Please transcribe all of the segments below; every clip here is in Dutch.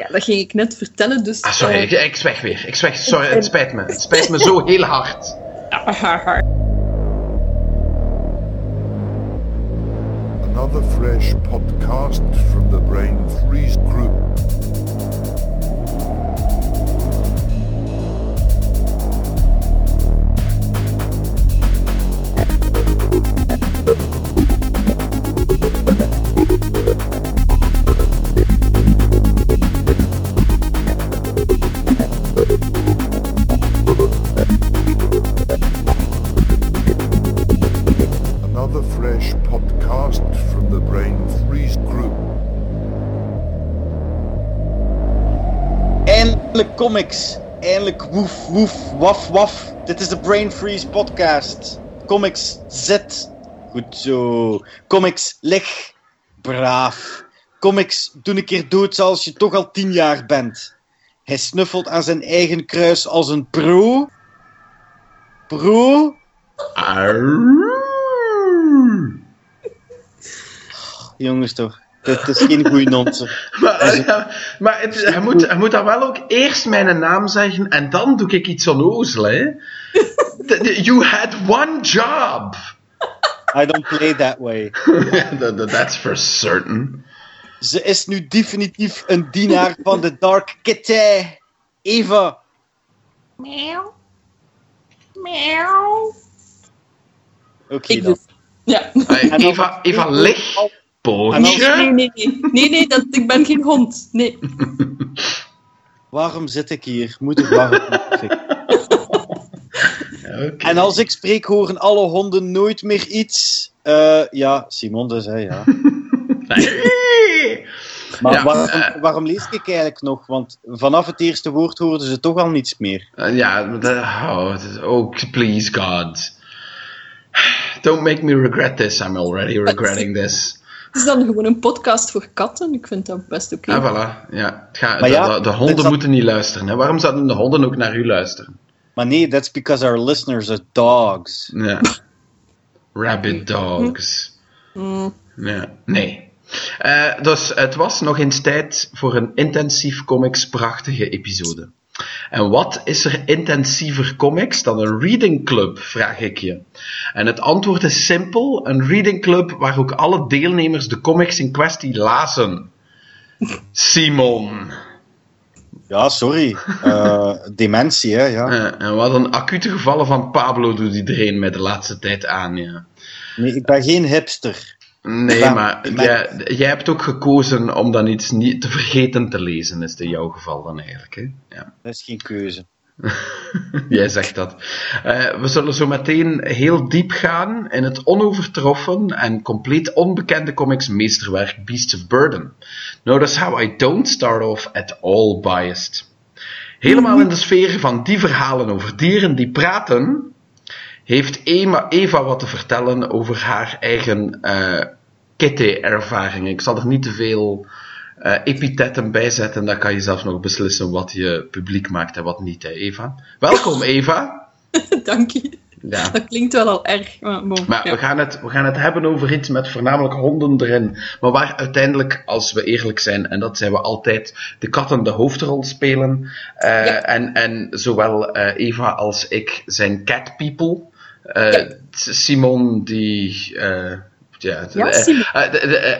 Ja, dat ging ik net vertellen, dus... Ah, sorry, ik, ik zweg weer. Ik zweg, sorry, het spijt me. Het spijt me zo heel hard. Another fresh podcast from the Brain Freeze Group. Comics. Eindelijk woef, woef, waf, waf. Dit is de Brain Freeze podcast. Comics zit. Goed zo. Comics lig. Braaf. Comics doe een keer dood zoals je toch al tien jaar bent. Hij snuffelt aan zijn eigen kruis als een pro. Pro? Jongens toch. Dit is geen goede nonsense. Maar, ja, maar het, hij, moet, hij moet dan wel ook eerst mijn naam zeggen en dan doe ik iets onnozel, hè. The- the- You had one job. I don't play that way. That- that- That's for certain. Ze is nu definitief een dienaar van de Dark Kitty. Eva. Oké Ik dan. dus. Ja. Eva, Eva, lig, Nee, pootje. Nee, nee, nee. Nee, nee, dat, ik ben geen hond. Nee. Waarom zit ik hier? Moet ik waarom. En als ik spreek, horen alle honden nooit meer iets. Eh, ja, Simon dus, hè, ja. Nee. Maar Ja, waarom, eh. waarom lees ik eigenlijk nog? Want vanaf het eerste woord hoorden ze toch al niets meer. Eh, Ja, oh, het is- oh, please God. Don't make me regret this. I'm already regretting this. Het is dan gewoon een podcast voor katten. Ik vind dat best oké. Ah, voilà. Ja, het gaat- Maar de, ja, de, honden dat- moeten niet luisteren. Hè? Waarom zouden de honden ook naar u luisteren? Maar nee, that's because our listeners are dogs. Ja. Rabbit dogs. Mm. Ja, nee. Eh, dus het was nog eens tijd voor een intensief comics prachtige episode. En wat is er intensiever comics dan een reading club, vraag ik je. En het antwoord is simpel: een reading club waar ook alle deelnemers de comics in kwestie lazen. Simon. Ja, sorry. Eh, dementie, hè, ja. Eh, en wat een acute gevallen van Pablo doet iedereen mij de laatste tijd aan, ja. Nee, ik ben geen hipster. Nee, maar jij, hebt ook gekozen om dan iets niet te vergeten te lezen, is het in jouw geval dan eigenlijk. Hè? Ja. Dat is geen keuze. Jij zegt dat. Eh, we zullen zo meteen heel diep gaan in het onovertroffen en compleet onbekende comics meesterwerk Beasts of Burden. Notice how I don't start off at all biased. Helemaal in de sfeer van die verhalen over dieren die praten, heeft Ema, Eva wat te vertellen over haar eigen eh kitty-ervaring. Ik zal er niet te veel eh, epitetten bij zetten, dan kan je zelf nog beslissen wat je publiek maakt en wat niet, hè, Eva. Welkom, Eva. Dank je. Ja. Dat klinkt wel al erg. Maar, bon, Maar ja. we, gaan het, we gaan het hebben over iets met voornamelijk honden erin. Maar waar uiteindelijk, als we eerlijk zijn, en dat zijn we altijd, de katten de hoofdrol spelen. Eh, Ja. en, en zowel Eva als ik zijn cat people. Eh, Ja. Simon, die. eh, ja, eh, Simon. eh,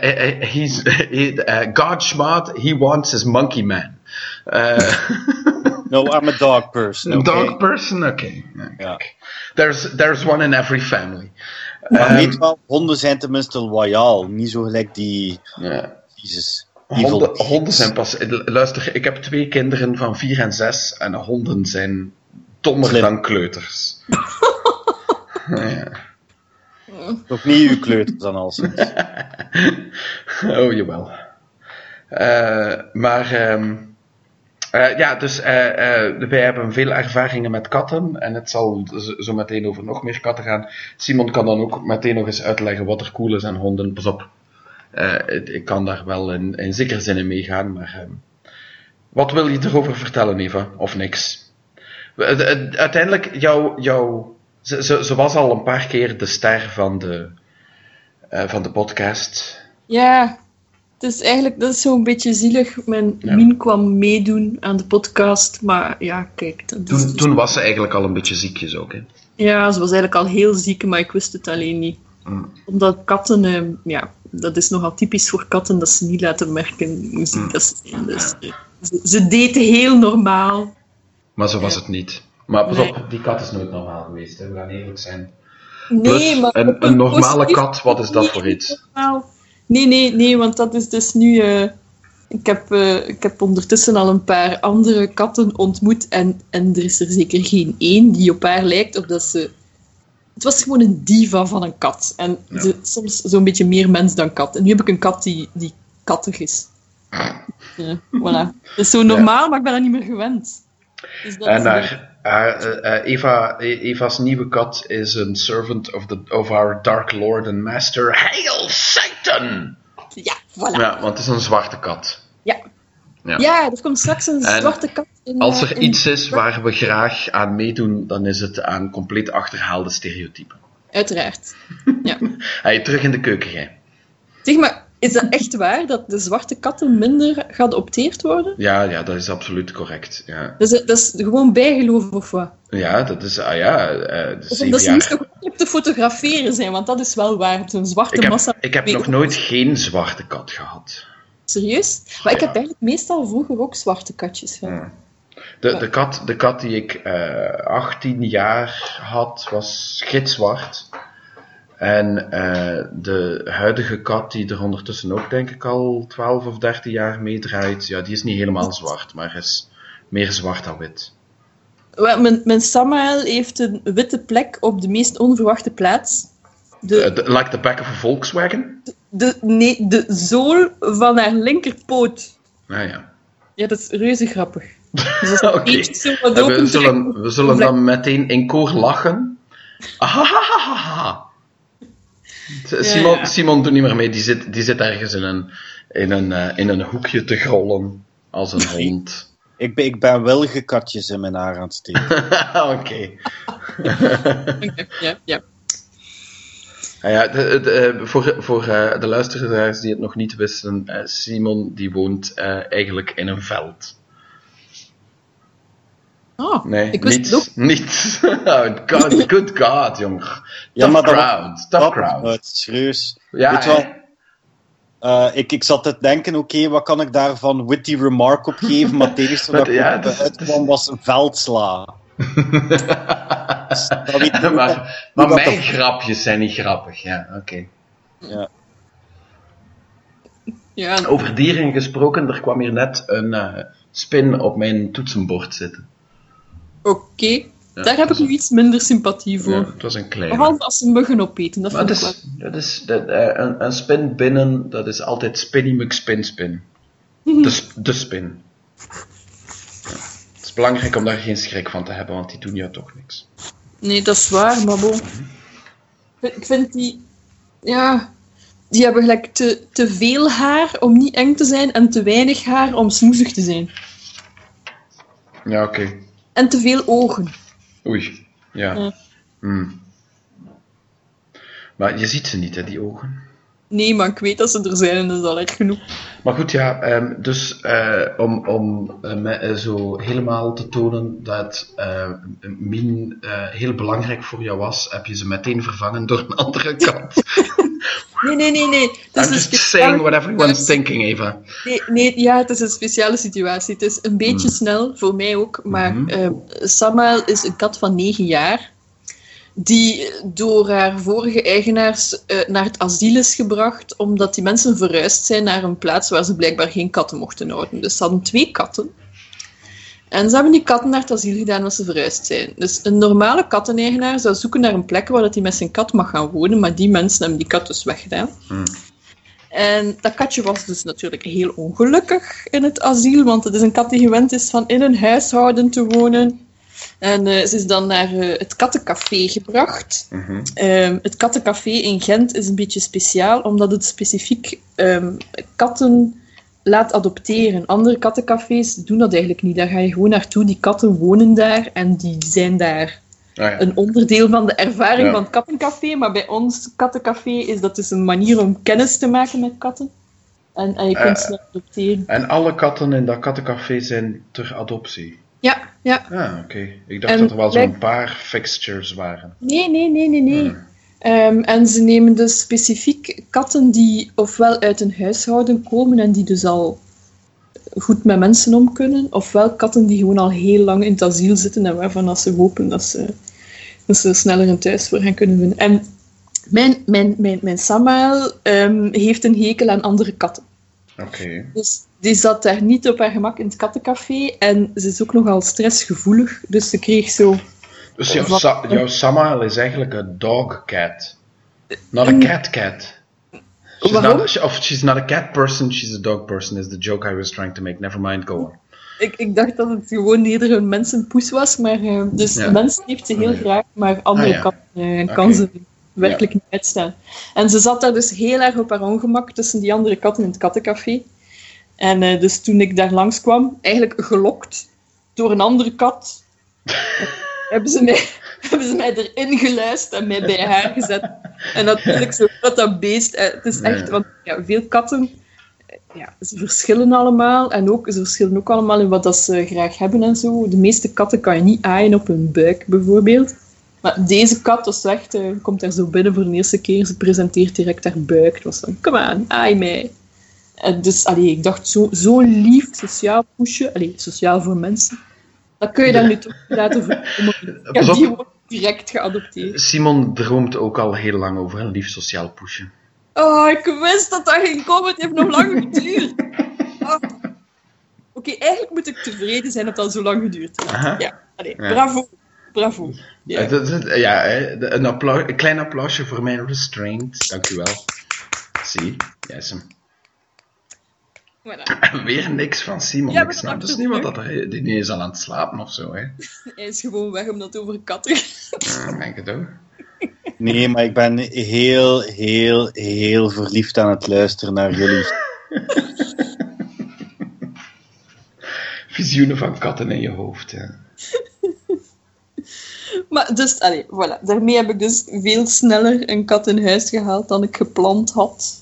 eh, eh, he's, he, eh, God smart, he wants his monkey man. Eh, No, I'm a dog person. a oké? dog person? Oké. Ja. kijk. There's, there's one in every family. Maar Ehm, weet wel, honden zijn tenminste loyaal. Niet zo gelijk die... Jezus. Honden, honden zijn pas. Luister, ik heb twee kinderen van vier en zes en honden zijn dommer Slim. dan kleuters. ja. Nog niet uw kleuter dan al sinds. Oh, jawel. Eh, maar ehm, eh, ja, dus eh, wij hebben veel ervaringen met katten en het zal zo, meteen over nog meer katten gaan. Simon kan dan ook meteen nog eens uitleggen wat er cool is aan honden. Pas op, ik kan daar wel in, in zekere zin in meegaan, maar ehm, wat wil je erover vertellen, Eva? Of niks? De- Uiteindelijk, jouw, jouw, ze, ze, ze was al een paar keer de ster van de, eh, van de podcast. Ja, het is eigenlijk dat is zo'n beetje zielig. Mijn Ja. Mien kwam meedoen aan de podcast, maar ja, kijk. Dat Toen, dus- toen was ze eigenlijk al een beetje ziekjes ook. Hè. Ja, ze was eigenlijk al heel ziek, maar ik wist het alleen niet. Mm. Omdat katten, eh, ja, dat is nogal typisch voor katten dat ze niet laten merken hoe ziek Mm. dat ze zijn. Dus, eh, ze, ze deden heel normaal. Maar zo was Ja. het niet. Maar pas Nee. op, die kat is nooit normaal geweest. Hè. We gaan eerlijk zijn. Nee, Plus, maar een, normale kat, wat is dat voor iets? normaal. Nee, nee, nee, want dat is dus nu. eh, ik, heb, eh, ik heb ondertussen al een paar andere katten ontmoet en, en er is er zeker geen één die op haar lijkt of dat ze. Het was gewoon een diva van een kat. En Ja. ze, soms zo'n beetje meer mens dan kat. En nu heb ik een kat die, die kattig is. Ja, voilà. Het is zo normaal, maar ik ben dat niet meer gewend. Dus dat En is haar, eh, eh, Eva, eh, Eva's nieuwe kat is een servant of, the, of our Dark Lord and Master, Hail Satan! Ja, voilà. Ja, want het is een zwarte kat. Ja. Ja. Ja, er komt straks een En zwarte kat in. Als eh, er in- iets is waar we graag aan meedoen, dan is het aan compleet achterhaalde stereotypen. Uiteraard. Ja. Hey, terug in de keuken, jij. Zeg maar, is dat echt waar dat de zwarte katten minder geadopteerd worden? Ja, ja, dat is absoluut correct. Ja, Dat is, dat is gewoon bijgeloof of wat? ja dat is, ah ja, Of zeven omdat ze niet zo goed te fotograferen zijn, want dat is wel waar. Zo'n zwarte Ik heb, massa. ik heb nog nooit geen zwarte kat gehad. Serieus? Maar ik heb eigenlijk meestal vroeger ook zwarte katjes gehad. Ja. De, de, kat, de kat die ik eh 18 jaar had, was gitzwart. En eh, de huidige kat, die er ondertussen ook denk ik al 12 of 13 jaar meedraait, ja, die is niet helemaal zwart, maar is meer zwart dan wit. Wel, Mijn, mijn Samael heeft een witte plek op de meest onverwachte plaats. De, Eh, de- like the back of a Volkswagen? de, nee, de zool van haar linkerpoot. Nou ja. Ja, dat is reuze grappig. Dus beetje zo wat En we zullen, we zullen dan meteen in koor lachen. Ahahaha. Simon, ja. Simon doet niet meer mee, die zit, die zit ergens in een, in, een, eh, in een hoekje te grollen. Als een hond. Ik ben, ik ben wilgenkatjes in mijn haar aan het steken. Oké. Ja, ja. Nou ja, de, de, eh, voor voor eh, de luisteraars die het nog niet wisten, eh, Simon die woont eh, eigenlijk in een veld. Oh, Nee, ik wist niet. het ook. niet. Oh, God, good God, jongen. Ja, Tough maar dat- crowd. Tough crowd. Het is serieus. Ja, Weet wel, eh, ik, ik zat te denken, oké, wat kan ik daarvan witty remark op geven? Maar het wat ja, ik het is- uitkwam was een veldsla. Dus maar mijn grapjes zijn niet grappig, ja, oké. Ja. Ja, Over dieren gesproken, er kwam hier net een eh, spin op mijn toetsenbord zitten. Oké. Ja, Daar heb ik nu iets minder sympathie voor. Ja, het was een kleine. Behalve als ze muggen opeten, dat Maar vind dat ik wel. is, dat is dat, eh, een, een spin binnen, dat is altijd Spinny McSpin Spin. De, sp- de spin. Ja. Het is belangrijk om daar geen schrik van te hebben, want die doen jou toch niks. Nee, dat is waar, maar bon. Ik vind- Ik vind die... Ja... Die hebben gelijk te, te veel haar om niet eng te zijn en te weinig haar om snoezig te zijn. Ja, oké. En te veel ogen. Oei. Ja. Ja. Hmm. Maar je ziet ze niet, hè, die ogen. Nee, maar ik weet dat ze er zijn en dat is al erg genoeg. Maar goed, ja, ehm, dus eh, om, om eh, eh, zo helemaal te tonen dat Mien eh, heel belangrijk voor jou was, heb je ze meteen vervangen door een andere kat. Nee, nee, nee, nee. Het is I'm just saying what everyone's thinking, Eva. Nee, nee, ja, het is een speciale situatie. Het is een beetje snel, voor mij ook. Maar Mhm. eh, Samael is een kat van 9 jaar. Die door haar vorige eigenaars eh, naar het asiel is gebracht. Omdat die mensen verhuisd zijn naar een plaats waar ze blijkbaar geen katten mochten houden. Dus ze hadden twee katten. En ze hebben die katten naar het asiel gedaan als ze verhuisd zijn. Dus een normale katteneigenaar zou zoeken naar een plek waar dat hij met zijn kat mag gaan wonen. Maar die mensen hebben die kat dus weggedaan. Hmm. En dat katje was dus natuurlijk heel ongelukkig in het asiel, want het is een kat die gewend is van in een huishouden te wonen. En eh, ze is dan naar eh, het kattencafé gebracht. Mhm. Ehm, het kattencafé in Gent is een beetje speciaal, omdat het specifiek ehm, katten laat adopteren. Andere kattencafés doen dat eigenlijk niet. Daar ga je gewoon naartoe, die katten wonen daar en die zijn daar Ah, ja. een onderdeel van de ervaring Ja. van het kattencafé. Maar bij ons kattencafé is dat dus een manier om kennis te maken met katten. En, en je kunt Eh. snel adopteren. En alle katten in dat kattencafé zijn ter adoptie. Ja, ja. Ah, oké. Ik dacht En dat er wel zo'n paar fixtures waren. Nee, nee, nee, nee, nee. Hmm. Ehm, en ze nemen dus specifiek katten die ofwel uit een huishouden komen en die dus al goed met mensen om kunnen, ofwel katten die gewoon al heel lang in het asiel zitten en waarvan als ze hopen dat ze, dat ze sneller een thuis voor gaan kunnen vinden. En mijn, mijn, mijn, mijn Samael ehm, heeft een hekel aan andere katten. Oké. Dus die zat daar niet op haar gemak in het kattencafé en ze is ook nogal stressgevoelig, dus ze kreeg zo... Dus jouw, Sa- jouw Samael is eigenlijk een dog cat. Not a cat cat. She's Waarom? not, she- of she's not a cat person, she's a dog person, is the joke I was trying to make. Never mind, go on. Ik, ik dacht dat het gewoon eerder een mensenpoes was, maar eh, dus Ja. mensen heeft ze heel graag, maar andere Ah, ja. katten eh, kan ze werkelijk niet uitstaan. En ze zat daar dus heel erg op haar ongemak tussen die andere katten in het kattencafé. En eh, dus toen ik daar langskwam, eigenlijk gelokt door een andere kat, hebben, ze mij, hebben ze mij erin geluisterd en mij bij haar gezet. En natuurlijk zo dat dat beest, eh, het is echt, want ja, veel katten eh, ja, ze verschillen allemaal en ook, ze verschillen ook allemaal in wat dat ze graag hebben en zo. De meeste katten kan je niet aaien op hun buik, bijvoorbeeld. Maar deze kat was echt, eh, komt daar zo binnen voor de eerste keer, ze presenteert direct haar buik. Het was van, kom aan, aai mij. En dus, allee, ik dacht, zo, zo lief, sociaal poesje, allee, sociaal voor mensen. Dat kun je daar nu toch laten voorkomen. Ik heb die gewoon direct geadopteerd. Simon droomt ook al heel lang over een lief sociaal poesje. Oh, ik wist dat dat ging komen. Het heeft nog lang geduurd. Ah. Oké, eigenlijk moet ik tevreden zijn dat dat zo lang geduurd heeft. Aha. Ja, allee, Ja. bravo. Bravo. Ja. Ja, een, een klein applausje voor mijn restraint. Dank u wel. Zie, yes. Voilà. Weer niks van Simon. Ja, ik snap dus niet wat dat hij... Die is al aan het slapen of zo, hè. Hij is gewoon weg omdat het over katten gaat. Ja, denk het ook. Nee, maar ik ben heel, heel, heel verliefd aan het luisteren naar jullie. Visioenen van katten in je hoofd, ja. Maar dus, allee, voilà. Daarmee heb ik dus veel sneller een kat in huis gehaald dan ik gepland had.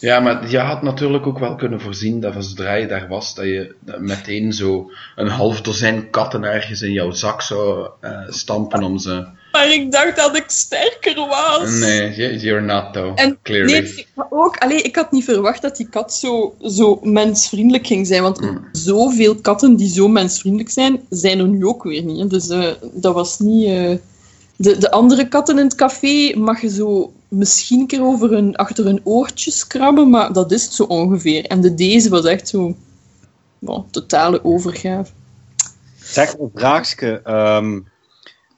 Ja, maar je had natuurlijk ook wel kunnen voorzien dat zodra je daar was, dat je meteen zo een half dozijn katten ergens in jouw zak zou eh, stampen om ze... Maar ik dacht dat ik sterker was. Nee, you- you're not though, En clearly. nee, maar ook, allee, ik had niet verwacht dat die kat zo, zo mensvriendelijk ging zijn. Want Mm. zoveel katten die zo mensvriendelijk zijn, zijn er nu ook weer niet. hè. Dus eh, dat was niet. eh, De, de andere katten in het café mag je zo misschien een keer over hun, achter hun oortjes krabben, maar dat is het zo ongeveer. En de deze was echt zo. Totale overgave. Zeg, een vraagje. ehm,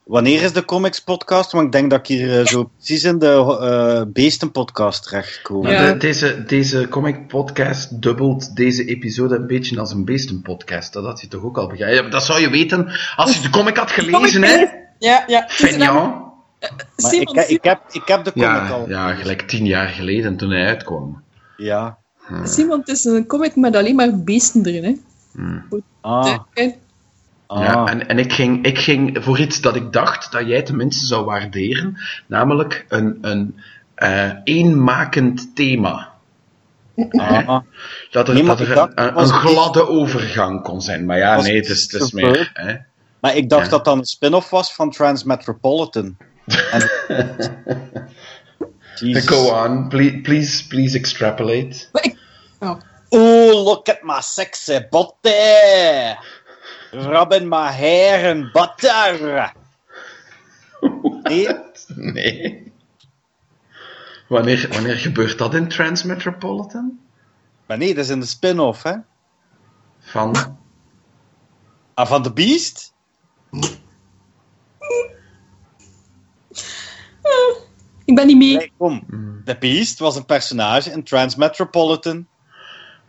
wanneer is de Comics podcast? Want ik denk dat ik hier eh, zo precies in de eh beestenpodcast terechtkom. Maar Ja. de- deze, deze comic podcast dubbelt deze episode een beetje als een beestenpodcast. Dat had je toch ook al begrepen? Ja, dat zou je weten als je de comic had gelezen, hè? Ja, ja. Simon, ik, ik, heb, ik heb de comic Ja, al. ja, gelijk tien jaar geleden toen hij uitkwam. Ja. Simon, het is een comic met alleen maar beesten erin. Hè. Ah. Oké. ah. Ja, en, en ik, ging, ik ging voor iets dat ik dacht dat jij tenminste zou waarderen, namelijk een, een eh, eenmakend thema. ah. Dat er, Nee, dat er dacht, een, gladde overgang kon zijn. Maar ja, nee, het is, het is meer. Hè. Maar ik dacht Ja. dat dat een spin-off was van Transmetropolitan. Go on, please, please, please extrapolate. Oh. Oh, look at my sexy body. Rubbing my hair and butter. Nee? Nee. Wanneer, wanneer gebeurt dat in Transmetropolitan? Maar nee, dat is in de spin-off, hè? Van. Ah, van The Beast? Ik ben niet mee. Nee, kom. The Beast was een personage in Transmetropolitan.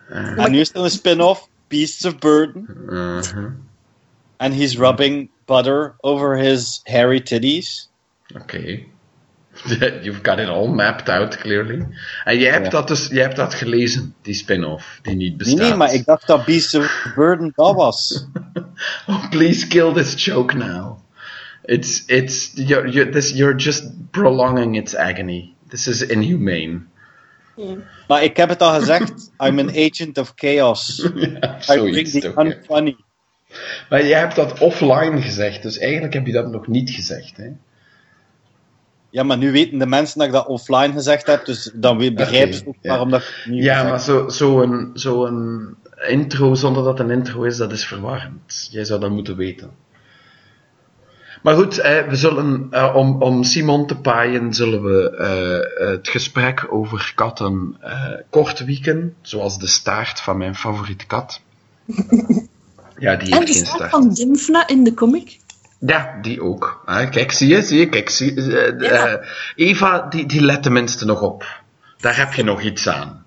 eh, En nu is er een spin-off, Beasts of Burden. uh-huh. And he's rubbing butter over his hairy titties. Oké. You've got it all mapped out, clearly. En jij hebt, Ja. dat dus, jij hebt dat gelezen, die spin-off, die niet Nee, bestaat. nee, maar ik dacht dat Beasts of Burden dat was. Oh, please kill this joke now. It's, it's, you're, you're, this, you're just prolonging its agony. This is inhumane. Maar ik heb het al gezegd, I'm an agent of chaos. Ja, I bring the ja. unfunny. Maar jij hebt dat offline gezegd, dus eigenlijk heb je dat nog niet gezegd. Hè? Ja, maar nu weten de mensen dat ik dat offline gezegd heb, dus dan begrijpen ze Oké, ook ja. waarom dat ik het nu Ja, gezegd maar zo'n zo een, zo een intro zonder dat het een intro is, dat is verwarrend. Jij zou dat moeten weten. Maar goed, eh, we zullen, eh, om, om Simon te paaien, zullen we eh, het gesprek over katten eh, kort wieken, zoals de staart van mijn favoriete kat. Ja, die heeft geen staart van Dimfna in de comic. Ja, die ook. Kijk, zie je, zie je, kijk, zie, Ja. Eva, die, die let tenminste nog op. Daar heb je nog iets aan.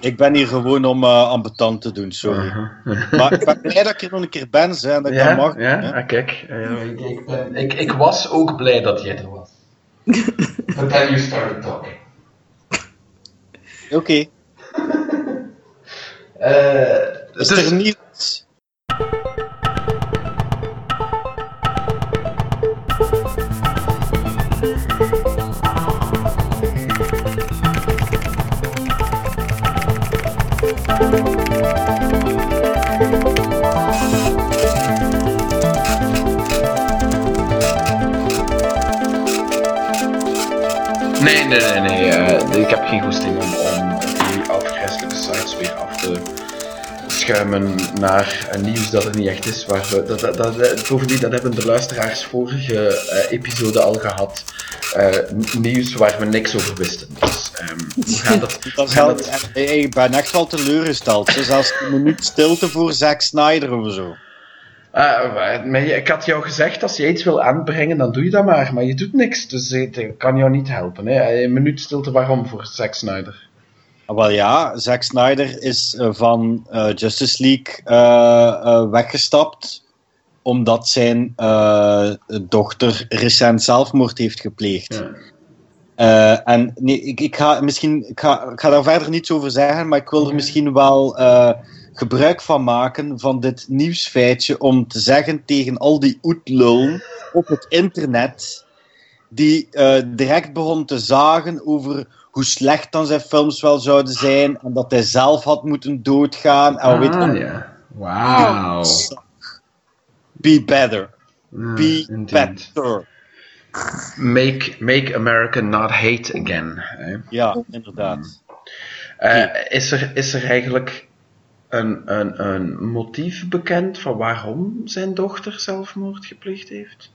Ik ben hier gewoon om uh, ambetant te doen, sorry. Uh-huh. Maar ik ben blij dat ik er nog een keer ben, hè, en dat ik Ja, dat mag. ja, hè. ah, kijk. eh, ik, ik, ben- ik, ik was ook blij dat jij er was. But then you started talking. Oké. Eh, Is dus- er niet... Nee, nee, nee, nee. eh, ik heb geen goesting om, die afgrijzelijke sites weer af te schuimen naar nieuws dat er niet echt is. Waar we, dat, dat, eh, bovendien, dat hebben de luisteraars vorige eh, episode al gehad. Eh, nieuws waar we niks over wisten. Dus ehm, we gaan dat... Dat we gaan wel, ik ben echt wel teleurgesteld. Dus een minuut stilte voor Zack Snyder of zo. Je- ik had jou gezegd, als je iets wil aanbrengen, dan doe je dat maar. Maar je doet niks, dus eh, kan jou niet helpen. Hè? Een minuut stilte, waarom voor Zack Snyder? Ah, Wel ja, Zack Snyder is eh, van eh, Justice League eh, eh, weggestapt omdat zijn eh, dochter recent zelfmoord heeft gepleegd. Ja. Eh, en nee, ik, ik, ga misschien, ik, ga, ik ga daar verder niets over zeggen, maar ik wil er misschien wel eh, gebruik van maken van dit nieuwsfeitje om te zeggen tegen al die oetlul op het internet die eh, direct begon te zagen over hoe slecht dan zijn films wel zouden zijn en dat hij zelf had moeten doodgaan. En weet Ah, je, ja. Wauw. be better. Ja, Be indeed. better. Make, make America not hate again. Hè? Ja, inderdaad. Eh, is, er, is er eigenlijk een, een, een motief bekend van waarom zijn dochter zelfmoord gepleegd heeft?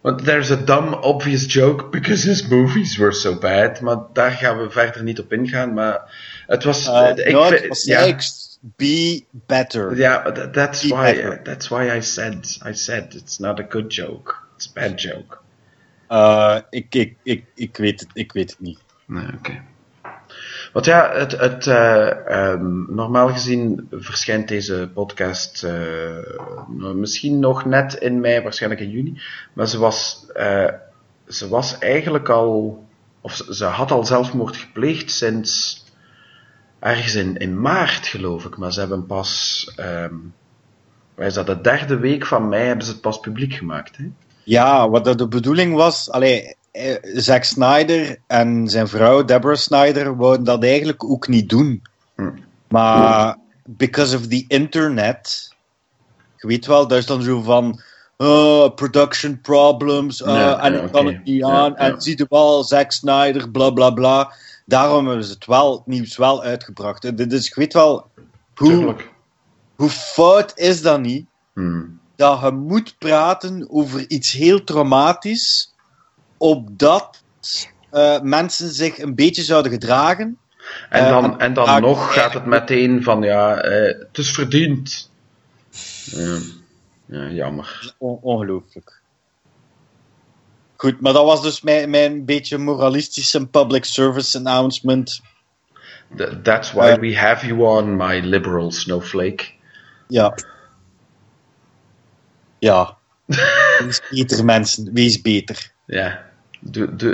Want there's a dumb, obvious joke because his movies were so bad. Maar daar gaan we verder niet op ingaan. Maar het was. Uh, ik no, vind- het was ja, eigenlijk be better. ja, tha- that's Be why. That's why I said. I said it's not a good joke. It's a bad joke. Uh, ik, ik, ik, ik, weet het, ik weet het niet. Nee, oké. Want ja, het, het, eh, ehm, normaal gezien verschijnt deze podcast eh, misschien nog net in mei, waarschijnlijk in juni. Maar ze was, eh, ze was eigenlijk al, of ze, had al zelfmoord gepleegd sinds ergens in, in maart, geloof ik. Maar ze hebben pas, wij is dat, de derde week van mei hebben ze het pas publiek gemaakt. Hè? Ja, wat de bedoeling was, allee, Zack Snyder en zijn vrouw Deborah Snyder wouden dat eigenlijk ook niet doen. Hm. Maar because of the internet, je weet wel, dat is dan zo van oh, production problems, uh, Ja, en ja, ik kan het niet aan, ja. en zie je wel, Zack Snyder, bla bla bla. Daarom hebben ze het wel, het nieuws wel uitgebracht. Dus ik weet wel, hoe, Tuurlijk. hoe fout is dat niet? Hmm. dat je moet praten over iets heel traumatisch, opdat eh, mensen zich een beetje zouden gedragen. En Eh, dan, en dan nog gaat het meteen van, ja, eh, het is verdiend. Ja, ja jammer. On- ongelooflijk. Goed, maar dat was dus mijn, mijn beetje moralistische public service announcement. Th- that's why we have you on, my liberal snowflake. Ja. Ja. Wees beter, mensen. Wees beter. Ja.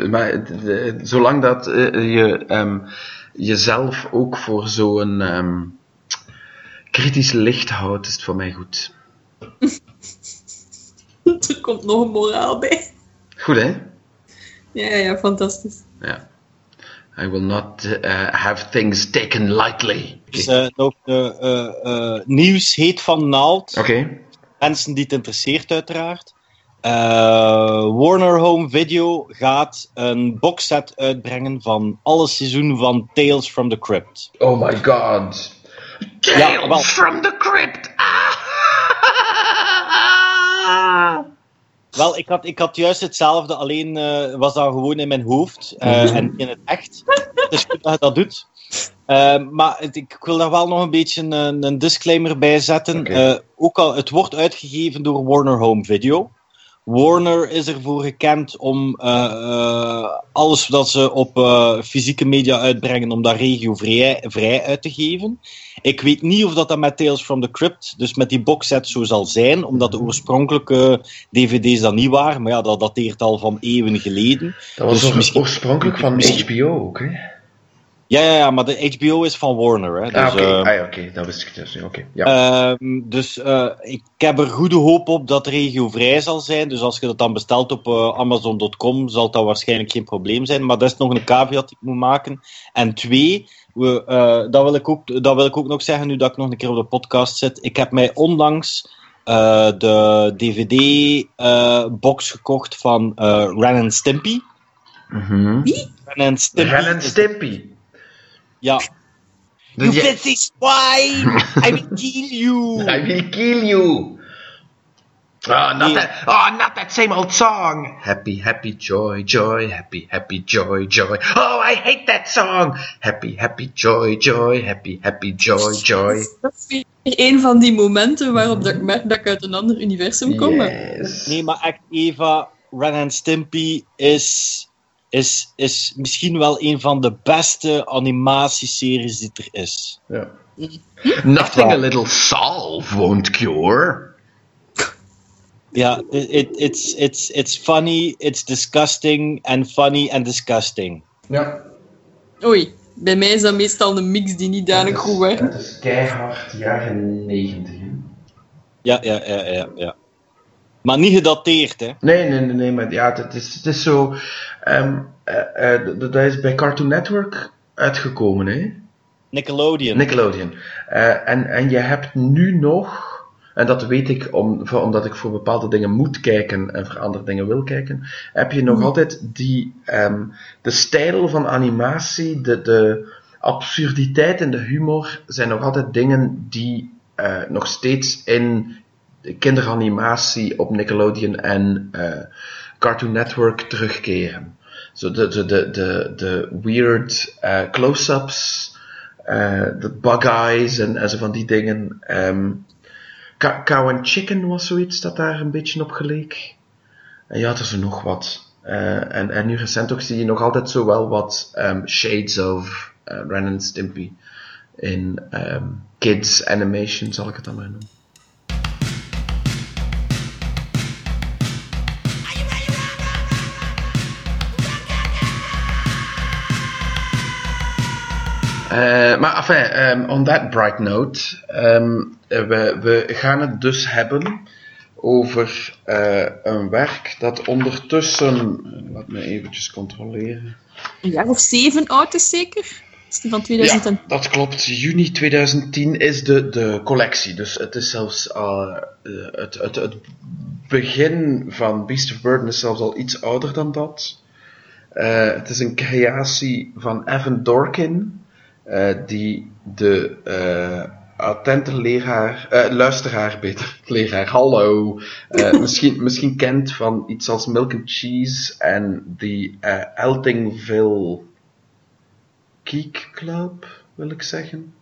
Maar de- de- zolang dat eh, je ehm, jezelf ook voor zo'n ehm, kritisch licht houdt, is het voor mij goed. er komt nog een moraal bij. Goed, hè? Ja, ja, fantastisch. Ja. I will not uh, have things taken lightly. Dus eh, nog eh, eh, eh, nieuws heet van naald. Oké. Mensen die het interesseert, uiteraard. Eh, Warner Home Video gaat een boxset uitbrengen van alle seizoenen van Tales from the Crypt. Oh my god. Tales Ja, wel. from the crypt. Ah. Wel, ik had, ik had juist hetzelfde, alleen eh, was dat gewoon in mijn hoofd eh, en in het echt. Het is goed dat je dat doet. Maar het- ik wil daar wel nog een beetje een, een disclaimer bij zetten. Eh, ook al, het wordt uitgegeven door Warner Home Video. Warner is ervoor gekend om eh, eh, alles wat ze op eh, fysieke media uitbrengen, om dat regiovrij vrij uit te geven. Ik weet niet of dat, dat met Tales from the Crypt, dus met die boxset zo zal zijn, omdat de oorspronkelijke dvd's dat niet waren. Maar ja, dat dateert al van eeuwen geleden. Dat was Dus misschien- oorspronkelijk van misschien- HBO ook, hè? Ja, ja, ja, maar de HBO is van Warner. Hè, dus, ah, oké. eh, ah, oké. Dat wist ik dus. Oké. Ja. Ehm, dus eh, ik heb er goede hoop op dat regiovrij zal zijn. Dus als je dat dan bestelt op eh, Amazon.com, zal dat waarschijnlijk geen probleem zijn. Maar dat is nog een caveat die ik moet maken. En twee, we, dat, wil ik ook, dat wil ik ook nog zeggen nu dat ik nog een keer op de podcast zit. Ik heb mij onlangs de DVD-box gekocht van Ren and Stimpy. Mhm. Ren and Stimpy. Ren Stimpy. Ja. You ja- filthy swine! I will kill you! I will kill you. Oh, not that, oh, not that same old song. Happy, happy, joy, joy, happy, happy, joy, joy. Oh, I hate that song. Happy, happy, joy, joy, happy, happy, joy, joy. Dat is weer een van die momenten waarop dat ik merk dat ik uit een ander universum kom. Yes. Nee, maar echt, Eva, Ren and Stimpy is, is, is misschien wel een van de beste animatieseries die er is. Ja. Nothing a little solve won't cure. Ja, it, it, it's, it's, it's funny, it's disgusting, and funny and disgusting. Ja. Oei, bij mij is dat meestal een mix die niet duidelijk goed werkt. Het is keihard jaren 90. hè. Ja, ja, ja, ja, ja. Maar niet gedateerd, hè. Nee, nee, nee, nee, maar ja, het is, het is zo. ehm, eh, eh, dat is bij Cartoon Network uitgekomen, hè? Nickelodeon. Nickelodeon. Eh, en, en je hebt nu nog, en dat weet ik om, voor- omdat ik voor bepaalde dingen moet kijken en voor andere dingen wil kijken, heb je nog altijd die, ehm, de stijl van animatie, de, de absurditeit en de humor zijn nog altijd dingen die nog steeds in kinderanimatie op Nickelodeon en eh, Cartoon Network terugkeren. Zo de, de, de, de, weird eh, close-ups, eh, de bug eyes en, en zo van die dingen. Ehm Cow and Chicken was zoiets dat daar een beetje op geleek. En ja, er is nog wat. En, en nu recent ook zie je nog altijd zo wel wat ehm, shades of eh, Ren and Stimpy in ehm, kids animation, zal ik het dan maar noemen. Maar enfin, ehm, on that bright note, ehm, eh, we, we gaan het dus hebben over eh, een werk dat ondertussen, eh, laat me eventjes controleren. Een jaar of zeven oud is zeker? Is die van 2010? Ja, dat klopt. Juni 2010 is de, de collectie. Dus het is zelfs eh, eh, het, het, het begin van Beast of Burden is zelfs al iets ouder dan dat. Eh, het is een creatie van Evan Dorkin, eh, die de eh, attente leraar, eh, luisteraar beter, leraar, hallo, eh, misschien, misschien kent van iets als Milk and Cheese en die eh, Eltingville Geek Club, wil ik zeggen.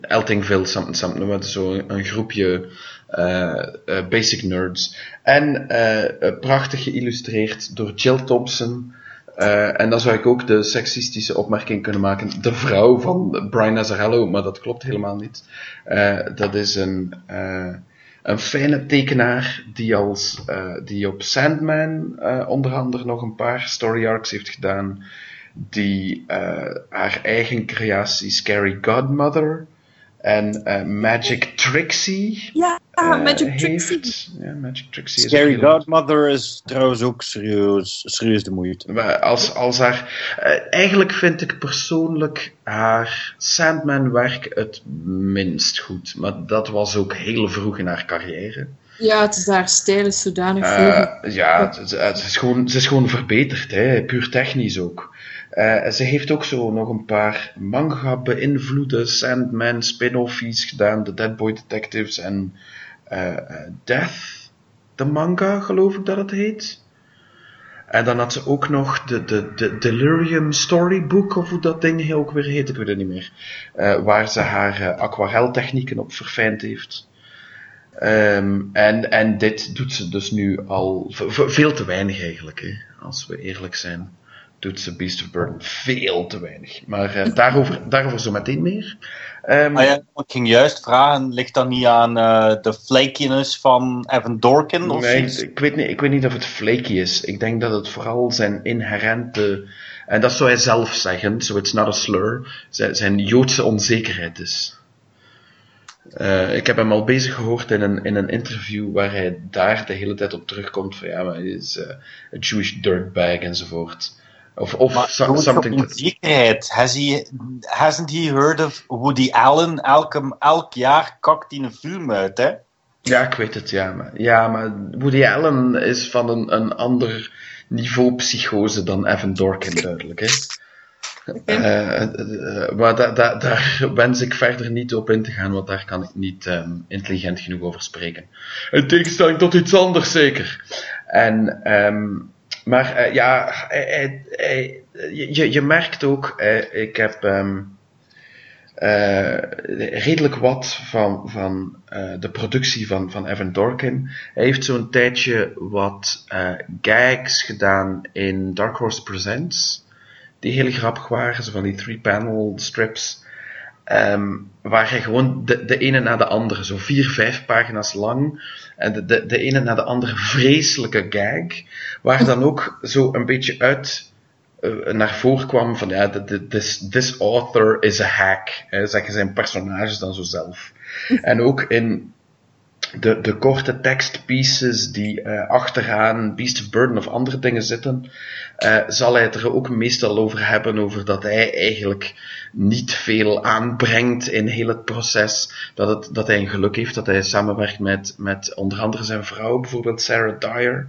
Eltingville, something, something, met zo een groepje eh, eh, basic nerds. En eh, eh, prachtig geïllustreerd door Jill Thompson. Eh, en dan zou ik ook de seksistische opmerking kunnen maken. De vrouw van Brian Azzarello, maar dat klopt helemaal niet. Eh, dat is een, eh, een fijne tekenaar die, als, die op Sandman onder andere nog een paar story arcs heeft gedaan die haar eigen creatie Scary Godmother en Magic Trixie Ja, Ah, eh, Magic heeft. Trixie. Ja, Magic Trixie is Scary Godmother is trouwens ook serieus, serieus de moeite. Maar als, als haar, eh, eigenlijk vind ik persoonlijk haar Sandman-werk het minst goed. Maar dat was ook heel vroeg in haar carrière. Ja, het is haar stijl is zodanig vroeg. ja, het, het- het is gewoon, ze is gewoon verbeterd, hè, puur technisch ook. Eh, ze heeft ook zo nog een paar manga-beïnvloede Sandman spin-offies gedaan, The Dead Boy Detectives en Death, de manga, geloof ik dat het heet. En dan had ze ook nog de, de, de Delirium Storybook, of hoe dat ding ook weer heet, ik weet het niet meer. Eh, waar ze haar eh, aquareltechnieken op verfijnd heeft. Ehm, en, en dit doet ze dus nu al veel te weinig eigenlijk, hè, als we eerlijk zijn. Doet ze Beast of Burden veel te weinig. Maar eh, daarover, daarover zo meteen meer. Ehm, Ah ja, ik ging juist vragen, ligt dat niet aan eh, de flakiness van Evan Dorkin of nee, ik weet, niet, ik weet niet of het flaky is. Ik denk dat het vooral zijn inherente, en dat zou hij zelf zeggen, so it's not a slur, zijn, zijn Joodse onzekerheid is. Eh, ik heb hem al bezig gehoord in een, in een interview waar hij daar de hele tijd op terugkomt van ja, maar hij is eh, a Jewish dirtbag enzovoort. Of, of so- something. onzekerheid. Has he, hasn't he heard of Woody Allen? Elke, elk jaar kakt hij een film uit, hè? Ja, ik weet het, ja. Maar, ja, maar Woody Allen is van een, een ander niveau psychose dan Evan Dorkin, duidelijk. Hè? Eh, eh, eh, maar da, da, daar wens ik verder niet op in te gaan, want daar kan ik niet ehm, intelligent genoeg over spreken. In tegenstelling tot iets anders, zeker. En, ehm, maar eh, ja, hij- hij- je, je merkt ook, eh, ik heb ehm, eh, redelijk wat van, van eh, de productie van, van Evan Dorkin. Hij heeft zo'n tijdje wat eh, gags gedaan in Dark Horse Presents die heel grappig waren, zo van die three-panel strips, ehm, waar hij gewoon de, de ene na de andere, zo vier, vijf pagina's lang, en de, de, de ene na de andere vreselijke gag, waar dan ook zo een beetje uit eh, naar voren kwam van, ja, de- de- this, this author is a hack, hè, zeggen zijn personages dan zo zelf. En ook in de, de korte tekstpieces die eh, achteraan Beast of Burden of andere dingen zitten, eh, zal hij het er ook meestal over hebben, over dat hij eigenlijk niet veel aanbrengt in heel het proces. Dat, het, dat hij een geluk heeft dat hij samenwerkt met, met onder andere zijn vrouw, bijvoorbeeld Sarah Dyer.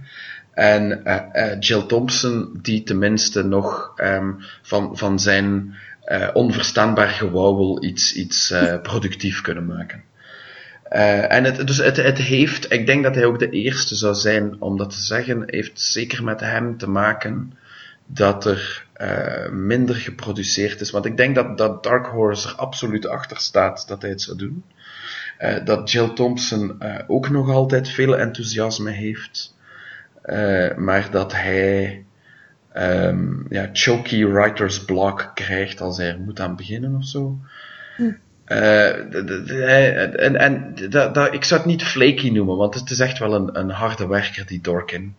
En eh, Jill Thompson, die tenminste nog ehm, van, van zijn onverstaanbaar gewauwel iets, iets productief kunnen maken. Eh, en het, dus het, het heeft, ik denk dat hij ook de eerste zou zijn om dat te zeggen, heeft zeker met hem te maken dat er eh, minder geproduceerd is. Want ik denk dat, dat Dark Horse er absoluut achter staat dat hij het zou doen. Eh, dat Jill Thompson ook nog altijd veel enthousiasme heeft. Maar dat hij ehm, ja, choky writer's block krijgt als hij er moet aan beginnen of zo. Eh, hij- en en dat, dat, ik zou het niet flaky noemen, want het is echt wel een, een harde werker, die Dorkin.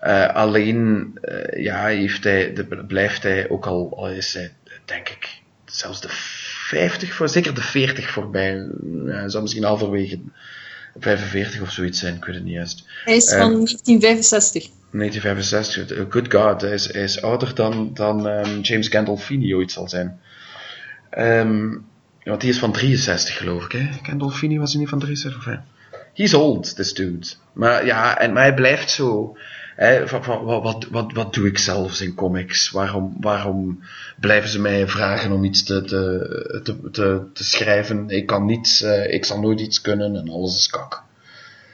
Eh, alleen eh, ja, heeft hij, de, blijft hij, ook al, al is hij, denk ik, zelfs de 50 voor, zeker de 40 voorbij. Hij zou misschien halverwege 45 of zoiets zijn, ik weet het niet juist. Hij is Eh, van 1965. 1965, good god, hij is, hij is ouder dan, dan ehm, James Gandolfini ooit zal zijn. Ehm, want die is van 63 geloof ik, hè? Gandolfini was hij niet van 63 of? He's old, this dude. Maar ja, en, maar hij blijft zo. Hè, van, van, wat, wat, wat, wat doe ik zelfs in comics? Waarom, waarom blijven ze mij vragen om iets te, te, te, te, te schrijven? Ik kan niets, eh, ik zal nooit iets kunnen en alles is kak.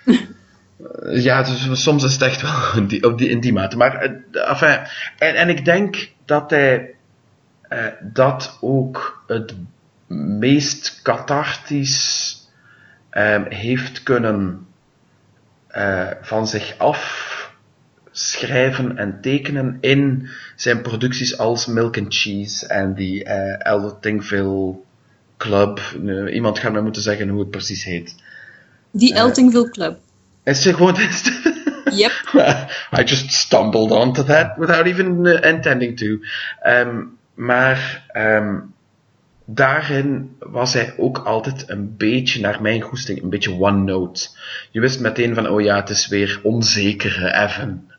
Ja, dus soms is het echt wel in die, op die, in die mate. Maar, enfin, en, en ik denk dat hij eh, dat ook het meest cathartisch ehm, heeft kunnen eh, van zich afschrijven en tekenen in zijn producties als Milk and Cheese en die eh Eltingville Club. Eh, iemand gaat mij moeten zeggen hoe het precies heet. Die Eltingville Club. Is het gewoon... Yep. I just stumbled onto that without even uh, intending to. Um, maar um, daarin was hij ook altijd een beetje, naar mijn goesting, een beetje one note. Je wist meteen van, oh ja, het is weer onzekere Evan.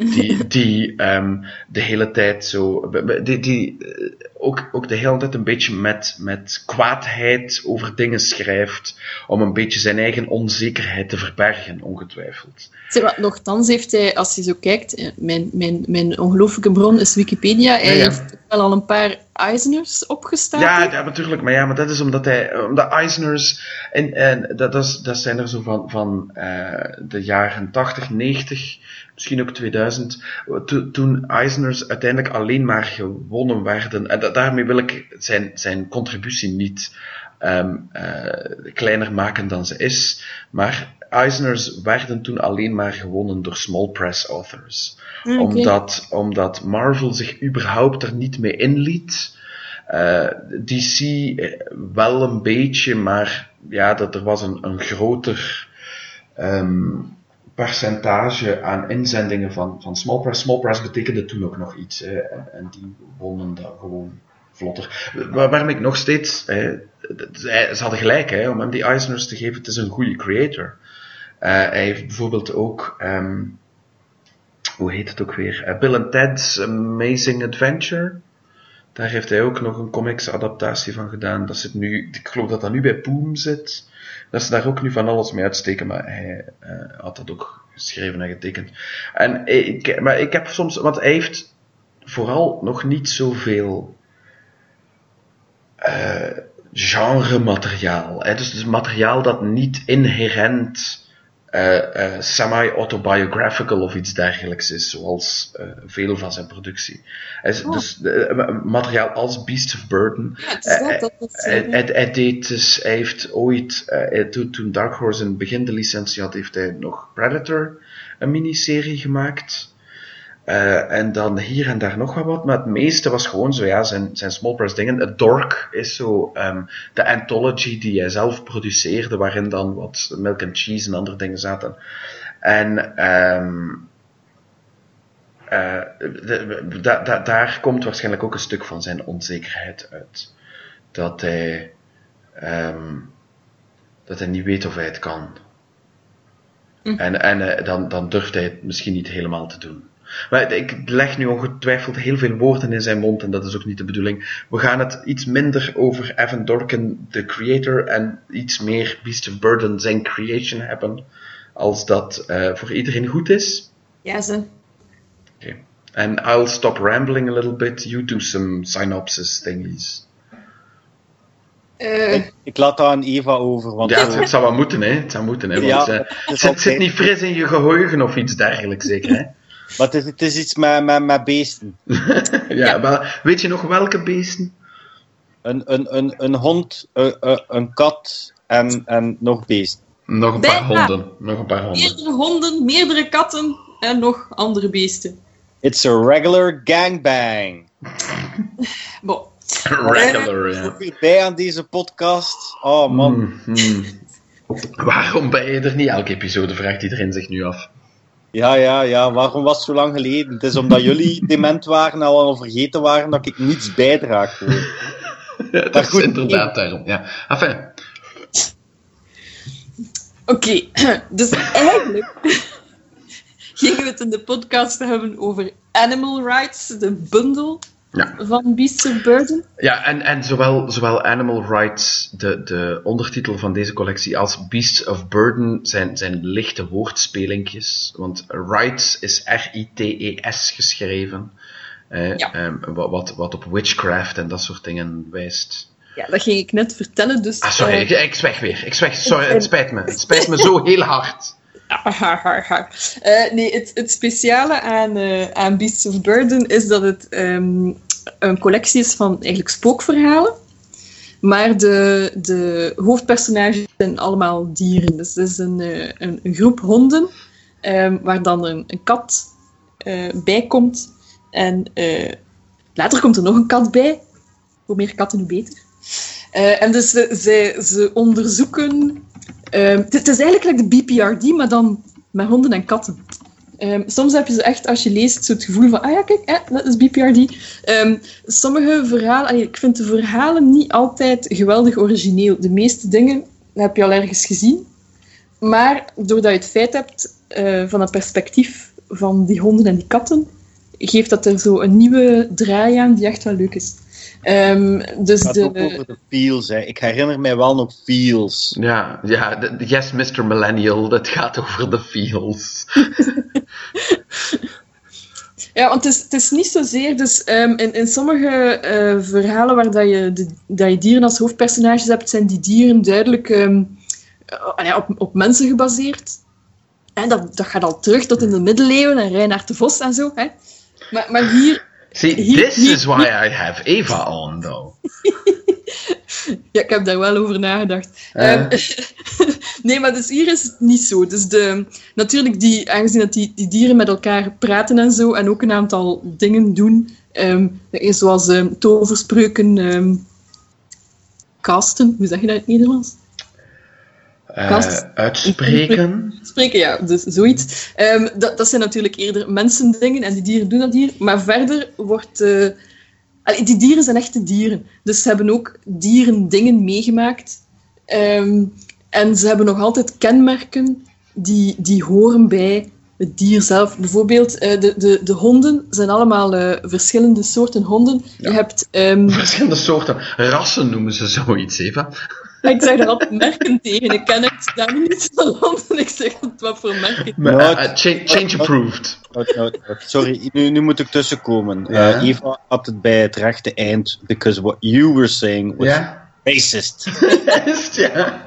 Die die ehm, de hele tijd zo. Die, die eh, ook, ook de hele tijd een beetje met, met kwaadheid over dingen schrijft. Om een beetje zijn eigen onzekerheid te verbergen, ongetwijfeld. Zeg, heeft hij, als je zo kijkt, eh, mijn, mijn, mijn ongelooflijke bron is Wikipedia. Hij Ja, ja. heeft wel al een paar Eisners opgestaan. Ja, ja, natuurlijk. Maar ja, maar dat is omdat hij, omdat Eisners, en, en dat, dat, is, dat zijn er zo van, van eh, de jaren 80, 90, misschien ook 2000, to- toen Eisners uiteindelijk alleen maar gewonnen werden. En da- daarmee wil ik zijn, zijn contributie niet ehm, eh, kleiner maken dan ze is. Maar Eisners werden toen alleen maar gewonnen door small press authors. Oké. omdat, omdat Marvel zich überhaupt er niet mee inliet. Eh, DC eh, wel een beetje, maar ja, dat er was een, een groter ehm, percentage aan inzendingen van, van Small Press. Small Press betekende toen ook nog iets. En, die wonnen dat gewoon vlotter. Waar, waarom ik nog steeds... Hè, ze hadden gelijk hè, om hem die Eisners te geven. Het is een goede creator. Eh, hij heeft bijvoorbeeld ook... ehm, hoe heet het ook weer? Eh, Bill and Ted's Amazing Adventure. Daar heeft hij ook nog een comics adaptatie van gedaan. Dat zit nu, ik geloof dat dat nu bij Boom zit. Dat ze daar ook nu van alles mee uitsteken, maar hij eh, had dat ook geschreven en getekend. En ik, maar ik heb soms, want hij heeft vooral nog niet zoveel eh genre materiaal. Hè? Dus, dus materiaal dat niet inherent semi-autobiographical of iets dergelijks is, zoals eh, veel van zijn productie. Hij is- Oh. Dus eh, materiaal als Beasts of Burden. Hij, deed dus, hij heeft ooit, eh, toen, toen Dark Horse in het begin de licentie had, heeft hij nog Predator, een miniserie gemaakt. Eh, en dan hier en daar nog wat wat, maar het meeste was gewoon zo, ja, zijn, zijn small press dingen. Het Dork is zo ehm, de anthology die hij zelf produceerde, waarin dan wat milk and cheese en andere dingen zaten. En ehm, eh, de- de- da- da- daar komt waarschijnlijk ook een stuk van zijn onzekerheid uit. Dat hij, ehm, dat hij niet weet of hij het kan. Hm. En, en eh, dan, dan durft hij het misschien niet helemaal te doen. Maar ik leg nu ongetwijfeld heel veel woorden in zijn mond en dat is ook niet de bedoeling. We gaan het iets minder over Evan Dorkin, de creator, en iets meer Beast of Burden, zijn creation hebben, als dat eh, voor iedereen goed is. Ja, ze. Okay. And I'll stop rambling a little bit. You do some synopsis thingies. Eh, Ik, ik laat dat aan Eva over, want Ja, het, zo- het zou wel moeten, hè. Het zou moeten, hè. Want, Ja, eh, het zit, zit niet fris in je geheugen of iets dergelijks, zeker, hè? Maar het is, het is iets met, met, met beesten. ja, maar weet je nog welke beesten? Een, een, een, een hond, een, een- een kat en, en nog beesten. Nog een paar honden. Nog een paar honden. meerdere honden, meerdere katten en nog andere beesten. It's a regular gangbang. Bon. Regular, ja. Bij aan deze podcast. Oh man. Hmm, hmm. Waarom ben je er niet elke episode, vraagt iedereen zich nu af. Ja, ja, ja. Waarom was het zo lang geleden? Het is omdat jullie dement waren en al vergeten waren dat ik niets bijdraag. Ja, dat Maar is goed, inderdaad daarom. Ja. Enfin, Oké, dus eigenlijk gingen we het in de podcast hebben over Animal Rights, de bundel ja. van Beasts of Burden. Ja, en, en zowel, zowel Animal Rights, de, de ondertitel van deze collectie, als Beasts of Burden zijn, zijn lichte woordspelinkjes. Want rights is R-I-T-E-S geschreven. eh, Ja. ehm, wa- wat, wat op witchcraft en dat soort dingen wijst. Ja, dat ging ik net vertellen, dus... Ah, sorry, eh, ik, ik zweg weer. Ik zweg, sorry, het spijt me. Het spijt me zo heel hard. Eh, nee, het, speciale aan, eh, aan Beasts of Burden is dat het ehm, een collectie is van eigenlijk spookverhalen. Maar de, de hoofdpersonages zijn allemaal dieren. Dus het is een, eh, een, groep honden ehm, waar dan een, een kat bij komt. En later komt er nog een kat bij. Hoe meer katten, hoe beter. En dus ze, ze onderzoeken... ehm, het, is eigenlijk de BPRD, maar dan met honden en katten. Ehm, soms heb je zo echt, als je leest, zo het gevoel van, ah ja, kijk, dat is BPRD. Ehm, sommige verhalen, ik vind de verhalen niet altijd geweldig origineel. De meeste dingen heb je al ergens gezien. Maar doordat je het feit hebt eh, van het perspectief van die honden en die katten, geeft dat er zo een nieuwe draai aan die echt wel leuk is. Ehm, dus Het gaat ook over de, de feels. Hè. Ik herinner mij wel nog feels. Ja, ja, de- de- yes, Mr. Millennial, dat gaat over de feels. Ja, want het is, het is niet zozeer. Dus ehm, in, in sommige eh, verhalen waar dat je, de, dat je dieren als hoofdpersonages hebt, zijn die dieren duidelijk ehm, eh, ja, op, op mensen gebaseerd. En dat, dat gaat al terug tot in de middeleeuwen en Reinhard de Vos en zo. Hè. Maar, maar hier, See, this is why I have Eva on, though. ja, ik heb daar wel over nagedacht. Eh. Ehm, nee, maar dus hier is het niet zo. Dus de, natuurlijk, die, aangezien dat die, die dieren met elkaar praten en zo, en ook een aantal dingen doen, ehm, zoals ehm, toverspreuken casten, hoe zeg je dat in het Nederlands? Eh, Kast. uitspreken. Spreken, ja, dus zoiets. Ehm, dat, dat zijn natuurlijk eerder mensendingen en die dieren doen dat hier. Maar verder wordt. eh, allee, die dieren zijn echte dieren. Dus ze hebben ook dierendingen meegemaakt. Ehm, en ze hebben nog altijd kenmerken die, die horen bij het dier zelf. Bijvoorbeeld, eh, de, de, de honden zijn allemaal eh, verschillende soorten honden. Je hebt. ehm, Verschillende soorten rassen noemen ze zoiets, Eva. Ik zeg er altijd merken tegen. Ik ken het daar niet van honden. Ik zeg wat voor merken. Maar, eh, change, change approved. Sorry, nu, nu moet ik tussenkomen. Eh, Eva had het bij het rechte eind, because what you were saying was Ja? racist. Ja.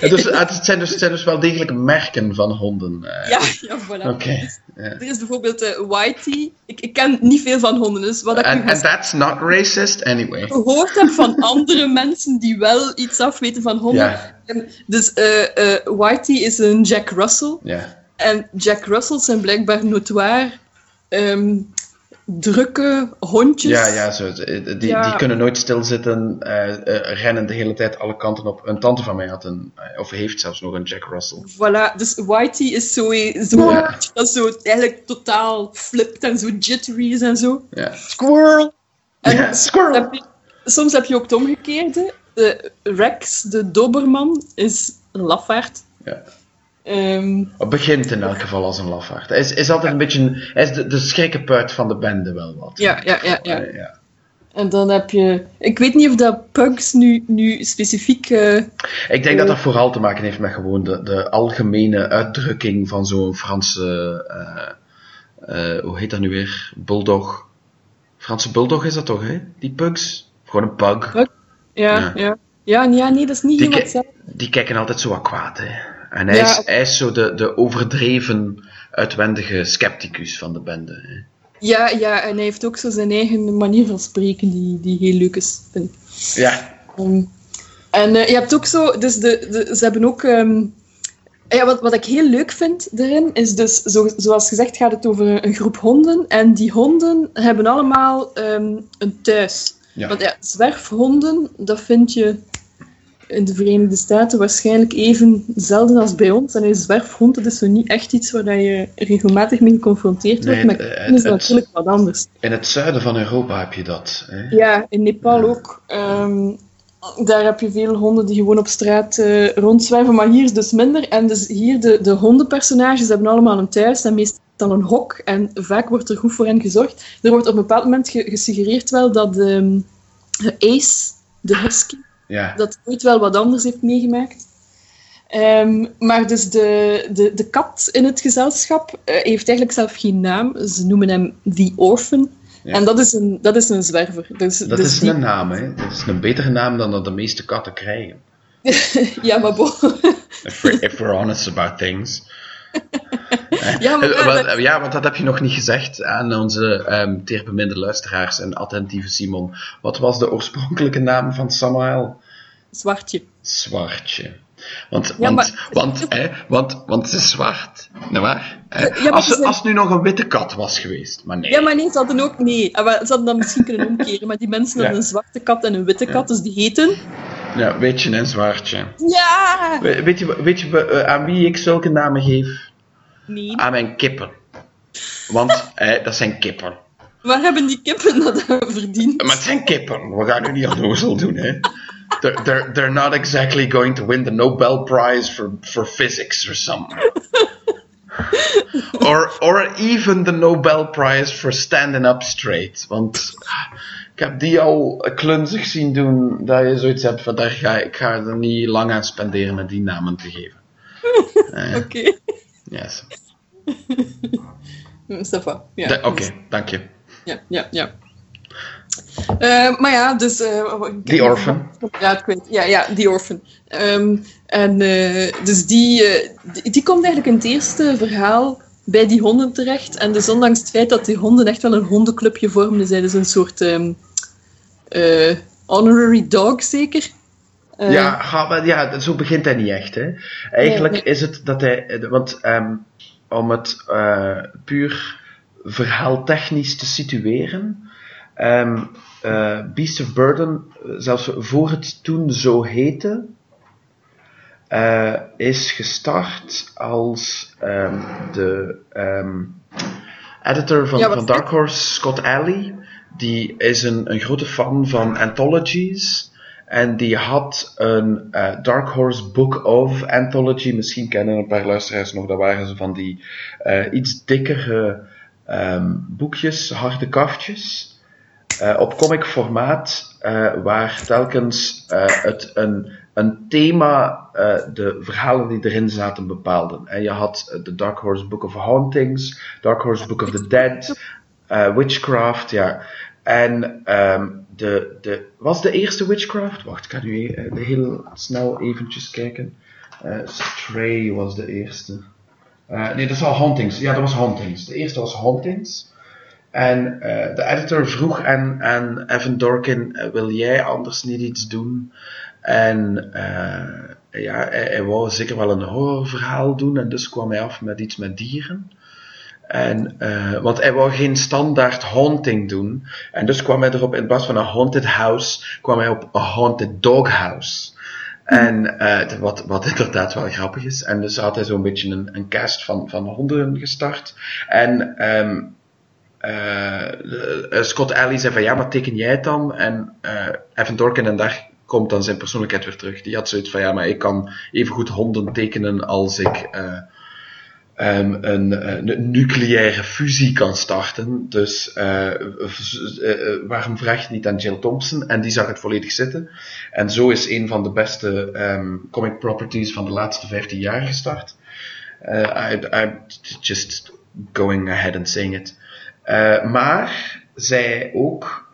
Dus, het, zijn dus, het zijn dus wel degelijk merken van honden. eh. Ja, ja, voilà. Er is bijvoorbeeld eh Whitey. Ik, ik ken niet veel van honden, dus wat ik And, and that's not racist anyway. gehoord heb van andere mensen die wel iets afweten van honden. En Dus eh, eh, Whitey is een Jack Russell. ja. En Jack Russells zijn blijkbaar notoir ehm, drukke hondjes. Ja, ja, zo, die, die kunnen nooit stilzitten, eh, eh, rennen de hele tijd alle kanten op. Een tante van mij had een, eh, of heeft zelfs nog een Jack Russell. Voilà, dus Whitey is zo, zo Ja. dat zo eigenlijk totaal flipt en zo jittery is en zo. Ja, Squirrel! En Ja, squirrel. heb je- soms heb je ook het omgekeerde. De Rex, de doberman, is een lafaard. ja. Ehm, Het begint in elk geval als een lafaard. Hij is, is altijd een beetje hij is de, de schrikkenpuit van de bende wel wat. ja, ja, ja, ja. Eh, ja. En dan heb je... Ik weet niet of dat pugs nu, nu specifiek... eh, Ik denk dat dat vooral te maken heeft met gewoon de, de algemene uitdrukking van zo'n Franse, eh, eh, hoe heet dat nu weer? Bulldog. Franse bulldog is dat toch, hè? Die pugs? Gewoon een pug. Pug? ja, Ja. ja. Ja, nee, dat is niet Die, ki- hetzelfde. die kijken altijd zo wat kwaad, hè? En hij, Ja. is, hij is zo de, de overdreven, uitwendige scepticus van de bende. Hè? Ja, ja, en hij heeft ook zo zijn eigen manier van spreken die, die heel leuk is. Ja, Ehm, en eh, je hebt ook zo, dus de, de, ze hebben ook. ehm, ja, wat, wat ik heel leuk vind erin is dus, zo, zoals gezegd, gaat het over een groep honden. En die honden hebben allemaal ehm, een thuis. Ja. Want ja, zwerfhonden, dat vind je in de Verenigde Staten waarschijnlijk even zelden als bij ons. En een zwerfhond, dat is zo niet echt iets waar dat je regelmatig mee geconfronteerd wordt. Nee, maar het- is het- natuurlijk wat anders. in het zuiden van Europa heb je dat. Hè? Ja, in Nepal ook. Ehm, daar heb je veel honden die gewoon op straat eh, rondzwerven, maar hier is dus minder. En dus hier, de, de hondenpersonages hebben allemaal een thuis en meestal een hok. En vaak wordt er goed voor hen gezorgd. Er wordt op een bepaald moment ge- gesuggereerd wel dat ehm, Ace, de husky, Ja. dat ooit wel wat anders heeft meegemaakt. Ehm, maar dus de, de, de kat in het gezelschap eh, heeft eigenlijk zelf geen naam. Ze noemen hem The Orphan. Ja. En dat is een, dat is een zwerver. Dus, Dat dus is die- een naam, hè? Dat is een betere naam dan dat de meeste katten krijgen. Ja, maar. If we're, if we're honest about things. Ja, maar Eh, ja, want dat heb je nog niet gezegd aan onze ehm teerbeminde luisteraars en attentieve Simon. Wat was de oorspronkelijke naam van Samael? Zwartje. Zwartje. Want, Ja, want, maar- want, hè, want, want ze is zwart. Nou? Ja, als, ze als het nu nog een witte kat was geweest. Maar nee. Ja, maar nee, ze hadden ook... Nee, Ah, ze hadden dat misschien kunnen omkeren. Maar die mensen Ja. hadden een zwarte kat en een witte kat, dus die heten... Ja, weet je, een zwartje. Ja! We- Weet je, weet je eh, aan wie ik zulke namen geef? Nee. Aan mijn kippen. Want eh, dat zijn kippen. Waar hebben die kippen dat aan verdiend? Maar het zijn kippen. We gaan nu niet onnozel doen, hè. They're, they're, they're not exactly going to win the Nobel Prize for, for physics or something. or, or even the Nobel Prize for standing up straight. Want ik heb die al klunzig zien doen dat je zoiets hebt van daar ga, ik ga er niet lang aan spenderen met die namen te geven. Eh, Oké. yes. Va. Ja, Da- Oké, dank je. Ja, ja, ja. Eh, maar ja, dus... The heb- Orphan. Ja, ik ja, ja, The Orphan. Ehm, en dus die, die, die komt eigenlijk in het eerste verhaal bij die honden terecht. En dus ondanks het feit dat die honden echt wel een hondenclubje vormden, zijn dus een soort ehm, eh, honorary dog zeker. Eh, Ja, ga, ja, zo begint hij niet echt. Hè. Eigenlijk Nee, nee. is het dat hij. eh, Want ehm, om het puur verhaaltechnisch te situeren. ehm, eh, Beast of Burden, zelfs voor het toen zo heette, is gestart als ehm, de editor van, Ja, van Dark Horse, Scott Alley. Die is een, een grote fan van anthologies. En die had een eh, Dark Horse Book of Anthology. Misschien kennen een paar luisteraars nog. Dat waren ze van die eh, iets dikkere ehm, boekjes, harde kaftjes. eh, op comic formaat, waar telkens het een, een thema de verhalen die erin zaten bepaalden. En je had de Dark Horse Book of Hauntings, Dark Horse Book of the Dead, Witchcraft, ja. En ehm, de, de, was de eerste Witchcraft? Wacht, ik ga nu eh, heel snel eventjes kijken. Eh, Stray was de eerste. Eh, nee, dat is al Hauntings. Ja, dat was Hauntings. De eerste was Hauntings. En de editor vroeg aan, aan Evan Dorkin, wil jij anders niet iets doen? En ja, hij, hij wou zeker wel een horrorverhaal doen, en dus kwam hij af met iets met dieren. En, eh, want hij wou geen standaard haunting doen. En dus kwam hij erop, in plaats van een haunted house, kwam hij op een haunted doghouse. En eh, wat, wat inderdaad wel grappig is. En dus had hij zo'n beetje een, een cast van, van honden gestart. En eh, eh, Scott Alley zei van ja, maar teken jij het dan? En Evan Dorkin, en daar komt dan zijn persoonlijkheid weer terug. Die had zoiets van ja, maar ik kan evengoed honden tekenen als ik eh, ehm, een, eh, een nucleaire fusie kan starten. Dus eh, eh, waarom vraag je niet aan Jill Thompson? En die zag het volledig zitten. En zo is een van de beste ehm, comic properties van de laatste 15 jaar gestart. I, I'm just going ahead and saying it. Maar zij ook,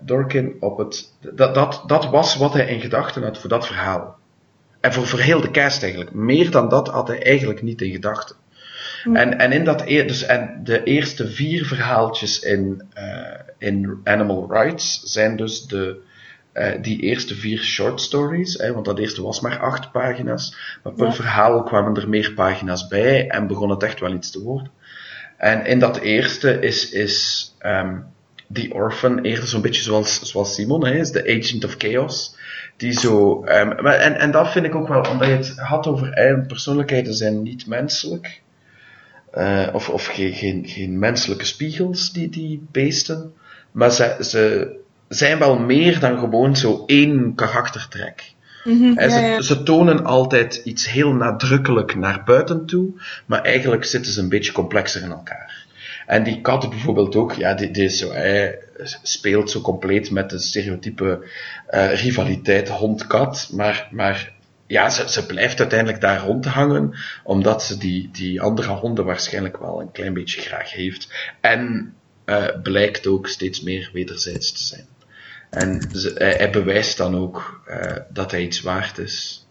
Dorkin, op het. Dat, dat, dat was wat hij in gedachten had voor dat verhaal. En voor, voor heel de cast eigenlijk. Meer dan dat had hij eigenlijk niet in gedachten. En, en in dat e- dus, en de eerste vier verhaaltjes in, eh, in Animal Rights zijn dus de, eh, die eerste vier short stories. Hè, want dat eerste was maar acht pagina's. Maar per Ja. verhaal kwamen er meer pagina's bij en begon het echt wel iets te worden. En in dat eerste is, is ehm, The Orphan eerder zo'n beetje zoals, zoals Simon, hè, is de Agent of Chaos. Die zo, ehm, maar, en, en dat vind ik ook wel, omdat je het had over eigen persoonlijkheden zijn niet menselijk. Eh, of of geen, geen, geen menselijke spiegels, die, die beesten. Maar ze, ze zijn wel meer dan gewoon zo één karaktertrek. Ja, ze, ja. ze tonen altijd iets heel nadrukkelijk naar buiten toe, maar eigenlijk zitten ze een beetje complexer in elkaar. En die kat bijvoorbeeld ook, ja, die, die is zo, hij speelt zo compleet met de stereotype eh, rivaliteit hond-kat, maar, maar ja, ze, ze blijft uiteindelijk daar rondhangen, omdat ze die, die andere honden waarschijnlijk wel een klein beetje graag heeft. En eh, blijkt ook steeds meer wederzijds te zijn. En ze- hij, hij bewijst dan ook eh, dat hij iets waard is.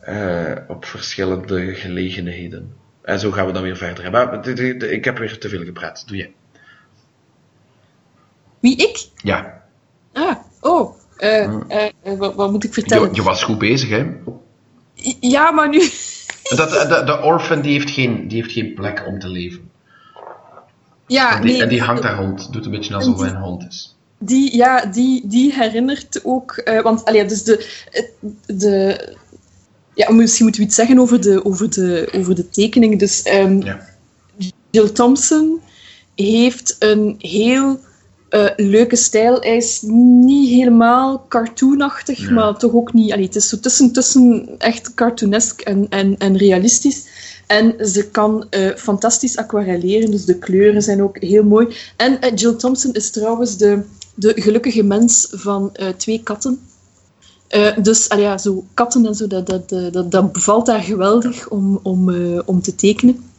Eh, op verschillende gelegenheden. En zo gaan we dan weer verder. Maar ik heb weer te veel gepraat. Doe jij. Wie, ik? Ja, eh, eh, eh, wat, wat moet ik vertellen? je, je was goed bezig, hè? Ja, maar nu... Dat, de, de orphan die heeft, geen, die heeft geen plek om te leven. Ja, En die, nee, en die hangt daar rond. Doet een beetje alsof hij een hond is. Die, ja, die, die herinnert ook... want, allee, dus de... de ja, misschien moeten we iets zeggen over de, over de, over de tekening. Dus ehm, Ja. Jill Thompson heeft een heel eh, leuke stijl. Hij is niet helemaal cartoonachtig, Ja. maar toch ook niet. Allee, het is zo tussen, tussen echt cartoonesk en, en, en realistisch. En ze kan eh, fantastisch aquarelleren, dus de kleuren zijn ook heel mooi. En eh, Jill Thompson is trouwens de, de gelukkige mens van twee katten. Dus ja, zo katten en zo, dat, dat, dat, dat, bevalt haar geweldig om, om, om te tekenen.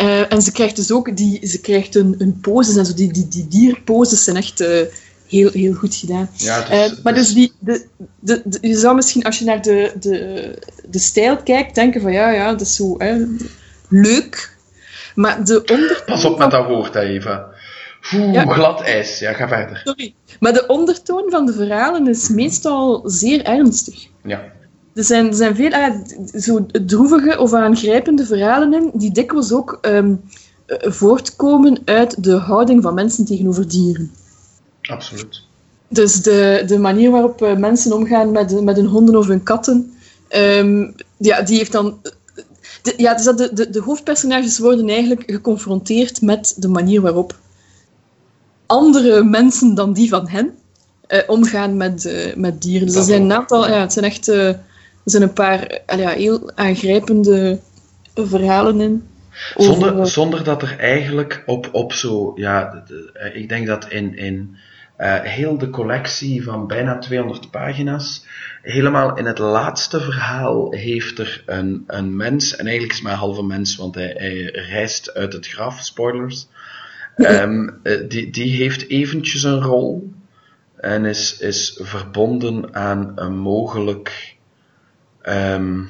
Eh, en ze krijgt dus ook die, ze krijgt een, een poses en zo. Die, die, die dierposes zijn echt eh, heel, heel goed gedaan. Ja, Eh, maar dus die, de, de, de- je zou misschien, als je naar de, de, de stijl kijkt, denken van ja, ja, dat is zo hè, leuk. Maar de ondertoon... Pas op met dat woord, hè, Eva. Oeh, Ja. glad ijs. Ja, ga verder. Sorry. Maar de ondertoon van de verhalen is meestal zeer ernstig. Ja. Er zijn, er zijn veel ah, zo droevige of aangrijpende verhalen in, die dikwijls ook ehm, eh, voortkomen uit de houding van mensen tegenover dieren. Absoluut. Dus de, de manier waarop eh, mensen omgaan met, met hun honden of hun katten, ehm, ja, die heeft dan. De, ja, dus dat de, de, de hoofdpersonages worden eigenlijk geconfronteerd met de manier waarop andere mensen dan die van hen eh, omgaan met, eh, met dieren. Dus er Dat zijn een aantal, ja. het zijn echt eh, zijn een paar ja, heel aangrijpende verhalen in. over, Zonder, zonder dat er eigenlijk op, op zo, ja, de- eh, ik denk dat in, in eh, heel de collectie van bijna 200 pagina's, helemaal in het laatste verhaal heeft er een, een mens, en eigenlijk is maar een halve mens, want hij, hij reist uit het graf, spoilers, Ehm, eh, die, die heeft eventjes een rol en is, is verbonden aan een mogelijk. Ehm,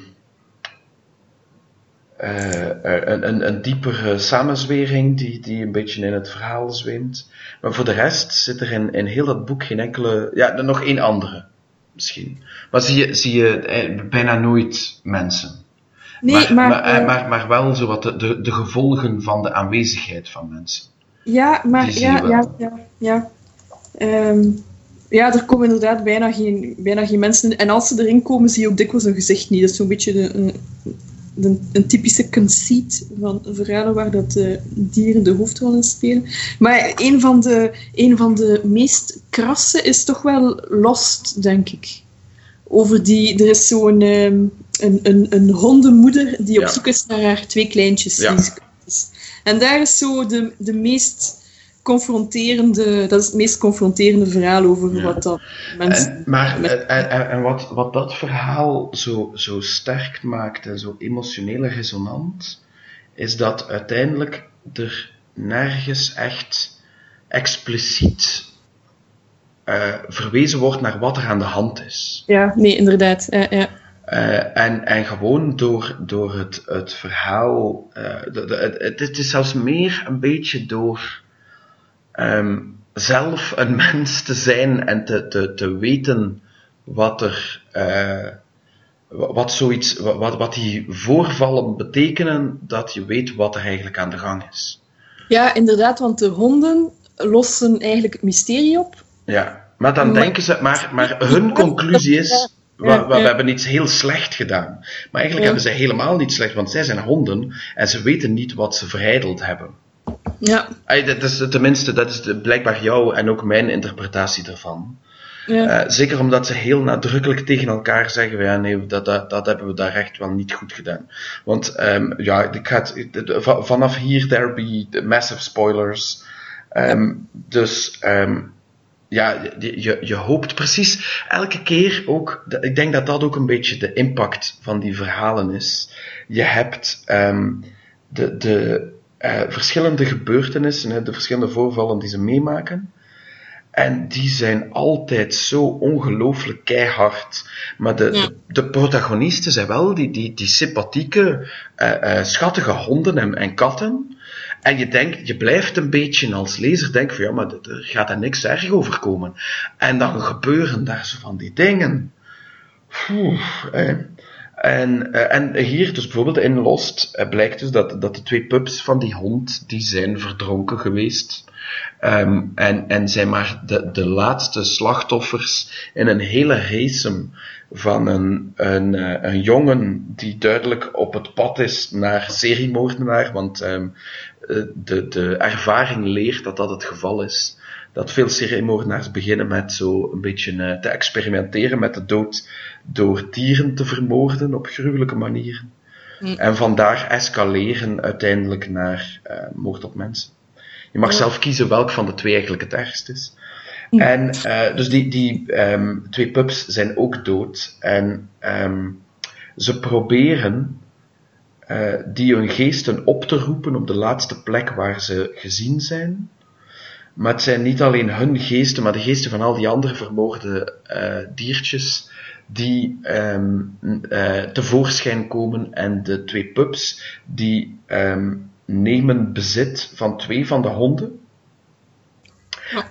eh, een, een, een diepere samenzwering die, die een beetje in het verhaal zweemt. Maar voor de rest zit er in, in heel dat boek geen enkele. Ja, nog één andere misschien. Maar zie je, zie je eh, bijna nooit mensen. nee, maar, maar, maar, eh, maar, maar wel zo wat de, de, de gevolgen van de aanwezigheid van mensen. Ja, maar ja, ja, ja, ja. Ehm, ja, er komen inderdaad bijna geen, bijna geen mensen in. En als ze erin komen, zie je ook dikwijls een gezicht niet. Dat is zo'n beetje een, de, een typische conceit van verhalen waar dat eh, dieren de hoofdrol in spelen. Maar een van, de, een van de meest krasse is toch wel Lost, denk ik. Over die, er is zo'n ehm, een, een, een hondenmoeder die op Ja. zoek is naar haar twee kleintjes. Ja. En daar is zo de, de meest confronterende, dat is het meest confronterende verhaal over Ja. wat dat mensen... En, maar met- en, en, en wat, wat dat verhaal zo, zo sterk maakt en zo emotioneel resonant, is dat uiteindelijk er nergens echt expliciet eh, verwezen wordt naar wat er aan de hand is. Ja, nee, inderdaad. Ja, ja. Eh, en, en gewoon door, door het, het verhaal. eh, de, het- het is zelfs meer een beetje door ehm, zelf een mens te zijn en te, te, te weten wat er. eh, wa- wat, zoiets, wa- wat, wat die voorvallen betekenen, dat je weet wat er eigenlijk aan de gang is. ja, inderdaad, want de honden lossen eigenlijk het mysterie op. Ja, maar dan Maar- denken ze, maar, maar hun conclusie is, we, we, hebben iets heel slecht gedaan. Maar eigenlijk Ja. hebben ze helemaal niet slecht, want zij zijn honden en ze weten niet wat ze verijdeld hebben. Ja, Ay, dat is tenminste, dat is de, blijkbaar jouw en ook mijn interpretatie ervan. ja. Eh, zeker omdat ze heel nadrukkelijk tegen elkaar zeggen: ja, nee, dat, dat, dat hebben we daar echt wel niet goed gedaan. Want ehm, ja, ik ga vanaf hier, there be massive spoilers. Ehm, Dus ehm, ja, je, je, je hoopt precies elke keer ook. Ik denk dat dat ook een beetje de impact van die verhalen is. Je hebt de, de eh, verschillende gebeurtenissen, de verschillende voorvallen die ze meemaken. En die zijn altijd zo ongelooflijk keihard. Maar de, Ja. de, de protagonisten zijn wel die, die, die sympathieke, eh, eh, schattige honden en, en katten. En je denkt, je blijft een beetje als lezer denken van ja, maar er gaat er niks erg overkomen. En dan gebeuren daar zo van die dingen. Oeh, eh. En, eh, en hier, dus bijvoorbeeld in Lost, eh, blijkt dus dat, dat de twee pups van die hond, die zijn verdronken geweest. Ehm, en, en zijn maar de, de laatste slachtoffers in een hele race van een, een, eh, een jongen die duidelijk op het pad is naar seriemoordenaar, want ehm, de, de ervaring leert dat dat het geval is dat veel seriemoordenaars beginnen met zo een beetje uh, te experimenteren met de dood door dieren te vermoorden op gruwelijke manieren. Mm. En vandaar escaleren uiteindelijk naar uh, moord op mensen. Je mag zelf kiezen welk van de twee eigenlijk het ergst is. Mm. En uh, dus die, die um, twee pups zijn ook dood. En um, ze proberen uh, die hun geesten op te roepen op de laatste plek waar ze gezien zijn. Maar het zijn niet alleen hun geesten, maar de geesten van al die andere vermoorde uh, diertjes die um, uh, tevoorschijn komen. En de twee pups die um, nemen bezit van twee van de honden.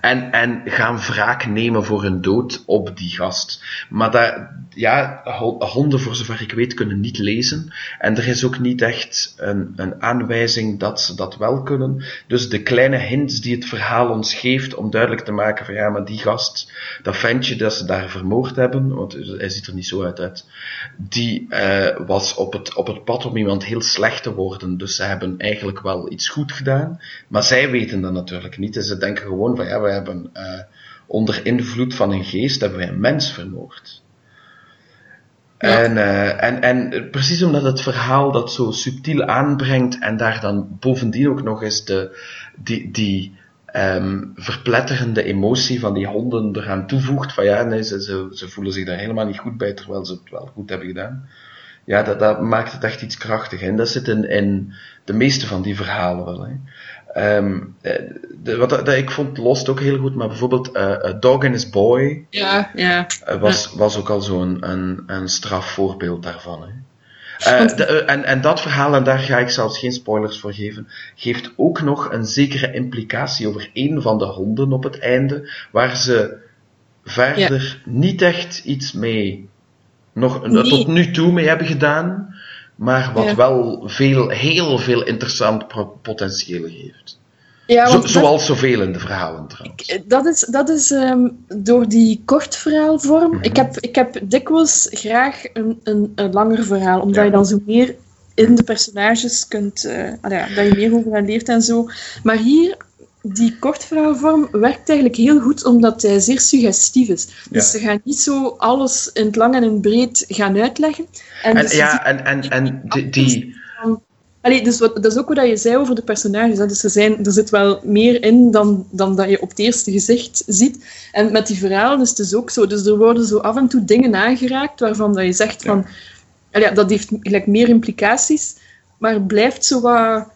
En, en gaan wraak nemen voor hun dood op die gast. Maar dat, ja, honden, voor zover ik weet, kunnen niet lezen. En er is ook niet echt een, een aanwijzing dat ze dat wel kunnen. Dus de kleine hints die het verhaal ons geeft om duidelijk te maken van ja, maar die gast, dat ventje dat ze daar vermoord hebben, want hij ziet er niet zo uit, uit die uh, was op het, op het pad om iemand heel slecht te worden. Dus ze hebben eigenlijk wel iets goed gedaan. Maar zij weten dat natuurlijk niet. En ze denken gewoon van we hebben uh, onder invloed van een geest hebben wij een mens vermoord. En, uh, en, en precies omdat het verhaal dat zo subtiel aanbrengt en daar dan bovendien ook nog eens de, die, die um, verpletterende emotie van die honden eraan toevoegt, van ja, nee, ze, ze, ze voelen zich daar helemaal niet goed bij, terwijl ze het wel goed hebben gedaan. Ja, dat, dat maakt het echt iets krachtig. En dat zit in, in de meeste van die verhalen wel. Hè. Um, de, wat dat, ik vond Lost ook heel goed, maar bijvoorbeeld uh, A Dog and His Boy ja, ja. Was, was ook al zo'n een, een strafvoorbeeld daarvan. Hè. Uh, de, en, en dat verhaal, en daar ga ik zelfs geen spoilers voor geven, geeft ook nog een zekere implicatie over een van de honden op het einde, waar ze verder ja. niet echt iets mee, nog nee. tot nu toe mee hebben gedaan, maar wat ja. wel veel, heel veel interessant potentieel heeft. Ja, Zo, zoals zoveel in de verhalen trouwens. Dat is, dat is um, door die kortverhaalvorm. Mm -hmm. ik, heb, ik heb dikwijls graag een, een, een langer verhaal, omdat ja. je dan zo meer in de personages kunt. Uh, ja, dat je meer over hen leert en zo. Maar hier, die kortverhaalvorm werkt eigenlijk heel goed omdat hij zeer suggestief is. Dus ja. ze gaan niet zo alles in het lang en in het breed gaan uitleggen. En, en dus ja, en, en, en die... die Allee, dus wat, dat is ook wat je zei over de personages. Hè. Dus er, zijn, er zit wel meer in dan, dan dat je op het eerste gezicht ziet. En met die verhalen is het dus ook zo. Dus er worden zo af en toe dingen aangeraakt waarvan dat je zegt van... Ja. Dat heeft gelijk meer implicaties, maar blijft zo wat...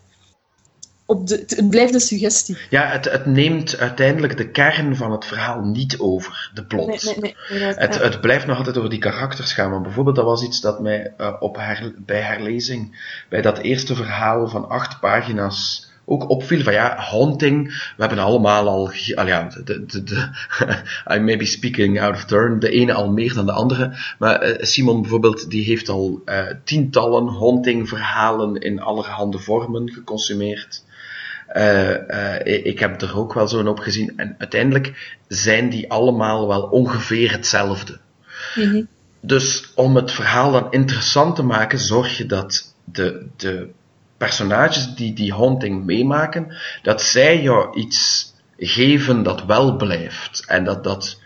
Op de, het blijft een suggestie. Ja, het, het neemt uiteindelijk de kern van het verhaal niet over, de plot. Nee, nee, nee, nee het, het blijft nog altijd over die karakters gaan. Maar bijvoorbeeld, dat was iets dat mij uh, op her, bij herlezing, bij dat eerste verhaal van acht pagina's, ook opviel van ja, haunting, we hebben allemaal al, al ja, de, de, de, I may be speaking out of turn, de ene al meer dan de andere, maar uh, Simon bijvoorbeeld, die heeft al uh, tientallen haunting verhalen in allerhande vormen geconsumeerd. Uh, uh, ik heb er ook wel zo'n op gezien. En uiteindelijk zijn die allemaal wel ongeveer hetzelfde. Mm -hmm. Dus om het verhaal dan interessant te maken, zorg je dat de, de personages die die haunting meemaken, dat zij jou iets geven dat wel blijft. En dat dat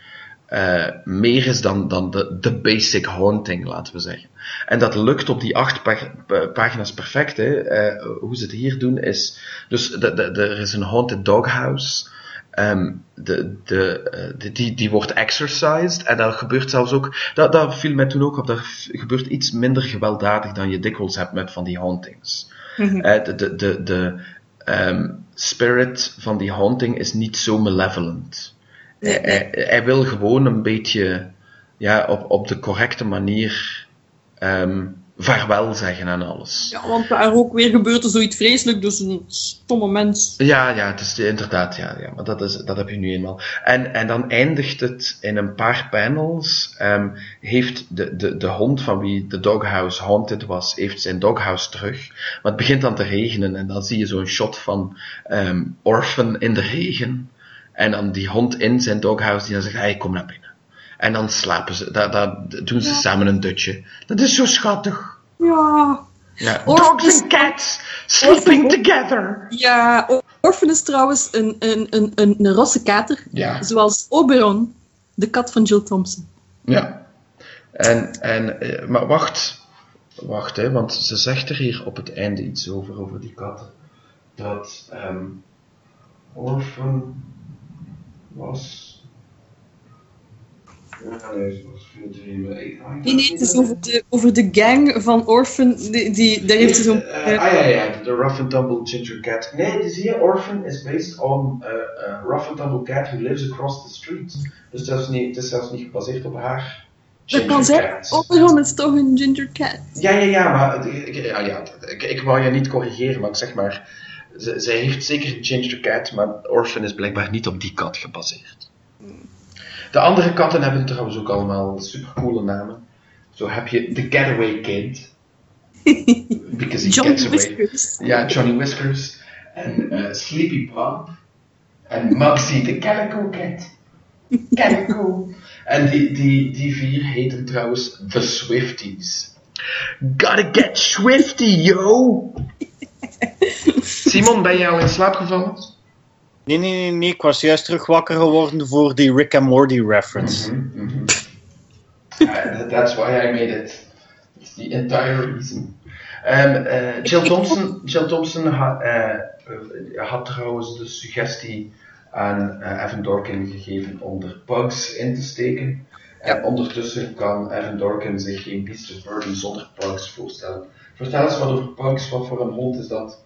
uh, meer is dan, dan de, de basic haunting, laten we zeggen. En dat lukt op die acht pag pagina's perfect. Hè. Uh, hoe ze het hier doen is... Dus de, de, de, er is een haunted doghouse. Um, de, de, de, die, die wordt exercised. En dat gebeurt zelfs ook... Dat, dat viel mij toen ook op. Dat gebeurt iets minder gewelddadig dan je dikwijls hebt met van die hauntings. Mm -hmm. uh, de de, de, de um, spirit van die haunting is niet zo malevolent. Hij, hij, wil gewoon een beetje ja, op, op de correcte manier um, vaarwel zeggen aan alles. Ja, want daar ook weer gebeurt er zoiets vreselijk, dus een stomme mens. Ja, ja, het is inderdaad, ja, ja maar dat, is, dat heb je nu eenmaal. En, en dan eindigt het in een paar panels. ehm, heeft de, de, de hond van wie de doghouse haunted was, heeft zijn doghouse terug. Maar het begint dan te regenen en dan zie je zo'n shot van ehm, Orphan in de regen. En dan die hond in zijn doghouse die dan zegt, hey, kom naar binnen. En dan slapen ze, daar, daar doen ze samen een dutje. Dat is zo schattig. Ja. Ja, dogs is- and cats sleeping Orphan- together. Ja, Or- Orphan is trouwens een, een, een, een, een rosse kater, Ja. zoals Oberon, de kat van Jill Thompson. Ja. En, en, eh, maar wacht. Wacht, hè, want ze zegt er hier op het einde iets over, over die katten. Dat ehm Orphan was... Ja, nee, ze was 24. Ik- ah, ik Nee, nee, het is over de, over de gang van Orphan, die, die, daar heeft ze zo'n... Eh, ah ja, ja, de Rough and Tumble Ginger Cat. Nee, dus hier Orphan is based on a, a Rough and Tumble Cat who lives across the street. Dus dat is niet, het is zelfs niet gebaseerd op haar. dat kan zijn. Oberon is toch een ginger cat. Ja, ja, ja, maar ja, ja, ik, ik wou je niet corrigeren, maar ik zeg maar, ze, zij heeft zeker een Ginger Cat, maar Orphan is blijkbaar niet op die kat gebaseerd. De andere katten hebben trouwens ook allemaal supercoole namen. Zo heb je The Getaway Kid. Because he gets away. Whiskers. Ja, Johnny Whiskers. En eh, Sleepy Pop. En Muggsy the Calico Cat. Calico. En die, die, die vier heten trouwens The Swifties. Gotta get Swifty, yo! Simon, ben je al in slaap gevallen? Nee, nee, nee, nee, ik was juist terug wakker geworden voor die Rick and Morty reference. Mhm, Yeah, that's why I made it. It's the entire reason. Um, eh, Jill Thompson, Jill Thompson ha- eh, had trouwens de suggestie aan eh, Evan Dorkin gegeven om er pugs in te steken. En ondertussen kan Evan Dorkin zich geen Beast of Burden zonder pugs voorstellen. Vertel eens wat over pugs, wat voor een hond is dat?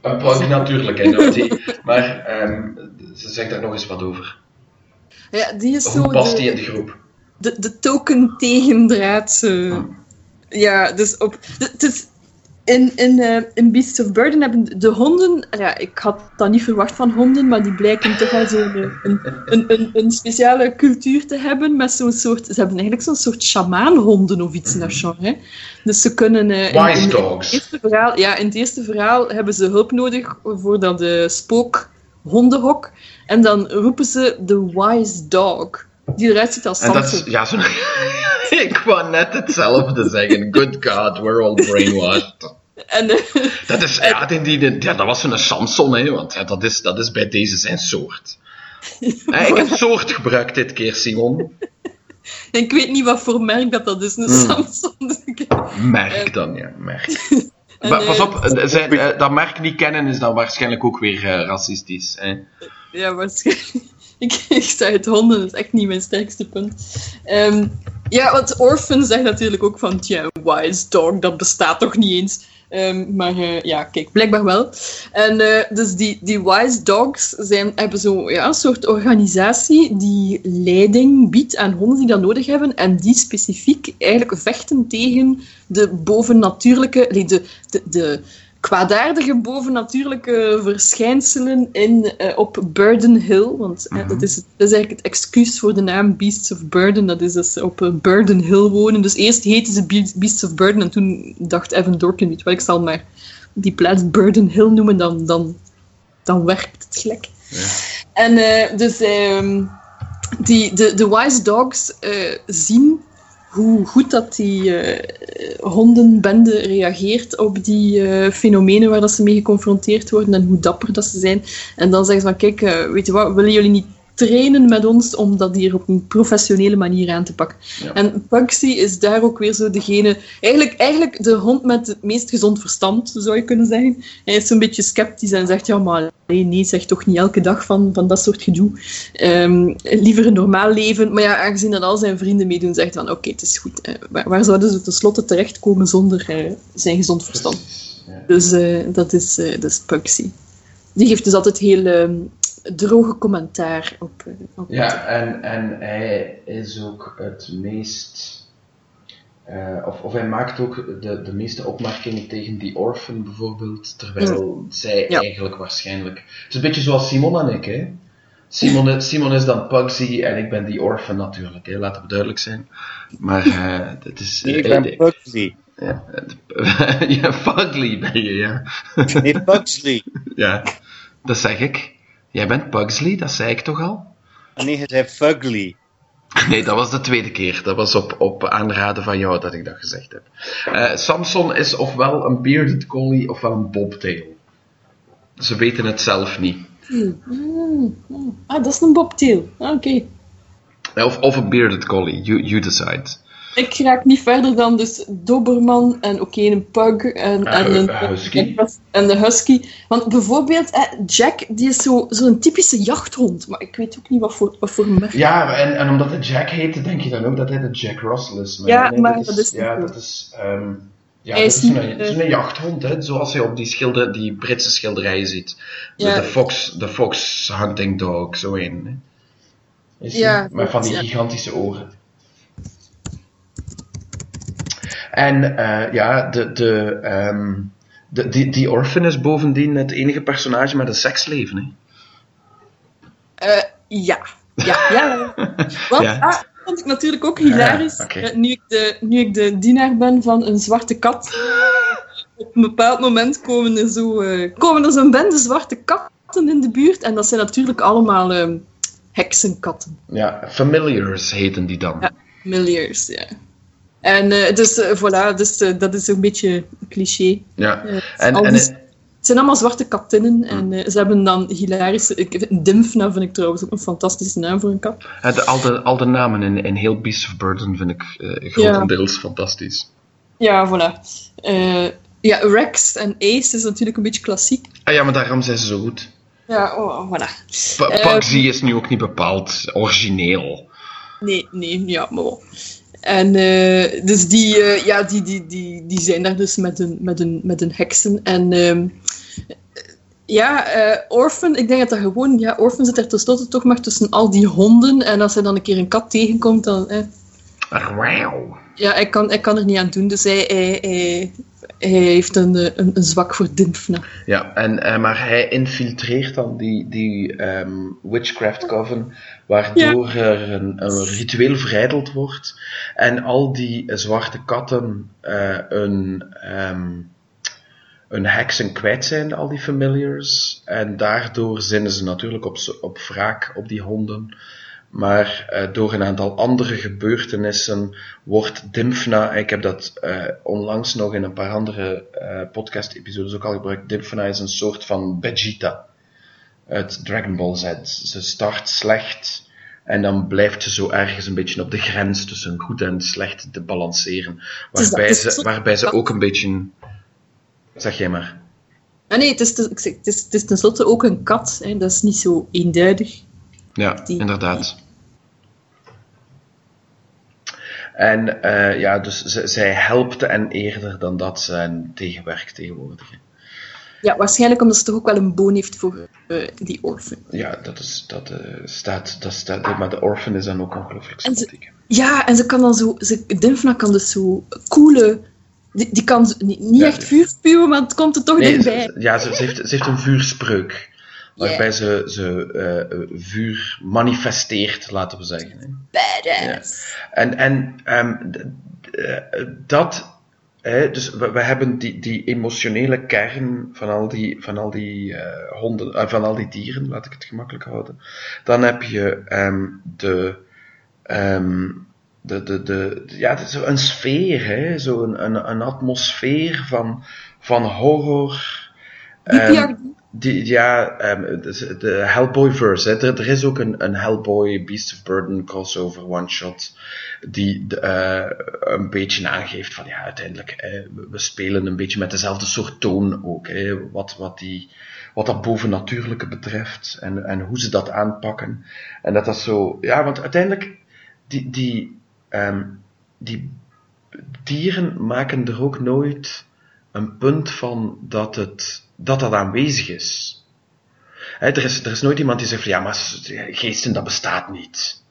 Een pug natuurlijk, hè, maar ehm, ze zegt daar nog eens wat over. Ja, die is zo Hoe past de- die in de groep? de, de token tegendraad. eh, Ja, dus op. de- Het is, in, in, eh, in Beasts of Burden hebben de honden. Ja, ik had dat niet verwacht van honden, maar die blijken toch wel zo'n eh, een, een, een, een speciale cultuur te hebben. Met zo'n soort. Ze hebben eigenlijk zo'n soort shamaanhonden of iets in dat genre. hè. Dus ze kunnen. eh, in- Wise in- dogs. In het, eerste verhaal, ja, in het eerste verhaal hebben ze hulp nodig voor dat de spook hondenhok. En dan roepen ze de wise dog. Die eruit ziet als En dat is, Samson. ja, zo... ik wou net hetzelfde zeggen. Good God, we're all brainwashed. En, eh, Dat is, ja, die, die, die- ja, dat was een Samson, hè, want ja, dat, is, dat is bij deze zijn soort. Hè, ik heb soort gebruikt dit keer, Simon. En ik weet niet wat voor merk dat, dat is, een Hmm. Samsung. Merk dan, ja, merk. En, Maar pas op, eh, zijn, eh, dat merk niet kennen is dan waarschijnlijk ook weer racistisch. Hè. Ja, waarschijnlijk. Ik, ik zei het honden, is echt niet mijn sterkste punt. Ehm, ja, want Orphan zegt natuurlijk ook van, tja, wise dog, dat bestaat toch niet eens. Ehm, maar eh, ja, kijk, blijkbaar wel. En eh, dus die, die wise dogs zijn, hebben zo ja, soort organisatie die leiding biedt aan honden die dat nodig hebben. En die specifiek eigenlijk vechten tegen de bovennatuurlijke, de, de, de kwaadaardige bovennatuurlijke verschijnselen in, eh, op Burden Hill. Want eh, dat, is, dat is eigenlijk het excuus voor de naam Beasts of Burden. Dat is dus ze op eh, Burden Hill wonen. Dus eerst heten ze Be- Beasts of Burden en toen dacht Evan Dorkin, weet wat, ik zal maar die plaats Burden Hill noemen, dan, dan, dan werkt het gelijk. En dus ehm, die, de, de Wise Dogs zien hoe goed dat die eh, hondenbende reageert op die eh, fenomenen waar dat ze mee geconfronteerd worden en hoe dapper dat ze zijn. En dan zeggen ze van, kijk, eh, weet je wat, willen jullie niet trainen met ons om dat hier op een professionele manier aan te pakken? Ja. En Pugsy is daar ook weer zo degene... Eigenlijk, eigenlijk de hond met het meest gezond verstand, zou je kunnen zeggen. Hij is zo'n beetje sceptisch en zegt, ja, maar nee, nee, zeg toch niet elke dag van, van dat soort gedoe. Ehm, liever een normaal leven. Maar ja, aangezien dat al zijn vrienden meedoen, zegt van, oké, het is goed. Eh, waar, waar zouden ze tenslotte terechtkomen zonder eh, zijn gezond verstand? Ja. Dus eh, dat, is, is Pugsy. Die geeft dus altijd heel ehm, droge commentaar op... eh, op Ja, en, en hij is ook het meest Eh, of, of hij maakt ook de, de meeste opmerkingen tegen die orphan bijvoorbeeld, terwijl zij Ja. eigenlijk waarschijnlijk... Het is een beetje zoals Simon en ik, hè. Simon, is- Simon is dan Pugsy en ik ben die orphan natuurlijk, hè. laten we duidelijk zijn. Maar eh het is... Nee, ik eh, ben Pugsley. ja, ja, Fugly ben je, ja. Nee, Pugsley. ja. Dat zeg ik. Jij bent Pugsley, dat zei ik toch al? Nee, je zei Fugly. Nee, dat was de tweede keer. Dat was op, op aanraden van jou dat ik dat gezegd heb. Eh, Samson is ofwel een bearded collie ofwel een bobtail. Ze weten het zelf niet. Ah, dat is een bobtail. Ah, Oké. Eh, Of, of een bearded collie, you, you decide. Ik raak niet verder dan dus Doberman en oké, een pug en, Eh, en een husky. En de husky. Want bijvoorbeeld, eh, Jack, die is zo- zo'n typische jachthond. Maar ik weet ook niet wat voor, wat voor merk. Ja, en, en omdat het Jack heet, denk je dan ook dat hij de Jack Russell is. Ja, maar dat is Ja, dat is... ehm, ja, Hij dat is niet, een, het is eh, een jachthond, hè, zoals je op die, schilder, die Britse schilderijen ziet. De, Ja. de, fox, de fox hunting dog, zo een. Hè. Is die? Ja, Met van die ja. gigantische oren. En eh, ja, de, de, ehm, de, die, die orphan is bovendien het enige personage met een seksleven. Hè. Eh, ja. Ja, ja. Want, Ja. ah, vond ik natuurlijk ook hilarisch. Ja, eh, nu, ik de, nu ik de dienaar ben van een zwarte kat. Op een bepaald moment komen er, zo, komen er zo'n bende zwarte katten in de buurt. En dat zijn natuurlijk allemaal ehm, heksenkatten. Ja, familiars heten die dan. Ja. Milliers, ja. En eh, dus, eh, voilà, dus eh, dat is een beetje cliché. Ja. En, en, het zijn allemaal zwarte katinnen en eh, ze hebben dan hilarische... Ik, Dimfna vind ik trouwens ook een fantastische naam voor een kat. Ja, de- al, de, al de namen in, in heel Beast of Burden vind ik eh, grotendeels fantastisch. Ja, voilà. Ja, Rex en Ace is natuurlijk een beetje klassiek. Ah ja, maar daarom zijn ze zo goed. Ja, oh, voilà. P- Pugsy is nu ook niet bepaald origineel. Nee, nee, ja, maar wel. En eh, dus die, eh, ja, die, die, die, die zijn daar dus met een, met een, met een heksen. En ehm, ja, eh, Orphan, ik denk dat dat gewoon... Ja, Orphan zit er tenslotte toch maar tussen al die honden. En als hij dan een keer een kat tegenkomt, dan... Eh, Wauw. ja, hij kan, hij kan er niet aan doen. Dus hij, hij, hij, hij heeft een, een, een zwak voor Dimfna. Ja, en, maar hij infiltreert dan die, die ehm, Witchcraft Coven, waardoor er een, een ritueel verijdeld wordt. En al die zwarte katten eh, een, ehm een heksen kwijt zijn, al die familiars. En daardoor zinnen ze natuurlijk op, op wraak op die honden. Maar eh, door een aantal andere gebeurtenissen wordt Dimfna, ik heb dat eh, onlangs nog in een paar andere podcast-episodes ook al gebruikt, Dimfna is een soort van Vegeta uit Dragon Ball Z. Ze start slecht en dan blijft ze zo ergens een beetje op de grens tussen goed en slecht te balanceren. dat- Waarbij, ze, waarbij ze ook een beetje... Zeg jij maar. Ah nee, het is, zeg, het is, het is tenslotte ook een kat. Hè. Dat is niet zo eenduidig. Ja, Die- inderdaad. En eh, ja, dus zij helpte en eerder dan dat ze hen tegenwerkt tegenwoordig. Ja, waarschijnlijk omdat ze toch ook wel een boon heeft voor eh, die orphan. Ja, dat, is, dat, eh, staat, dat staat. Maar de orphan is dan ook ongelooflijk sympathiek. Ja, en ze kan dan zo... Ze, Dimfna kan dus zo coole... Die, die kan niet, niet Ja. echt vuur spuwen, maar het komt er toch Nee, dichtbij. ze, ja, ze, ze heeft, ze heeft een vuurspreuk. Waarbij Ja. ze, ze eh, vuur manifesteert, laten we zeggen. Hè. Badass. En, en ehm, eh, dat, hè, dus we, we hebben die, die emotionele kern van al die, van al die eh, honden, eh, van al die dieren, laat ik het gemakkelijk houden. Dan heb je ehm, de, ehm, de, de, de, ja, het is zo een sfeer, hè, zo een, een, een atmosfeer van, van horror. Ehm. Die, ja, ehm, de, Hellboy-verse. Er, er is ook een, een Hellboy Beast of Burden crossover one-shot die eh, een beetje aangeeft van ja, uiteindelijk, we, we spelen een beetje met dezelfde soort toon ook. Hè, wat, wat, die, wat dat bovennatuurlijke betreft en, en hoe ze dat aanpakken. En dat dat zo, ja, want uiteindelijk, die, die, ehm, die dieren maken er ook nooit een punt van dat het, dat, dat aanwezig is. Er is. Er is nooit iemand die zegt van ja, maar geesten dat bestaat niet.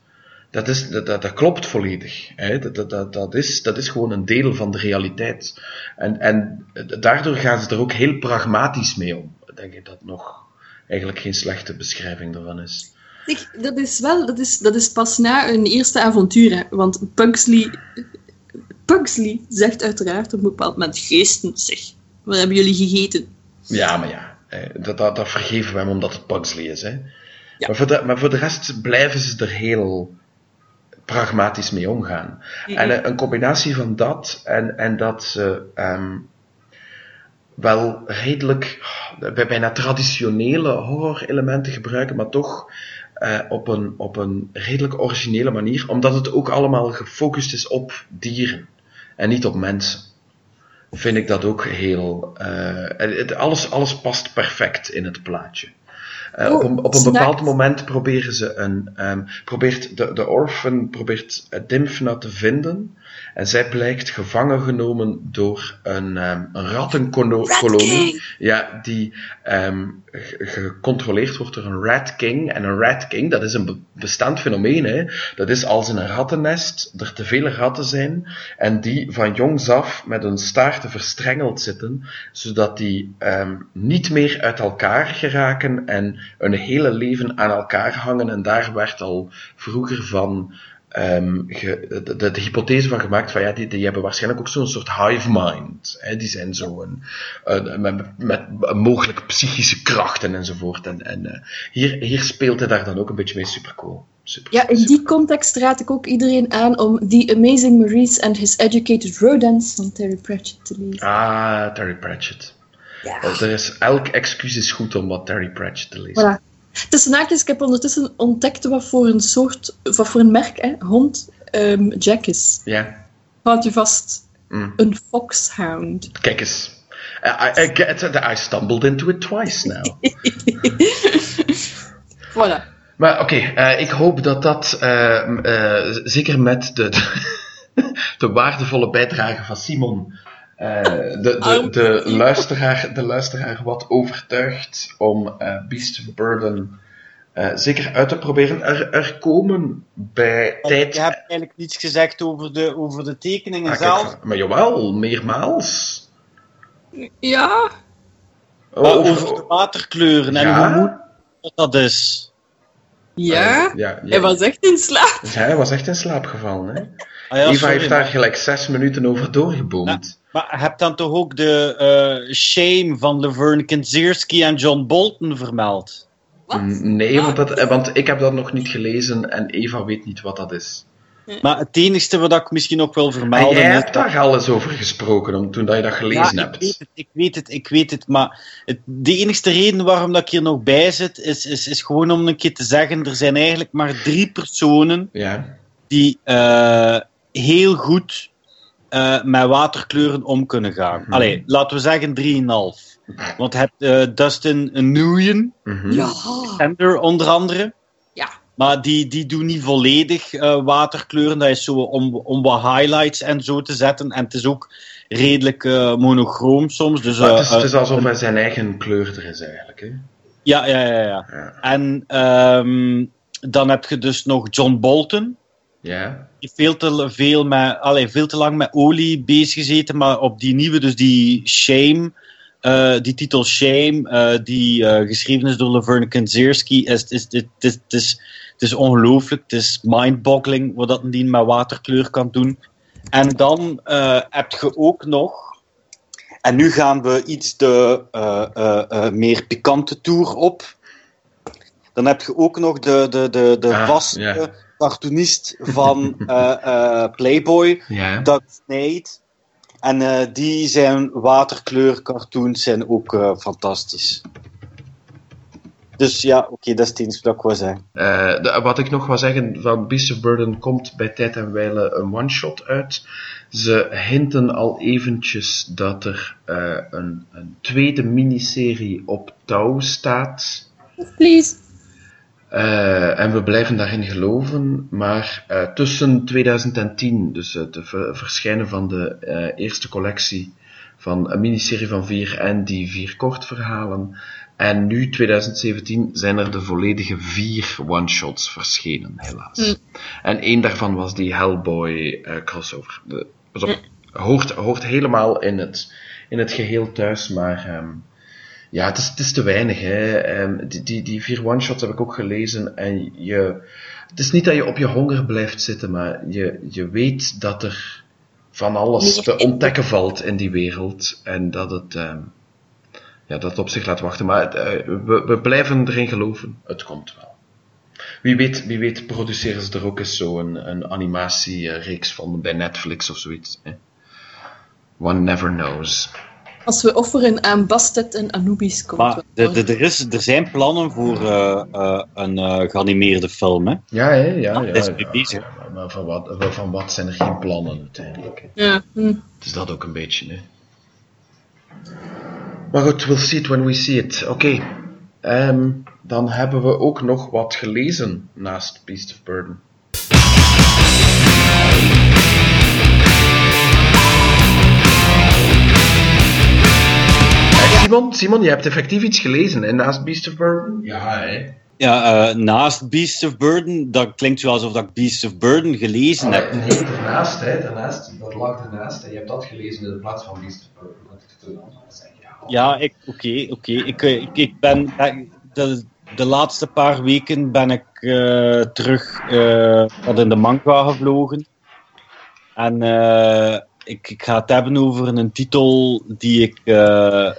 Dat, is, dat, dat, klopt volledig. Dat, dat, dat, is, dat is gewoon een deel van de realiteit. En, en daardoor gaan ze er ook heel pragmatisch mee om. Ik denk dat nog eigenlijk geen slechte beschrijving ervan is. Zeg, dat is wel, dat is, dat is pas na een eerste avontuur, want Pugsley, Pugsley zegt uiteraard op een bepaald moment, geesten, zeg, wat hebben jullie gegeten? Ja, maar ja, hè, dat, dat, dat vergeven we hem omdat het Pugsley is. Hè. Maar, voor de, maar voor de rest blijven ze er heel pragmatisch mee omgaan. En eh, een combinatie van dat en, en dat ze ehm, wel redelijk oh, bij- bijna traditionele horror-elementen gebruiken, maar toch eh, op, een, op een redelijk originele manier, omdat het ook allemaal gefocust is op dieren en niet op mensen. Vind ik dat ook heel. eh, het, alles, alles past perfect in het plaatje. Eh, Oh, op, een, op een bepaald moment proberen ze een. ehm, probeert de, de orphan probeert eh, Dimfna te vinden. En zij blijkt gevangen genomen door een, ehm, een rattenkolonie. Ja, die ehm, ge- gecontroleerd wordt door een Rat King. En een Rat King, dat is een be- bestaand fenomeen. Hè. Dat is als in een rattennest er te veel ratten zijn. En die van jongs af met hun staarten verstrengeld zitten. Zodat die ehm, niet meer uit elkaar geraken. En hun hele leven aan elkaar hangen. En daar werd al vroeger van ehm, ge- de, de, de hypothese van gemaakt van ja, die, die hebben waarschijnlijk ook zo'n soort hive mind. Hè? Die zijn zo een, een- met, met mogelijk psychische krachten enzovoort. En, en eh, hier, hier speelt hij daar dan ook een beetje mee supercool. Super, Ja, in super- die context raad ik ook iedereen aan om The Amazing Maurice and His Educated Rodents van Terry Pratchett te lezen. Ah, Terry Pratchett. Ja. Er is, elk excuus is goed om wat Terry Pratchett te lezen. Voilà. Tussen haakjes, ik heb ondertussen ontdekt wat voor een soort, wat voor een merk, hè, hond ehm, Jack is. Ja, Houd je vast. Mm. Een foxhound. kijk eens. I, I, get it, I stumbled into it twice now. Voilà. Maar oké, eh, ik hoop dat dat, eh, m- eh, zeker met de, de, de waardevolle bijdrage van Simon, eh, de, de, de, luisteraar, de luisteraar wat overtuigt om eh, Beast of Burden eh, zeker uit te proberen. Er, er komen bij tijd... Je hebt eigenlijk niets gezegd over de, over de tekeningen Ah, kijk, zelf. maar jawel, meermaals. Ja. Maar Over- over de waterkleuren en Ja? hoe moeilijk dat is. Ja. Ja, ja. Hij was echt in slaap. Dus hij was echt in slaap gevallen. Hè? Ah ja, Eva sorry, heeft daar maar, gelijk zes minuten over doorgeboomd. Maar je hebt dan toch ook de eh, shame van Laverne Kinzierski en John Bolton vermeld? Wat? Nee, want, dat, eh, want ik heb dat nog niet gelezen en Eva weet niet wat dat is. Maar het enige wat ik misschien ook wil En vermelden jij is hebt daar al eens over gesproken om, toen dat je dat gelezen ja, hebt. Ik weet het, ik weet het, ik weet het. Maar het, de enige reden waarom dat ik hier nog bij zit, is, is, is gewoon om een keer te zeggen: er zijn eigenlijk maar drie personen Ja. die eh, heel goed eh, met waterkleuren om kunnen gaan. Mhm. Allee, laten we zeggen 3,5. Want je hebt eh, Dustin Nguyen, Mhm. Ja. Onder andere. Ja. Maar die, die doen niet volledig eh, waterkleuren. Dat is zo om, om wat highlights en zo te zetten. En het is ook redelijk eh, monochroom soms. Dus, eh, het, is, het is alsof hij zijn eigen kleur er is eigenlijk. Hè? ja, ja, ja, ja. Ja. En ehm, dan heb je dus nog John Bolton. Ja. Die veel te, veel, met, allee, veel te lang met olie bezig gezeten, maar op die nieuwe, dus die Shame, eh, die titel Shame, eh, die eh, geschreven is door Laverne Kanzerski, is, is, is, is, is, is, het is ongelooflijk, het is mindboggling wat dat dien met waterkleur kan doen. En dan heb je ook nog, en nu gaan we iets de meer pikante tour op. Dan heb je ook nog de, de, de, de Ah, vaste. Cartoonist van eh, eh, Playboy, Ja. Doug Snade. En eh, die zijn waterkleurcartoons zijn ook eh, fantastisch. Dus ja, oké, dat is het enige wat ik wil zeggen. Eh, de- wat ik nog wil zeggen, van Beast of Burden komt bij tijd en wijle een one-shot uit. Ze hinten al eventjes dat er eh, een, een tweede miniserie op touw staat. Please. Eh, en we blijven daarin geloven, maar eh, tussen 2010, dus het ver- verschijnen van de eh, eerste collectie van een miniserie van vier en die vier kortverhalen. En nu, 2017, zijn er de volledige vier one-shots verschenen, helaas. En één daarvan was die Hellboy crossover. De, op, hoort, hoort helemaal in het, in het geheel thuis, maar ehm, ja, het is, het is te weinig. Hè. Ehm, die, die, die vier one-shots heb ik ook gelezen en je, het is niet dat je op je honger blijft zitten, maar je, je weet dat er van alles te ontdekken valt in die wereld en dat het, ehm, ja, dat het op zich laat wachten. Maar het, eh, we, we blijven erin geloven. Het komt wel. Wie weet, wie weet produceren ze er ook eens zo'n een animatiereeks van bij Netflix of zoiets. Hè? One never knows. Als we offeren aan Bastet en Anubis komt Maar wel. de, de, er, is, er zijn plannen voor eh, eh, een eh, geanimeerde film, hè? Ja, hè? ja, ja. is ja. bezig. Maar van wat, van wat zijn er geen plannen uiteindelijk? hè? Ja, hm. Het is dat ook een beetje, hè. Maar goed, we'll see it when we see it. Oké. Ehm, dan hebben we ook nog wat gelezen naast Beast of Burden. Simon, Simon, je hebt effectief iets gelezen en naast Beast of Burden? Ja, hè. Ja, eh, naast Beasts of Burden, dat klinkt zo alsof dat ik Beasts of Burden gelezen heb. Nee, daarnaast, hè, daarnaast, dat lag ernaast en je hebt dat gelezen in de plaats van Beast of Burden. Dat ik toen allemaal zeg, ja. Ja, ik- oké, oké. Ik, eh, ik, ik ben... eh, De, de laatste paar weken ben ik eh, terug eh, wat in de manga gevlogen. En eh, ik, ik ga het hebben over een titel die ik eh,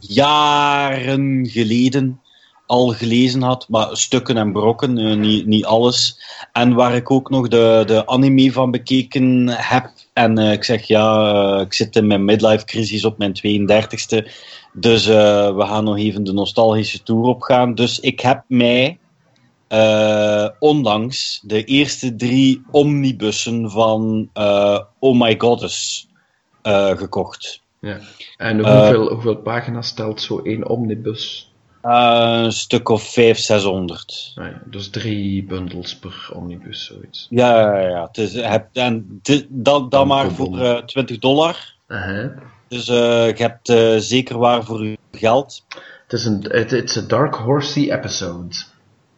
jaren geleden al gelezen had, maar stukken en brokken, eh, niet, niet alles. En waar ik ook nog de, de anime van bekeken heb. En eh, ik zeg ja, eh, ik zit in mijn midlife crisis op mijn 32e. Dus we gaan nog even de nostalgische tour opgaan. Dus ik heb mij onlangs de eerste drie omnibussen van Oh My Goddess gekocht. Ja. En Eh, hoeveel, hoeveel pagina's telt zo één omnibus? Eh, een stuk of 500, 600. Ah ja, dus drie bundels per omnibus, zoiets. Ja, ja, ja. Het is, heb, en dit- dat, dat Dan maar voor eh, 20 dollar. Dus je hebt zeker waar voor je geld. Het is een het it's a dark horsey episode.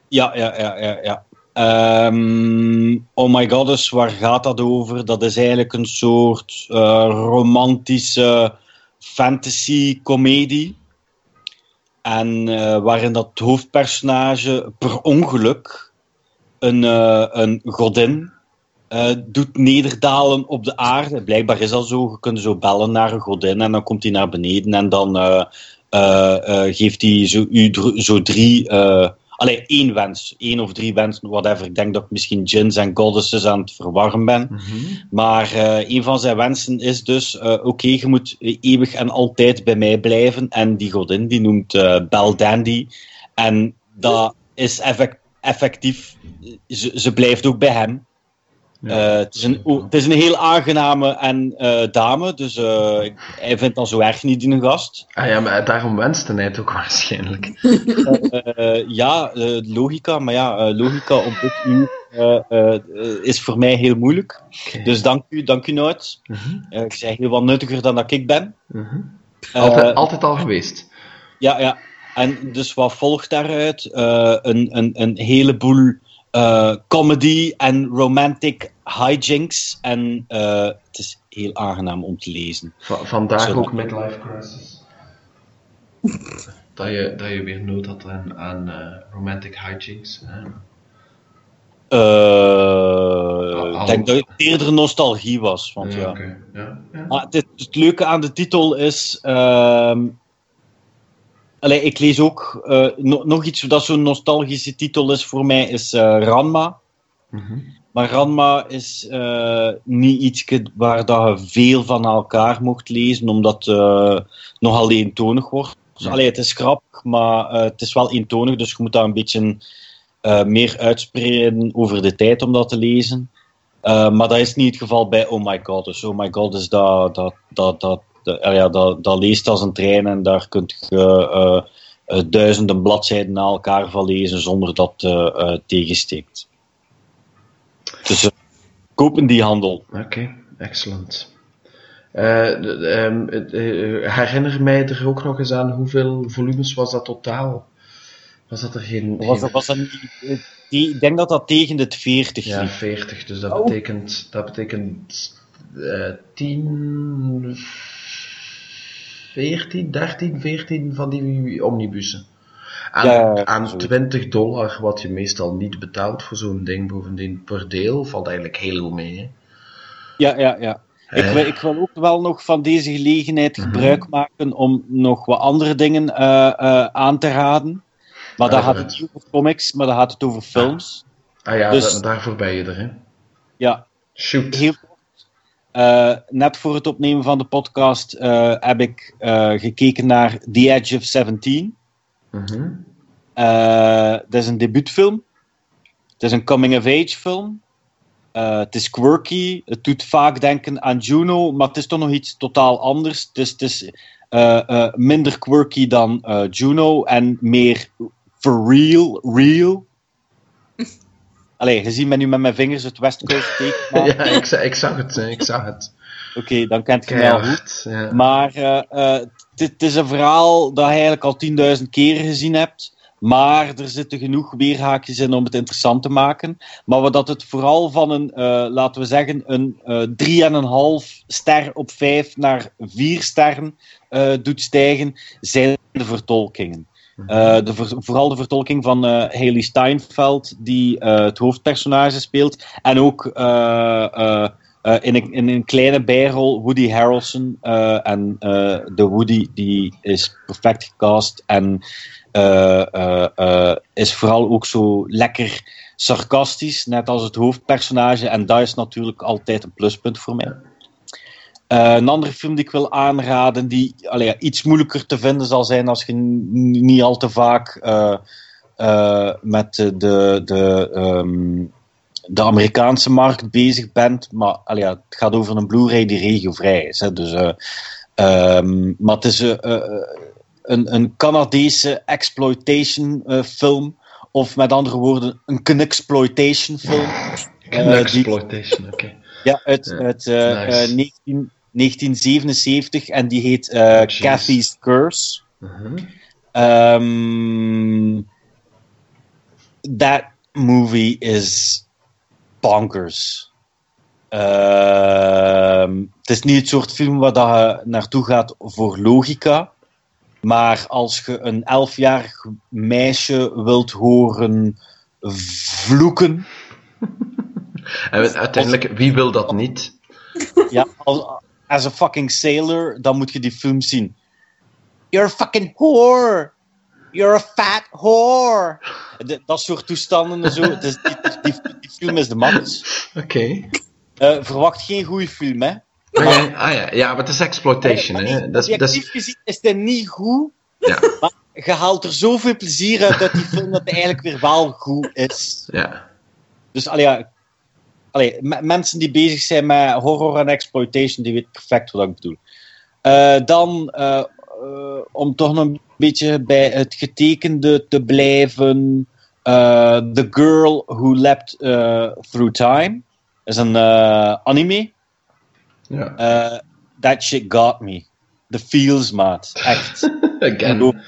Ja, ja, ja, ja. ja. Ehm, oh my god, dus waar gaat dat over? Dat is eigenlijk een soort eh, romantische fantasy-comedie. En eh, waarin dat hoofdpersonage per ongeluk een, eh, een godin doet nederdalen op de aarde. Blijkbaar is dat zo. Je kunt zo bellen naar een godin en dan komt hij naar beneden en dan geeft hij zo, zo drie. Eh Allee, één wens. één of drie wensen, whatever. Ik denk dat ik misschien gins en goddesses aan het verwarren ben. Maar eh, een van zijn wensen is dus: eh, oké, je moet eeuwig en altijd bij mij blijven. En die godin die noemt Belle Dandy. En dat is effect- effectief. Ze, ze blijft ook bij hem. Ja. Eh, het, is een, o- het is een heel aangename en, eh, dame, dus eh, ik- hij vindt dat zo erg niet in een gast. Ah ja, maar daarom wenste hij het ook waarschijnlijk. Eh, ja, eh, logica, maar ja, eh, logica op dit uur eh, eh, is voor mij heel moeilijk. Dus dank u, dank u nooit. Mhm, Eh, ik zeg heel wat nuttiger dan dat ik ben. mhm. Altijd, altijd al geweest. Ja, ja. En dus wat volgt daaruit? Eh, een, een, een heleboel eh, comedy en romantic hijinks. En eh, het is heel aangenaam om te lezen. Va- vandaag Zo. ook midlife crisis. dat, je, dat je weer nood had aan, aan eh, romantic hijinks. hè. Eh, ik denk dat het eerder nostalgie was. Want, ja. oké. Ja, ja. Maar het, het leuke aan de titel is. ehm allee, ik lees ook eh, no- nog iets dat zo'n nostalgische titel is voor mij, is eh, Ranma. Mhm. Maar Ranma is eh, niet iets waar dat je veel van elkaar mocht lezen, omdat het nogal eentonig wordt. Dus, allee, het is grappig, maar het is wel eentonig, dus je moet daar een beetje meer uitspreiden over de tijd om dat te lezen. Maar dat is niet het geval bij Oh My God. Dus Oh My God is dat, dat, dat, dat, dat, eh, ja, dat, dat leest als een trein en daar kunt je eh, eh, duizenden bladzijden na elkaar van lezen zonder dat eh eh, tegensteekt. Dus kopen die handel. Oké, excellent. Het, eh, herinner mij er ook nog eens aan hoeveel volumes was dat totaal? Was dat er geen... Was, geen- was dat niet, ik denk dat dat tegen de 40 Ja, liep. 40. Dus dat Oh. betekent, dat betekent eh 10, 14, 13, 14 van die omnibussen. Aan, Ja, aan zoiets. 20 dollar, wat je meestal niet betaalt voor zo'n ding, bovendien per deel, valt eigenlijk heel veel mee. hè. Ja, ja, ja. Ik wil, ik wil ook wel nog van deze gelegenheid Mhm. gebruik maken om nog wat andere dingen eh, eh, aan te raden. Maar dan gaat het niet over comics, maar dan gaat het over films. Ah ja, Dus- da- daarvoor ben je er, hè. Ja, Shoot. heel Eh, net voor het opnemen van de podcast eh, heb ik eh, gekeken naar The Edge of 17. Mhm. Dat is een debuutfilm. Het is een coming-of-age film. Het is quirky. Het doet vaak denken aan Juno, maar het is toch nog iets totaal anders. Het is, het is minder quirky dan Juno en meer for real, real. Allee, je ziet me nu met mijn vingers het West Coast teken. ja, ik, ik zag het, hè, ik zag het. Oké, dan kent je mij al goed. Ja. Maar eh, eh, het is een verhaal dat je eigenlijk al 10.000 keren gezien hebt. Maar er zitten genoeg weerhaakjes in om het interessant te maken. Maar wat dat het vooral van een, eh, laten we zeggen, een eh 3,5 ster op 5 naar 4 sterren eh, doet stijgen, zijn de vertolkingen. Eh, de vooral de vertolking van eh Haley Steinfeld, die eh, het hoofdpersonage speelt. En ook in, een, in een kleine bijrol Woody Harrelson. en de Woody die is perfect gecast en is vooral ook zo lekker sarcastisch, net als het hoofdpersonage. En dat is natuurlijk altijd een pluspunt voor mij. Eh, een andere film die ik wil aanraden, die allee, iets moeilijker te vinden zal zijn als je niet al te vaak eh, eh, met de, de, de, ehm, de Amerikaanse markt bezig bent. Maar allee, het gaat over een Blu-ray die regiovrij is. Hè, dus, eh, ehm, maar het is een, een Canadese exploitation film. Of met andere woorden, een Knexploitation film. Exploitation, oké. ja, uit, Ja, uit eh, nice. eh, 19, 1977 en die heet eh jeez. Kathy's Curse. Mhm. Um, that movie is bonkers. Ehm, het is niet het soort film waar dat je naartoe gaat voor logica. Maar als je een elfjarig meisje wilt horen vloeken, En uiteindelijk, wie wil dat niet? Ja, als, as a fucking sailor, dan moet je die film zien. You're a fucking whore! You're a fat whore! De- dat soort toestanden en zo. Is- die, die, die film is de max. Oké. Eh, verwacht geen goede film, hè? Ah, ja, ah ja, ja, maar het is exploitation, Maar hè. nee, Dat dat is, gezien is het niet goed. ja, Maar je haalt er zoveel plezier uit uit die film dat het eigenlijk weer wel goed is. ja. Dus allee, ja, allee, me- mensen die bezig zijn met horror en exploitation, die weten perfect wat ik bedoel. Eh, dan, eh, om toch nog een beetje bij het getekende te blijven, eh, The Girl Who Leapt Through Time. Is een anime. ja. That shit got me. The feels, maat. Echt. Again.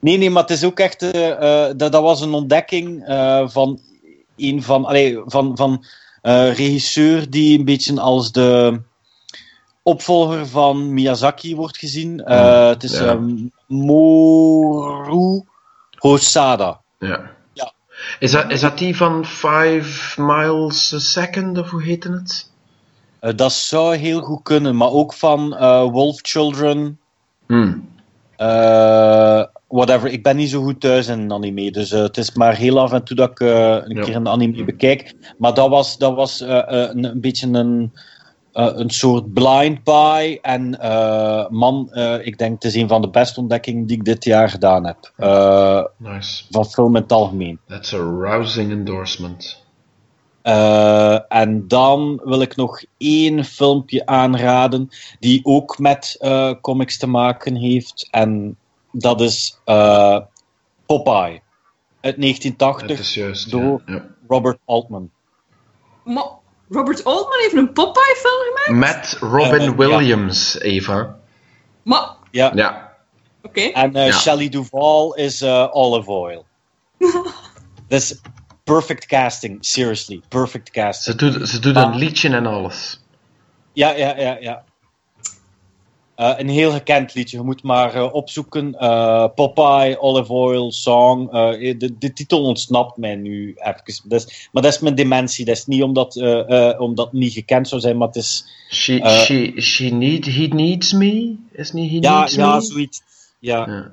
Nee, nee, maar het is ook echt. dat, dat was een ontdekking van een van. Allee, van, van eh, regisseur die een beetje als de opvolger van Miyazaki wordt gezien. Eh, het is Ja. ehm, Moru Hosada. Ja. Ja. Is dat, is dat die van 5 miles a second, of hoe heette het? Eh, dat zou heel goed kunnen, maar ook van Wolf Children. Hmm. Whatever. Ik ben niet zo goed thuis in anime, dus eh, het is maar heel af en toe dat ik eh, een Ja. keer een anime bekijk. Maar dat was, dat was eh, een, een beetje een, een soort blind buy. En man, ik denk het is een van de beste ontdekkingen die ik dit jaar gedaan heb. Nice. van film in het algemeen. That's a rousing endorsement. En dan wil ik nog één filmpje aanraden die ook met comics te maken heeft. En dat is eh, Popeye uit 1980 Het is juist. door- Ja. Ja. Robert Altman. Maar Robert Altman heeft een Popeye-film gemaakt? Met Robin Eh, ja. Williams, Eva. Maar, Ja. Ja. oké. En eh, Ja. Shelley Duvall is eh, olive oil. Dus perfect casting, seriously, perfect casting. Ze doet, ze doet een liedje en alles. Ja, ja, ja, ja. Eh, een heel gekend liedje. Je moet maar eh, opzoeken. eh, Popeye, Olive Oil, Song. De, de titel ontsnapt mij nu even. Dus, maar dat is mijn dementie. Dat is niet omdat, omdat het niet gekend zou zijn, maar het is... She, she, she need, he needs me? Is niet he Ja, needs ja me? zoiets. Ja, Ja.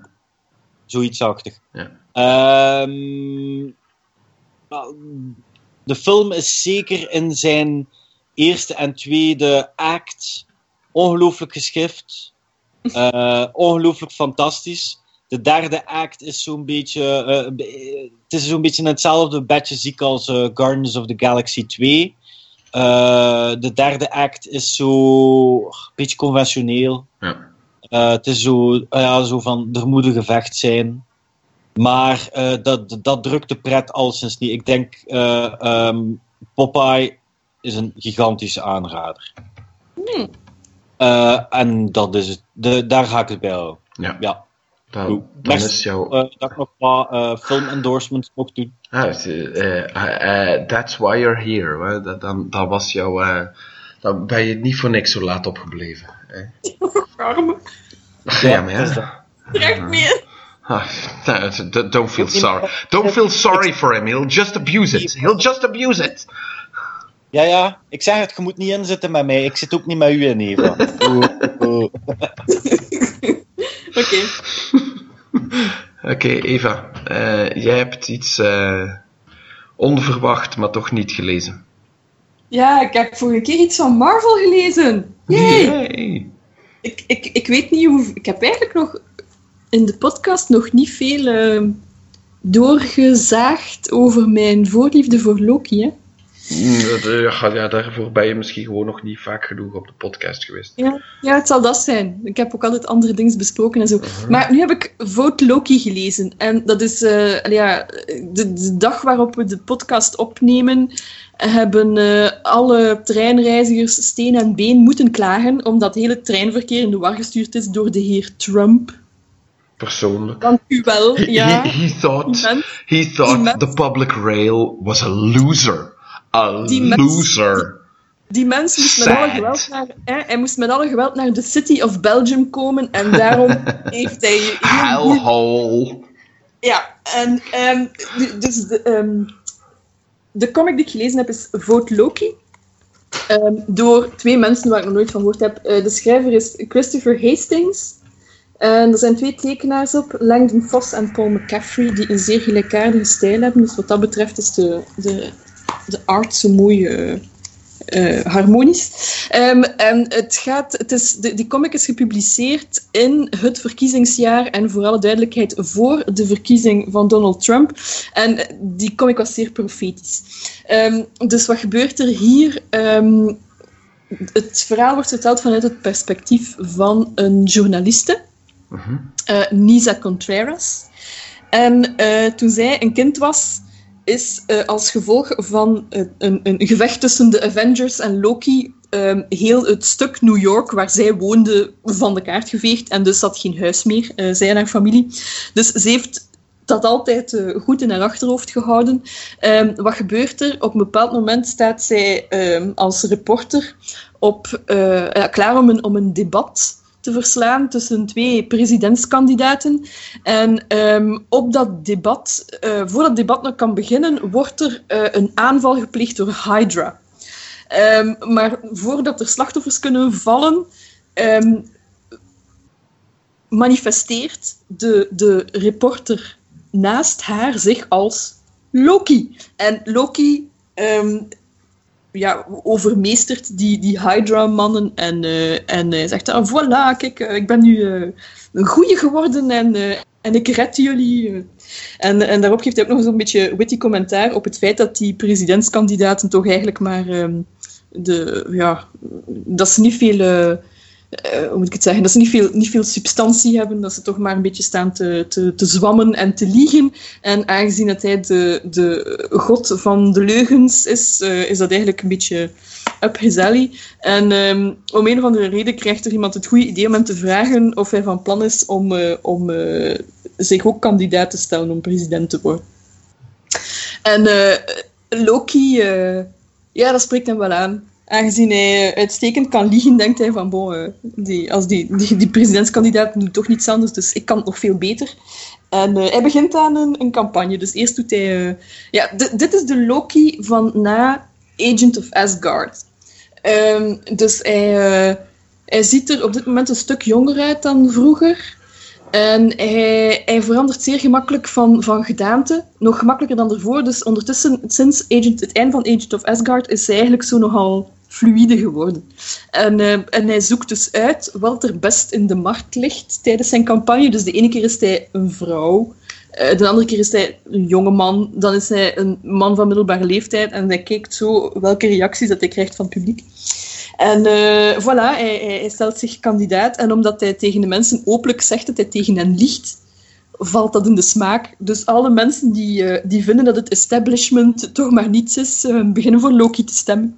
zoiets achtig. Ja. Ehm, nou, de film is zeker in zijn eerste en tweede act ongelooflijk geschift. Eh, ongelooflijk fantastisch. De derde act is zo'n beetje. eh, het is zo'n beetje in hetzelfde bedje ziek als eh, Guardians of the Galaxy 2. Eh, de derde act is zo. een beetje conventioneel. Ja. Eh, het is zo, ja, zo van, er moet een gevecht zijn. Maar eh, dat, dat drukt de pret alleszins niet. Ik denk, eh ehm, Popeye is een gigantische aanrader. Hmm. Eh, en dat is het. De, daar ga ik het bij houden. Ja. Ja. Dan, Goed. dan Next. is jouw... Eh, dat ik nog wat eh, film-endorsements mocht doen. Ah, eh, eh, eh, that's why you're here. Hè? Dat, dan, dan was jouw... eh, dan ben je niet voor niks zo laat opgebleven. Hè? Arme. Ja, maar ja. Direct meer. Ah, don't feel sorry. Don't feel sorry for him. He'll just abuse it. He'll just abuse it. Ja, ja, ik zeg het, je moet niet inzitten met mij. Ik zit ook niet met u in, Eva. Oké. Oké, Eva. eh, jij hebt iets eh, onverwacht, maar toch niet gelezen. Ja, ik heb vorige keer iets van Marvel gelezen. Yay! Yay. Ik, ik, ik weet niet hoe... Ik heb eigenlijk nog in de podcast nog niet veel eh, doorgezaagd over mijn voorliefde voor Loki. Hè. Mm, dat, eh, ja, daarvoor ben je misschien gewoon nog niet vaak genoeg op de podcast geweest. Ja, ja, het zal dat zijn. Ik heb ook altijd andere dingen besproken en zo. Maar nu heb ik Vote Loki gelezen. En dat is eh, ja, de, de dag waarop we de podcast opnemen, hebben eh, alle treinreizigers steen en been moeten klagen, omdat het hele treinverkeer in de war gestuurd is door de heer Trump. Persoonlijk. Dank u wel. He, Ja. he, he thought, he thought die mens- the public rail was a loser. A Die mens- loser. Die mens moest met alle geweld naar, hè, hij moest met alle geweld naar de City of Belgium komen en daarom heeft hij Hellhole. Ja, en ehm, de- dus de, ehm, de comic die ik gelezen heb is Vote Loki. Ehm, door twee mensen waar ik nog nooit van gehoord heb. Eh, de schrijver is Christopher Hastings. En er zijn twee tekenaars op, Langdon Foss en Paul McCaffrey, die een zeer gelijkaardige stijl hebben. Dus wat dat betreft is de, de, de art zo mooi eh, eh, harmonisch. Ehm, en het gaat, het is, de, die comic is gepubliceerd in het verkiezingsjaar en voor alle duidelijkheid voor de verkiezing van Donald Trump. En eh, die comic was zeer profetisch. Ehm, dus wat gebeurt er hier? Ehm, het verhaal wordt verteld vanuit het perspectief van een journaliste, eh, Nisa Contreras. En toen zij een kind was, is eh, als gevolg van eh, een, een gevecht tussen de Avengers en Loki ehm, heel het stuk New York waar zij woonde van de kaart geveegd en dus had geen huis meer, eh, zij en haar familie. Dus ze heeft dat altijd goed in haar achterhoofd gehouden. Ehm, wat gebeurt er? Op een bepaald moment staat zij ehm, als reporter op, klaar om een, om een debat te verslaan tussen twee presidentskandidaten. En ehm, op dat debat, eh, voor dat debat nog kan beginnen, wordt er eh, een aanval gepleegd door Hydra. Ehm, maar voordat er slachtoffers kunnen vallen, ehm, manifesteert de, de reporter naast haar zich als Loki. En Loki ja, overmeestert die, die Hydra-mannen en, eh, en eh, zegt, ah, voilà, kijk, eh, ik ben nu een goeie geworden en, en ik red jullie. En, en daarop geeft hij ook nog zo'n beetje witty commentaar op het feit dat die presidentskandidaten toch eigenlijk maar... ehm, de, ja, dat ze niet veel... eh, moet ik het zeggen, dat ze niet veel, niet veel substantie hebben, dat ze toch maar een beetje staan te, te, te zwammen en te liegen. En aangezien dat hij de, de god van de leugens is, eh, is dat eigenlijk een beetje up his alley. En ehm, om een of andere reden krijgt er iemand het goede idee om hem te vragen of hij van plan is om, eh, om zich ook kandidaat te stellen om president te worden. En Loki, ja, dat spreekt hem wel aan. Aangezien hij uitstekend kan liegen, denkt hij van, bon, eh, die, als die, die, die presidentskandidaat doet toch niets anders, dus ik kan het nog veel beter. En eh, hij begint aan een, een campagne. Dus eerst doet hij... eh, ja, di- dit is de Loki van na Agent of Asgard. Ehm, dus hij, hij ziet er op dit moment een stuk jonger uit dan vroeger. En hij, hij verandert zeer gemakkelijk van, van gedaante. Nog gemakkelijker dan ervoor. Dus ondertussen, sinds Agent, het einde van Agent of Asgard, is hij eigenlijk zo nogal fluïde geworden. En, eh, en hij zoekt dus uit wat er best in de markt ligt tijdens zijn campagne. Dus de ene keer is hij een vrouw. eh, de andere keer is hij een jonge man. Dan is hij een man van middelbare leeftijd. En hij kijkt zo welke reacties dat hij krijgt van het publiek. En eh, voilà, hij, stelt zich kandidaat. En omdat hij tegen de mensen openlijk zegt dat hij tegen hen liegt, valt dat in de smaak. Dus alle mensen die, die vinden dat het establishment toch maar niets is, beginnen voor Loki te stemmen.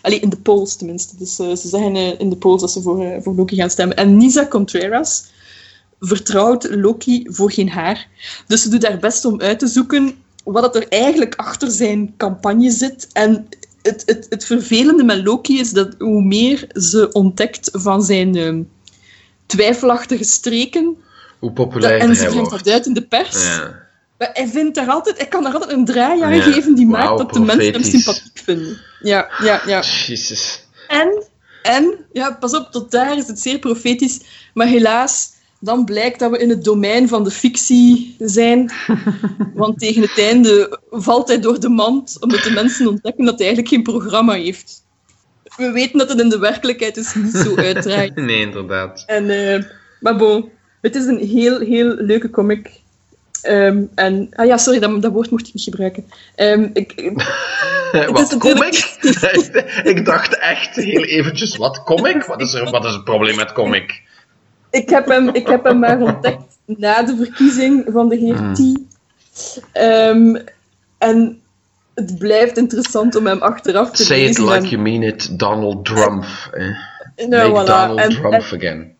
Allee, in de polls tenminste. Dus eh, ze zeggen eh, in de polls dat ze voor, eh, voor Loki gaan stemmen. En Nisa Contreras vertrouwt Loki voor geen haar. Dus ze doet haar best om uit te zoeken wat dat er eigenlijk achter zijn campagne zit. En het, het, het vervelende met Loki is dat hoe meer ze ontdekt van zijn ehm, twijfelachtige streken, Hoe dat, populair en ze brengt dat uit in de pers, Ja. Maar hij, vindt daar altijd, hij kan daar altijd een draai aan Ja, geven die maakt dat de mensen hem sympathiek vinden. Ja, ja, ja. Jezus. En, en, ja, pas op, tot daar is het zeer profetisch. Maar helaas, dan blijkt dat we in het domein van de fictie zijn. Want tegen het einde valt hij door de mand, omdat de mensen ontdekken dat hij eigenlijk geen programma heeft. We weten dat het in de werkelijkheid dus niet zo uitdraait. Nee, inderdaad. En, eh, maar bon, het is een heel, heel leuke comic. Ehm, en, ah ja, sorry, dat, dat woord mocht ik niet gebruiken. Ehm, ik, wat, natuurlijk- comic? ik dacht echt heel eventjes, wat comic? Wat is, er, wat is het probleem met comic? Ik heb hem, ik heb hem maar ontdekt na de verkiezing van de heer Mm. T. Ehm, en het blijft interessant om hem achteraf te Say it like en- you mean it, Donald Trump. Eh? nou, Make voilà. Donald En- Trump en again.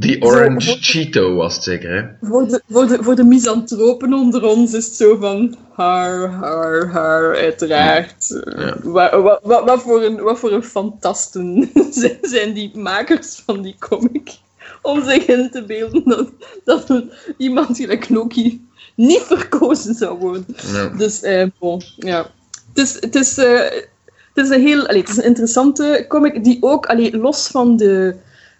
The Orange voor- Cheeto was het zeker, hè? voor, de, voor, de, voor de misantropen onder ons is het zo van... Haar, haar, haar, uiteraard. Ja. Wat, wat, wat, wat voor een, wat voor een fantasten zijn, die makers van die comic. Om zich in te beelden dat, dat een- iemand gelijk Loki niet verkozen zou worden. Ja. Dus, eh, bon, ja. Het is, het is, eh, het is een heel, allee, het is een interessante comic die ook, allee, los van de,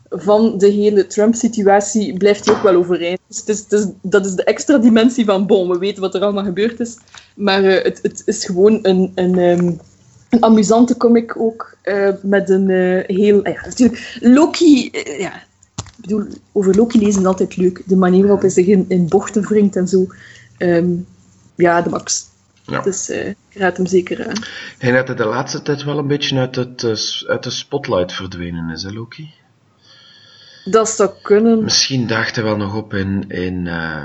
van de hele Trump-situatie, blijft hij ook wel overeind. Dus het is, het is, dat is de extra dimensie van, bon, we weten wat er allemaal gebeurd is, maar eh, het, het is gewoon een, een, ehm, een amusante comic ook, eh, met een eh, heel, ah ja, natuurlijk, Loki, ja, ik bedoel, over Loki lezen is altijd leuk. De manier waarop hij zich in, in bochten wringt en zo. Ehm, ja, de max. Ja. Dus eh, ik raad hem zeker aan. En dat hij de laatste tijd wel een beetje uit, het, uit de spotlight verdwenen is, hè, Loki? Dat zou kunnen. Misschien daagt hij wel nog op in, in eh,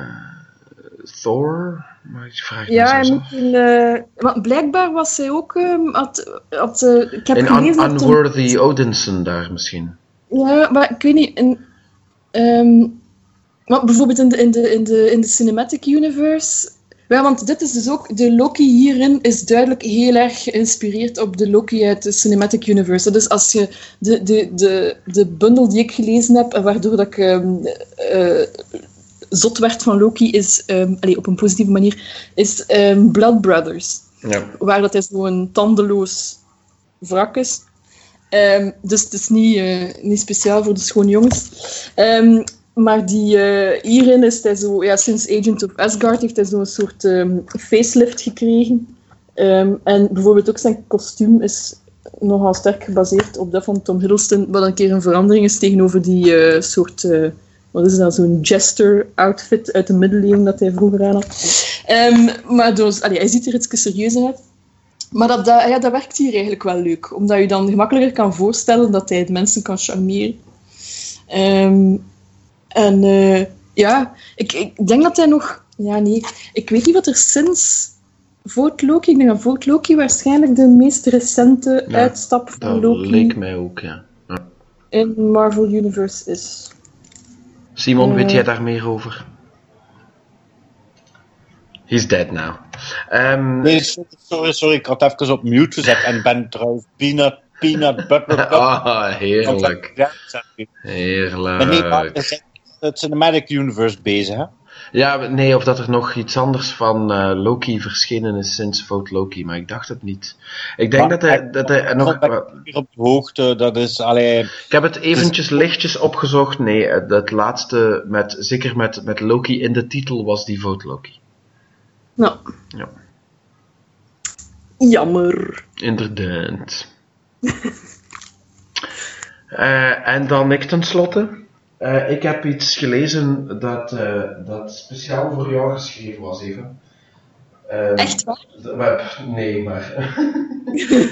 Thor, maar ik vraag me Ja, hij moet in, eh, maar blijkbaar was hij ook. ehm, had, had, eh, ik heb In gelezen Un- Unworthy Odinson daar misschien. Ja, maar ik weet niet. In, ehm, maar bijvoorbeeld in de, in, de, in, de, in de Cinematic Universe. Ja, want dit is dus ook. De Loki hierin is duidelijk heel erg geïnspireerd op de Loki uit de Cinematic Universe. Dus als je de, de, de, de bundel die ik gelezen heb, waardoor dat ik ehm, eh, zot werd van Loki, is, ehm, allee, op een positieve manier, is ehm, Blood Brothers Ja. waar dat hij zo'n tandeloos wrak is. Dus het is niet, eh, niet speciaal voor de schone jongens. Maar die, eh, hierin is hij zo, ja, sinds Agent of Asgard heeft hij zo'n soort ehm, facelift gekregen. Ehm, en bijvoorbeeld ook zijn kostuum is nogal sterk gebaseerd op dat van Tom Hiddleston, wat een keer een verandering is tegenover die eh, soort, eh, wat is dat, zo'n jester-outfit uit de middeleeuwen dat hij vroeger aan had. Ehm, maar dus, hij ziet er iets serieuzer uit. Maar dat, ja, dat werkt hier eigenlijk wel leuk, omdat je dan gemakkelijker kan voorstellen dat hij de mensen kan charmeren. En eh, ja, ik, ik denk dat hij nog... Ja, nee. Ik weet niet wat er sinds Vote Loki... Ik denk dat Vote Loki waarschijnlijk de meest recente Ja, uitstap van Dat Loki leek mij ook, ja. ja. in Marvel Universe is. Simon, Eh. weet jij daar meer over? He's dead now. Ehm, Nee, sorry, sorry, ik had even op mute gezet en ben trouwens peanut, peanut butter. Ah, heerlijk. Ja, Maar nee, maar Heerlijk. Het Cinematic Universe bezig, hè? Ja, nee, of dat er nog iets anders van eh, Loki verschenen is sinds Vote Loki, maar ik dacht het niet. Ik denk Maar dat hij, ik- dat hij nog... Ik ben hier op de hoogte, dat is, allee, Ik heb het eventjes lichtjes opgezocht. Nee, het het laatste, met, zeker met, met Loki in de titel, was die Vote Loki. Nou, Ja, jammer. inderdaad. Eh, en dan ik tenslotte. Eh, ik heb iets gelezen dat, eh, dat speciaal voor jou geschreven was, even. Ehm, Echt waar? Maar, nee, maar.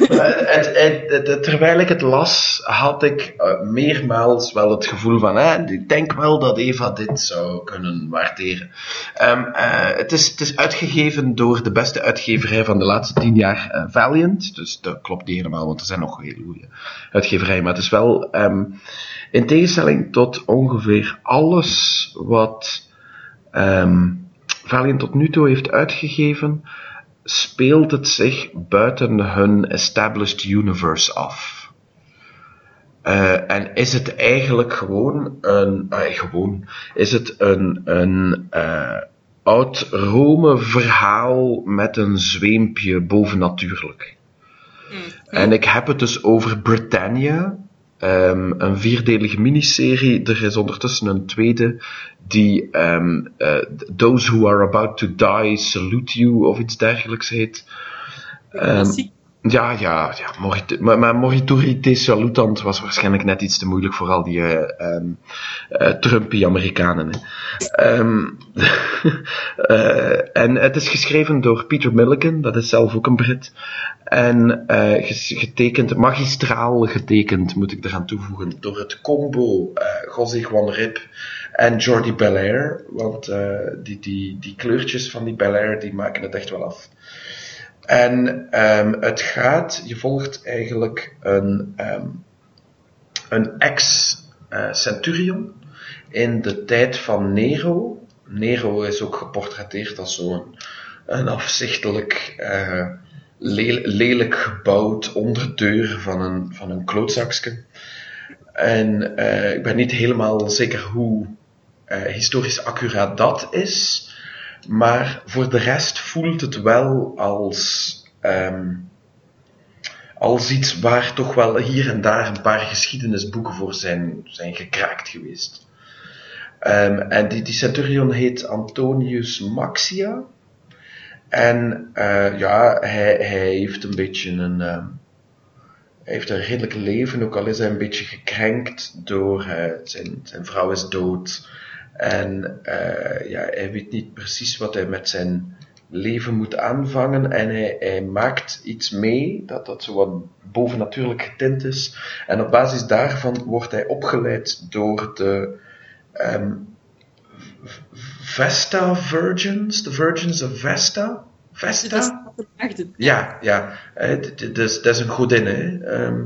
Maar het- het- het- terwijl ik het las, had ik eh, meermaals wel het gevoel van: eh, ik denk wel dat Eva dit zou kunnen waarderen. Ehm, eh, het, is, het is uitgegeven door de beste uitgeverij van de laatste tien jaar, Valiant. Dus dat klopt niet helemaal, want er zijn nog hele goede uitgeverijen. Maar het is wel, ehm, in tegenstelling tot ongeveer alles wat. ehm, Valiant tot nu toe heeft uitgegeven, speelt het zich buiten hun established universe af. Eh, en is het eigenlijk gewoon een, eh, gewoon, is het een, een eh, oud Rome verhaal met een zweempje bovennatuurlijk. En ik heb het dus over Britannia, ehm, een vierdelige miniserie. Er is ondertussen een tweede die ehm, eh, Those Who Are About to Die Salute You of iets dergelijks heet. Ehm, ja, ja, ja. Maar, maar Morituri Te Salutant was waarschijnlijk net iets te moeilijk voor al die eh, ehm, eh, Trumpy-Amerikanen. hè. Ehm, eh, en het is geschreven door Peter Milligan, dat is zelf ook een Brit. En getekend, magistraal getekend, moet ik eraan toevoegen, door het combo José Juan Rip en Jordi Belair. Want die, die, die kleurtjes van die Belair, die maken het echt wel af. En ehm, het gaat, je volgt eigenlijk een, ehm, een ex-centurion in de tijd van Nero. Nero is ook geportretteerd als zo'n een afzichtelijk, eh, le- lelijk gebouwd onderdeur van een, van een klootzakje. En eh, ik ben niet helemaal zeker hoe eh, historisch accuraat dat is. Maar voor de rest voelt het wel als, ehm, als iets waar toch wel hier en daar een paar geschiedenisboeken voor zijn, zijn gekraakt geweest. Ehm, en die, die centurion heet Antonius Maxia. En eh, ja, hij, hij heeft een beetje een. ehm, heeft een redelijk leven, ook al is hij een beetje gekrenkt door eh, zijn, zijn vrouw is dood. En eh, ja, hij weet niet precies wat hij met zijn leven moet aanvangen. En hij, hij maakt iets mee dat dat zo wat bovennatuurlijk getint is. En op basis daarvan wordt hij opgeleid door de ehm, Vesta Virgins, de Virgins of Vesta. Vesta? Ja, ja. Eh, d- d- Dat is, dat is een godin, hè. Ehm,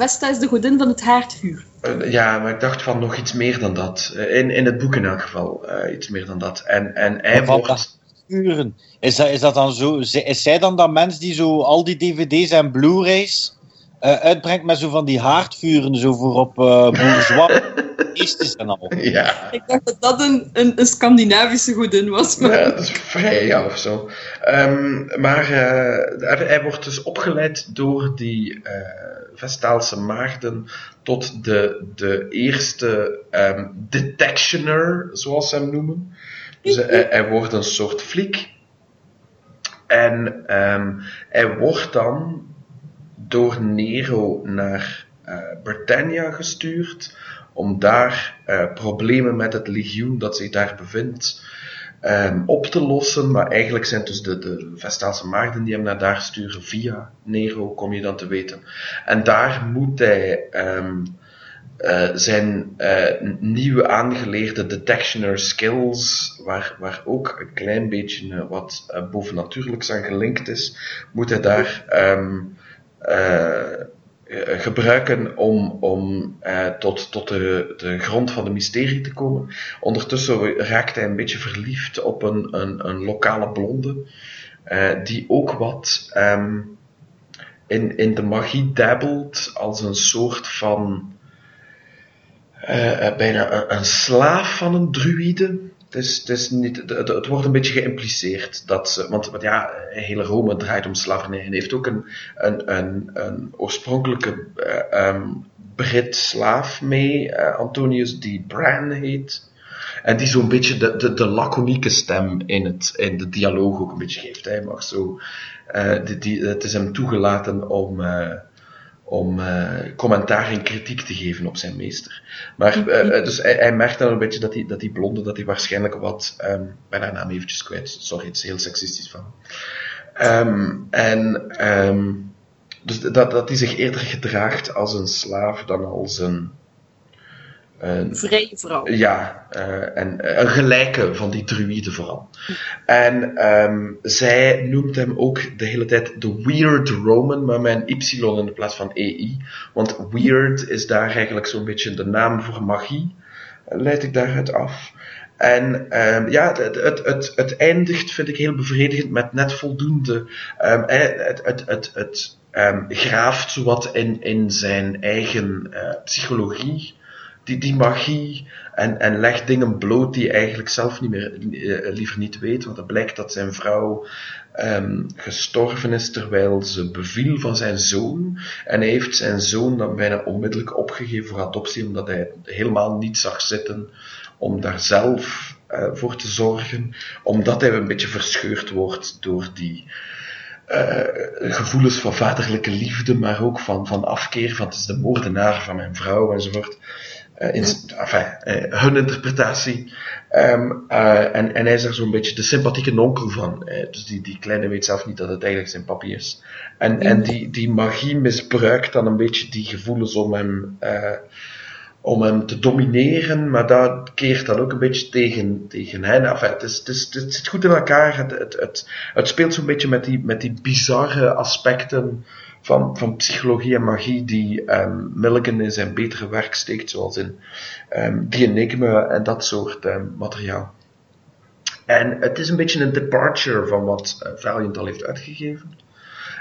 Vesta is de godin van het haardvuur. eh, ja, maar ik dacht van nog iets meer dan dat. Eh, In, in het boek in elk geval, eh, iets meer dan dat. En, en hij uren. Is dat, is dat dan zo? Is zij dan dat mens die zo al die dvd's en blu-rays eh, uitbrengt met zo van die haardvuren zo voor op uh, bourgeois feestjes en al? Ja, Ik dacht dat dat een, een, een Scandinavische godin was. Maar... ja, dat is vrij, ja, of zo. Ehm, maar eh, hij, hij wordt dus opgeleid door die eh Vestaalse maagden tot de, de eerste ehm, detectioner, zoals ze hem noemen. Dus hij, hij wordt een soort fliek. En ehm, hij wordt dan door Nero naar eh, Britannia gestuurd om daar eh, problemen met het legioen dat zich daar bevindt ehm, op te lossen. Maar eigenlijk zijn dus de, de Vestaalse maagden die hem naar daar sturen via Nero, kom je dan te weten. En daar moet hij ehm, eh, zijn eh, nieuwe aangeleerde detectioner skills, waar, waar ook een klein beetje wat uh, bovennatuurlijks aan gelinkt is, moet hij daar ehm, gebruiken om, om tot, tot de, de grond van de mysterie te komen. Ondertussen raakt hij een beetje verliefd op een, een, een lokale blonde, die ook wat ehm, in, in de magie dabbelt als een soort van bijna een, een, slaaf van een druïde. Het, niet, het, wordt een beetje geïmpliceerd dat want, want ja, hele Rome draait om slavernij en heeft ook een, een, een, een oorspronkelijke uh, um, Brit slaaf mee, uh, Antonius, die Bran heet. En die zo'n beetje de, de, de laconieke stem in, het, in de dialoog ook een beetje geeft. Hij mag zo, die, het is hem toegelaten om om uh, commentaar en kritiek te geven op zijn meester. Maar uh, dus hij, hij, merkt dan een beetje dat die, dat die blonde, dat hij waarschijnlijk wat, um, ben haar naam eventjes kwijt, sorry, het is heel seksistisch van. Um, en um, dus dat, dat hij zich eerder gedraagt als een slaaf dan als een een vrije vrouw. Ja, uh, en een gelijke van die druïden vooral. En um, zij noemt hem ook de hele tijd de Weird Roman, maar met een Y in de plaats van EI. Want weird is daar eigenlijk zo'n beetje de naam voor magie, leid ik daaruit af. En um, ja, het, het, het, het, eindigt, vind ik, heel bevredigend met net voldoende. Um, het, het, het, het um, graaft zowat in, in zijn eigen uh, psychologie die, die magie en, en legt dingen bloot die hij eigenlijk zelf niet meer, uh, liever niet weet. Want het blijkt dat zijn vrouw um, gestorven is terwijl ze beviel van zijn zoon. En hij heeft zijn zoon dan bijna onmiddellijk opgegeven voor adoptie, omdat hij helemaal niet zag zitten om daar zelf uh, voor te zorgen. Omdat hij een beetje verscheurd wordt door die. Gevoelens van vaderlijke liefde, maar ook van, van afkeer, van het is de moordenaar van mijn vrouw enzovoort. Uh, in, enfin, uh, hun interpretatie. Um, uh, en, en hij is er zo'n beetje de sympathieke nonkel van. dus die, die kleine weet zelf niet dat het eigenlijk zijn papi is. En, mm. en die, die magie misbruikt dan een beetje die gevoelens om hem, om hem te domineren, maar dat keert dan ook een beetje tegen, tegen hen. Enfin, het, is, het, is, het zit goed in elkaar. Het, het, het, het speelt zo'n beetje met die, met die bizarre aspecten van, van psychologie en magie die um, Milligan in zijn betere werk steekt, zoals in um, Enigma en dat soort um, materiaal. En het is een beetje een departure van wat uh, Valiant al heeft uitgegeven.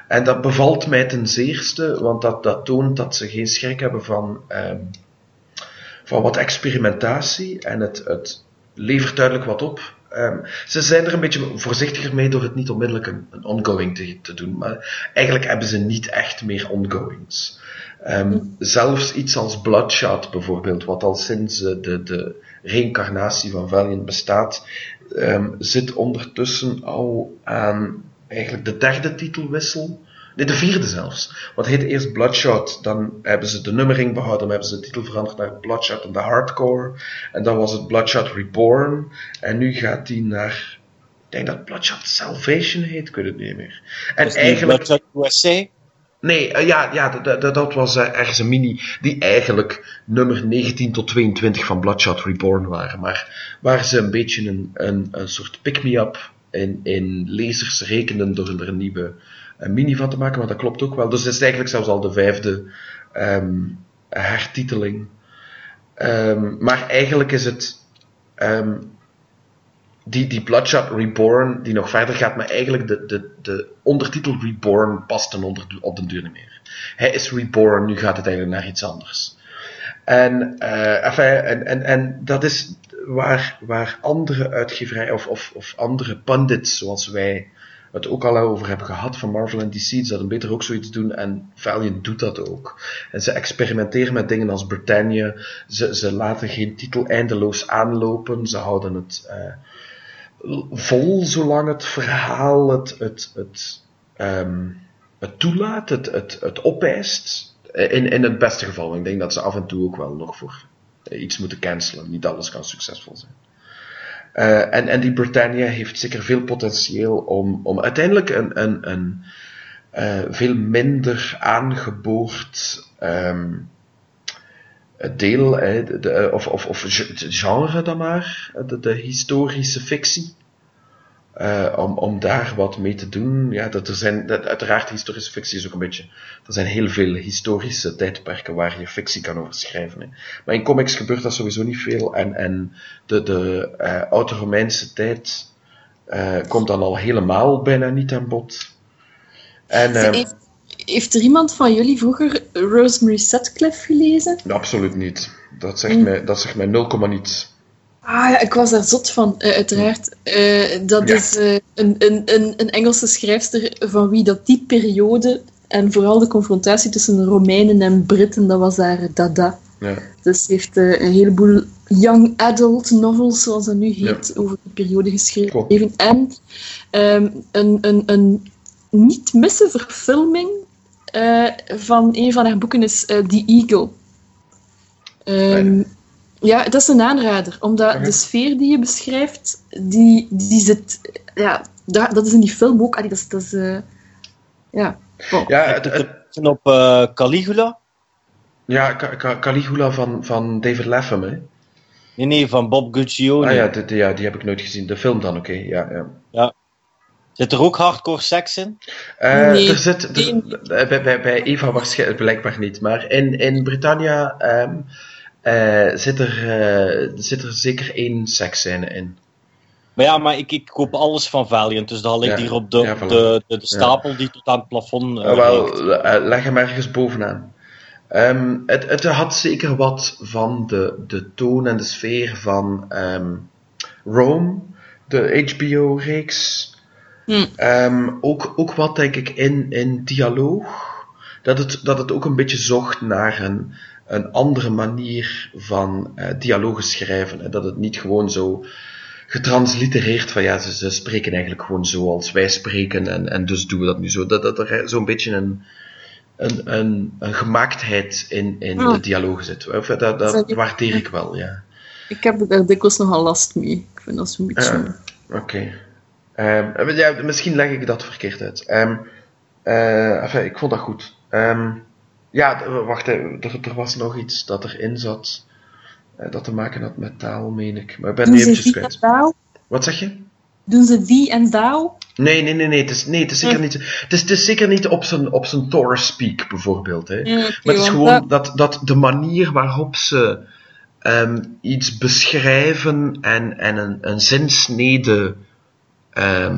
En dat bevalt mij ten zeerste, want dat, dat toont dat ze geen schrik hebben van, van wat experimentatie en het, het levert duidelijk wat op. Um, ze zijn er een beetje voorzichtiger mee door het niet onmiddellijk een, een ongoing te, te, doen. Maar eigenlijk hebben ze niet echt meer ongoings. Um, zelfs iets als Bloodshot bijvoorbeeld, wat al sinds de, de reïncarnatie van Valiant bestaat, um, zit ondertussen al aan eigenlijk de derde titelwissel. Nee, de vierde zelfs. Want het heet eerst Bloodshot, dan hebben ze de nummering behouden, dan hebben ze de titel veranderd naar Bloodshot en de Hardcore. En dan was het Bloodshot Reborn. En nu gaat die naar, ik denk dat Bloodshot Salvation heet, ik weet het niet meer. En eigenlijk... Bloodshot USA? Nee, uh, ja, ja dat was uh, ergens een mini die eigenlijk nummer 19 tot 22 van Bloodshot Reborn waren. Maar waar ze een beetje een, een, een soort pick-me-up in, in lezers rekenen door er een nieuwe een mini van te maken, maar dat klopt ook wel. Dus het is eigenlijk zelfs al de vijfde um, hertiteling. Um, maar eigenlijk is het um, die, die Bloodshot Reborn die nog verder gaat, maar eigenlijk de, de, de ondertitel Reborn past onder, op den duur niet meer. Hij is Reborn, nu gaat het eigenlijk naar iets anders. En, enfin, en, en, en dat is waar, waar andere uitgeverijen of, of, of andere pundits zoals wij het ook al over hebben gehad van Marvel en DC. Ze zouden beter ook zoiets doen en Valiant doet dat ook. En ze experimenteren met dingen als Britannia. Ze, ze laten geen titel eindeloos aanlopen. Ze houden het uh, vol zolang het verhaal het, het, het, um, het toelaat, het, het, het opeist. In, in het beste geval. Ik denk dat ze af en toe ook wel nog voor iets moeten cancelen. Niet alles kan succesvol zijn. Uh, en, en die Britannia heeft zeker veel potentieel om, om uiteindelijk een, een, een uh, veel minder aangeboord het deel, de, of, of, of genre dan maar, de historische fictie. Eh, om, om daar wat mee te doen. Ja, dat er zijn, dat, uiteraard, historische fictie is ook een beetje. Er zijn heel veel historische tijdperken waar je fictie kan over schrijven. Hè. Maar in comics gebeurt dat sowieso niet veel. En, en de, de eh, oude-Romeinse tijd eh, komt dan al helemaal bijna niet aan bod. En, eh, heeft, heeft er iemand van jullie vroeger Rosemary Sutcliffe gelezen? absoluut niet. Dat zegt, Mm. mij, dat zegt mij 0, niets. Ah ja, ik was daar zot van, eh, uiteraard. Eh, dat Ja. is eh, een, een, een, een Engelse schrijfster van wie dat die periode, en vooral de confrontatie tussen Romeinen en Britten, dat was haar dada. Ja. Dus ze heeft een heleboel young adult novels, zoals dat nu heet, over die periode geschreven. Cool. En ehm, een, een, een niet missen verfilming van een van haar boeken is The Eagle. Ehm, ja, dat is een aanrader, omdat de sfeer die je beschrijft, die, die zit... Ja, daar, dat is in die film ook. Allee, dat is... Dat is eh, ja. Ja, het, op eh, Caligula? ja Ca- Ca- Caligula van, van David Lapham, hè? Nee, nee, van Bob Guccione. Ah ja, ja, die heb ik nooit gezien. De film dan, oké. Ja, ja. Zit er ook hardcore seks in? Eh, Nee, er zit, er- bij, bij, bij Eva waarschijnlijk blijkbaar niet, maar in, in Britannia ehm, eh, zit, er, eh, zit er zeker één seksscène in. Maar ja, maar ik, ik koop alles van Valiant, dus dat ligt Ja, hier op de, ja, op voilà. de, de, de stapel die tot aan het plafond reikt. wel, leg hem ergens bovenaan. Ehm, het, het had zeker wat van de, de toon en de sfeer van ehm, Rome, de HBO-reeks. Hm. Ehm, ook, ook wat, denk ik, in, in dialoog. Dat het, dat het ook een beetje zocht naar een, een andere manier van eh dialogen schrijven. En dat het niet gewoon zo getranslitereerd van ja, ze, ze spreken eigenlijk gewoon zoals wij spreken en, en dus doen we dat nu zo. Dat, dat er zo'n beetje een, een, een, een gemaaktheid in, in Ah. de dialogen zit. Of, dat, dat je- waardeer ik wel, ja. Ik heb daar dikwijls nogal last mee. Ik vind dat zo'n beetje... Ja. Oké. Ehm, ja, misschien leg ik dat verkeerd uit. Eh, enfin, ik vond dat goed. Ehm, ja, wacht, hè, er, er was nog iets dat erin zat. eh, dat te maken had met taal, meen ik. Maar ik ben Doen eventjes kwijt. Wat zeg je? Doen ze die en thou? Nee, nee, nee, nee. Het is, nee, het is zeker Hm. niet, het is, het is zeker niet op zijn, op zijn Thor speak, bijvoorbeeld. Hè. Oké, Maar het is gewoon dat- dat, dat de manier waarop ze ehm, iets beschrijven en, en een, een zinsnede eh,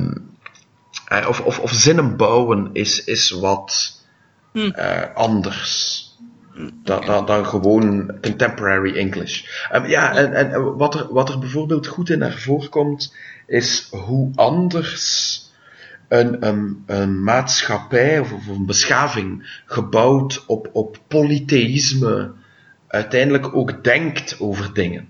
of, of, of zinnen bouwen is, is wat Hm. eh, anders. Dan, dan, dan gewoon contemporary English. Ehm, ja, en, en wat, er, wat er bijvoorbeeld goed in naar voren komt, is hoe anders een, een, een maatschappij of, of een beschaving gebouwd op, op polytheïsme uiteindelijk ook denkt over dingen.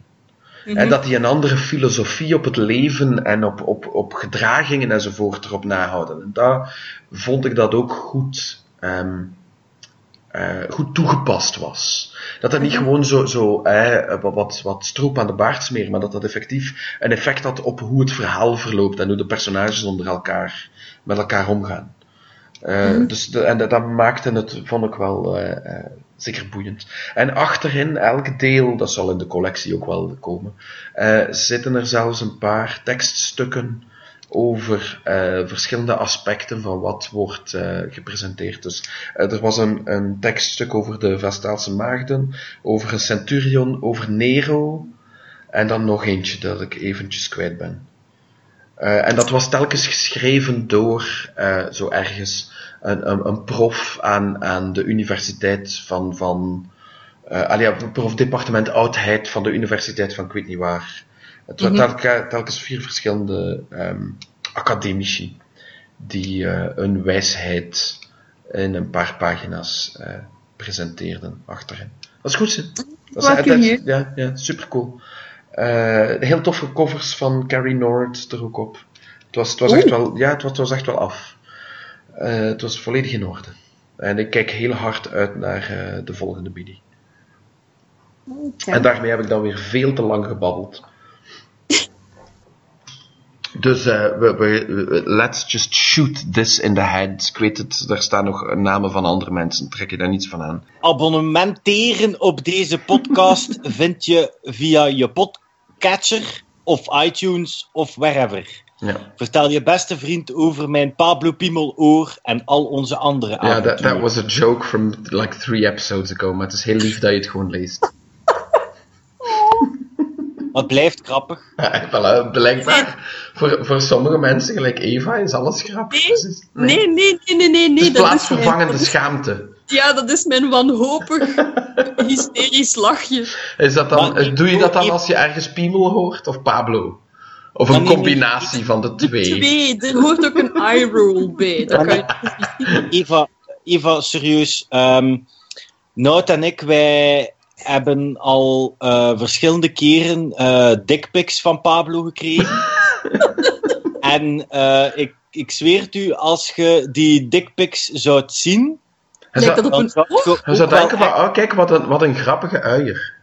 Mhm. En dat die een andere filosofie op het leven en op, op, op gedragingen enzovoort erop nahouden. En daar vond ik dat ook goed, ehm, eh, goed toegepast was. Dat dat niet gewoon zo, zo eh, wat- wat, stroop aan de baard smeren, maar dat dat effectief een effect had op hoe het verhaal verloopt en hoe de personages onder elkaar, met elkaar omgaan. Eh, Mhm. dus de, en dat, dat maakte het, vond ik wel zeker boeiend. En achterin, elk deel, dat zal in de collectie ook wel komen, zitten er zelfs een paar tekststukken over eh, verschillende aspecten van wat wordt eh, gepresenteerd. Dus eh, er was een, een tekststuk over de Vestaalse maagden, over een centurion, over Nero, en dan nog eentje dat ik eventjes kwijt ben. En dat was telkens geschreven door zo ergens een, een, prof aan, aan de universiteit van, van ja, prof departement oudheid van de universiteit van ik niet waar. Het waren Mhm. telke- telkens vier verschillende ehm, academici die eh een wijsheid in een paar pagina's eh, presenteerden achterin. Dat is goed, hè? Dat Wat curieus. ja, ja, super cool. heel toffe covers van Carrie Nord er ook op. Het was, het was, echt, wel, ja, het was, het was echt wel af. Eh, het was volledig in orde. En ik kijk heel hard uit naar eh, de volgende. Oké. En daarmee heb ik dan weer veel te lang gebabbeld. Dus eh, we, we, let's just shoot this in the head. Ik weet het, er staan nog namen van andere mensen. Trek je daar niets van aan. Abonnementeren op deze podcast vind je via je podcatcher of iTunes of wherever. Ja, Vertel je beste vriend over mijn Pablo Piemeloor en al onze andere ja that, avonturen. that was a joke from like three episodes ago. Maar het is heel lief dat je het gewoon leest. Maar het blijft grappig. Ja, voilà, blijkbaar. Voor, voor sommige mensen, gelijk Eva, is alles grappig. Nee, Dus is- Nee, nee, nee, nee, nee. Nee is dat plaatsvervangende schaamte. Ja, dat is mijn wanhopig, hysterisch lachje. Is dat dan, Maar doe je dat dan als je ergens Piemel hoort of Pablo? Of een nee, nee, combinatie van de twee? Twee, er hoort ook een eye roll bij. Dat kan je Eva, Eva serieus. ehm Nout en ik, wij hebben al eh, verschillende keren eh dickpics van Pablo gekregen. en eh, ik, ik zweer het u, als je die dickpics zou zien, Hij Lijkt zou, dat op dan zou je zou denken van, oh kijk, wat een, wat een grappige uier.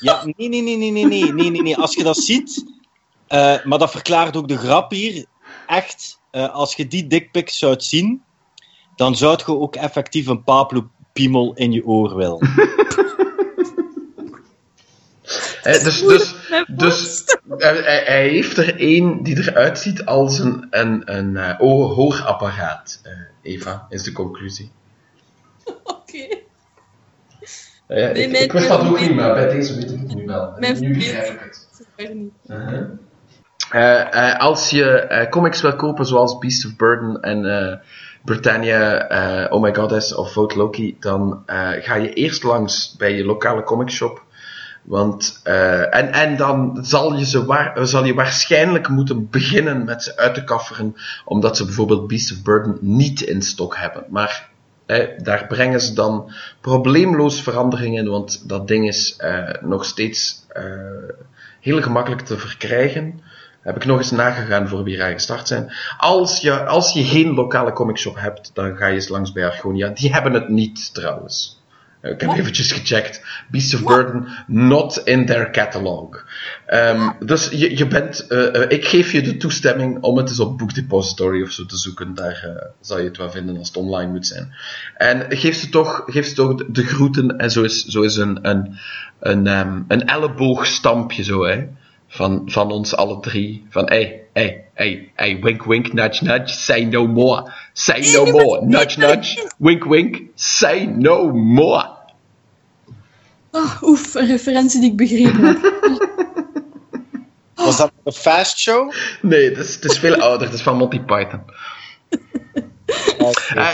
Ja, nee, nee, nee, nee, nee, nee, nee, nee, nee. Als je dat ziet, eh, maar dat verklaart ook de grap hier. Echt, eh, als je die dickpics zou zien, dan zou je ook effectief een Pablo Piemel in je oor willen. Dus dus, dus hij, hij- heeft er één die eruit ziet als een, een, een eh, oor- hoorapparaat. eh, Eva, is de conclusie. Oké. Eh, ja, ik, wist dat ook niet, maar bij deze weet ik het nu wel. Mijn nu begrijp ik het. Uh-huh. Als je comics wil kopen zoals Beast of Burden en Britannia, Oh My Goddess of Vote Loki, dan ga je eerst langs bij je lokale comicshop. Want, eh, en, en dan zal je, ze waar, zal je waarschijnlijk moeten beginnen met ze uit te kafferen, omdat ze bijvoorbeeld Beast of Burden niet in stok hebben. Maar eh, daar brengen ze dan probleemloos verandering in, want dat ding is eh, nog steeds eh, heel gemakkelijk te verkrijgen. Heb ik nog eens nagegaan voor wie eraan gestart zijn. Als je, als je geen lokale comicshop hebt, dan ga je eens langs bij Argonia. Die hebben het niet trouwens. Eh, Ik heb eventjes gecheckt. Beast of Burden, not in their catalog. Ehm, dus je, je bent, eh, eh, ik geef je de toestemming om het eens op Book Depository of zo te zoeken. Daar eh, zal je het wel vinden als het online moet zijn. En geef ze toch, geef ze toch de, de groeten en zo is, zo is een, een, een, ehm, een elleboogstampje zo, hè. Van, van ons alle drie. Van, hey, hey, hey, hey, wink, wink, nudge, nudge, say no more. Say no more. Nudge, nudge, wink, wink, say no more. Ah, oef, een referentie die ik begrepen heb. Was dat een fast show? Nee, het is, het is veel ouder. Het is van Monty Python.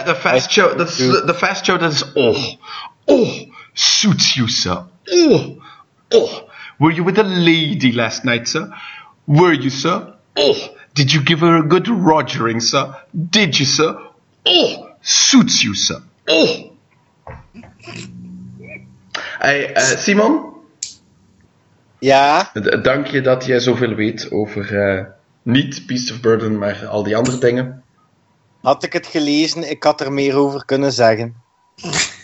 De fast show, dat is, de fast show, dat is, oh, oh, suits you, sir. Oh, oh, were you with a lady last night, sir? Were you, sir? Oh, did you give her a good rogering, sir? Did you, sir? Oh, suits you, sir. Oh. Hey, eh, Simon, Ja, d- dank je dat jij zoveel weet over, eh, niet Beast of Burden, maar al die andere dingen. had ik het gelezen, ik had er meer over kunnen zeggen.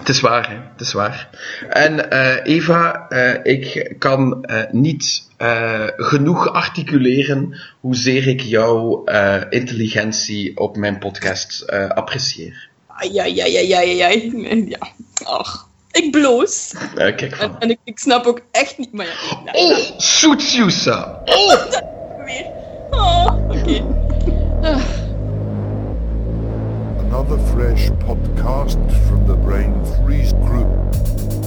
Het is waar, hè? Het is waar. En eh, Eva, eh, ik kan eh, niet genoeg articuleren hoezeer ik jouw intelligentie op mijn podcast apprecieer. Ai, ai, ai, ai, ai. Ja, ach. Ik bloos. Kijk En, van. en ik, ik snap ook echt niet... Maar ja, ja, Oh, Soetsusa! Oh! weer. Oh, oké. Ah. Another fresh podcast from the Brain Freeze Group.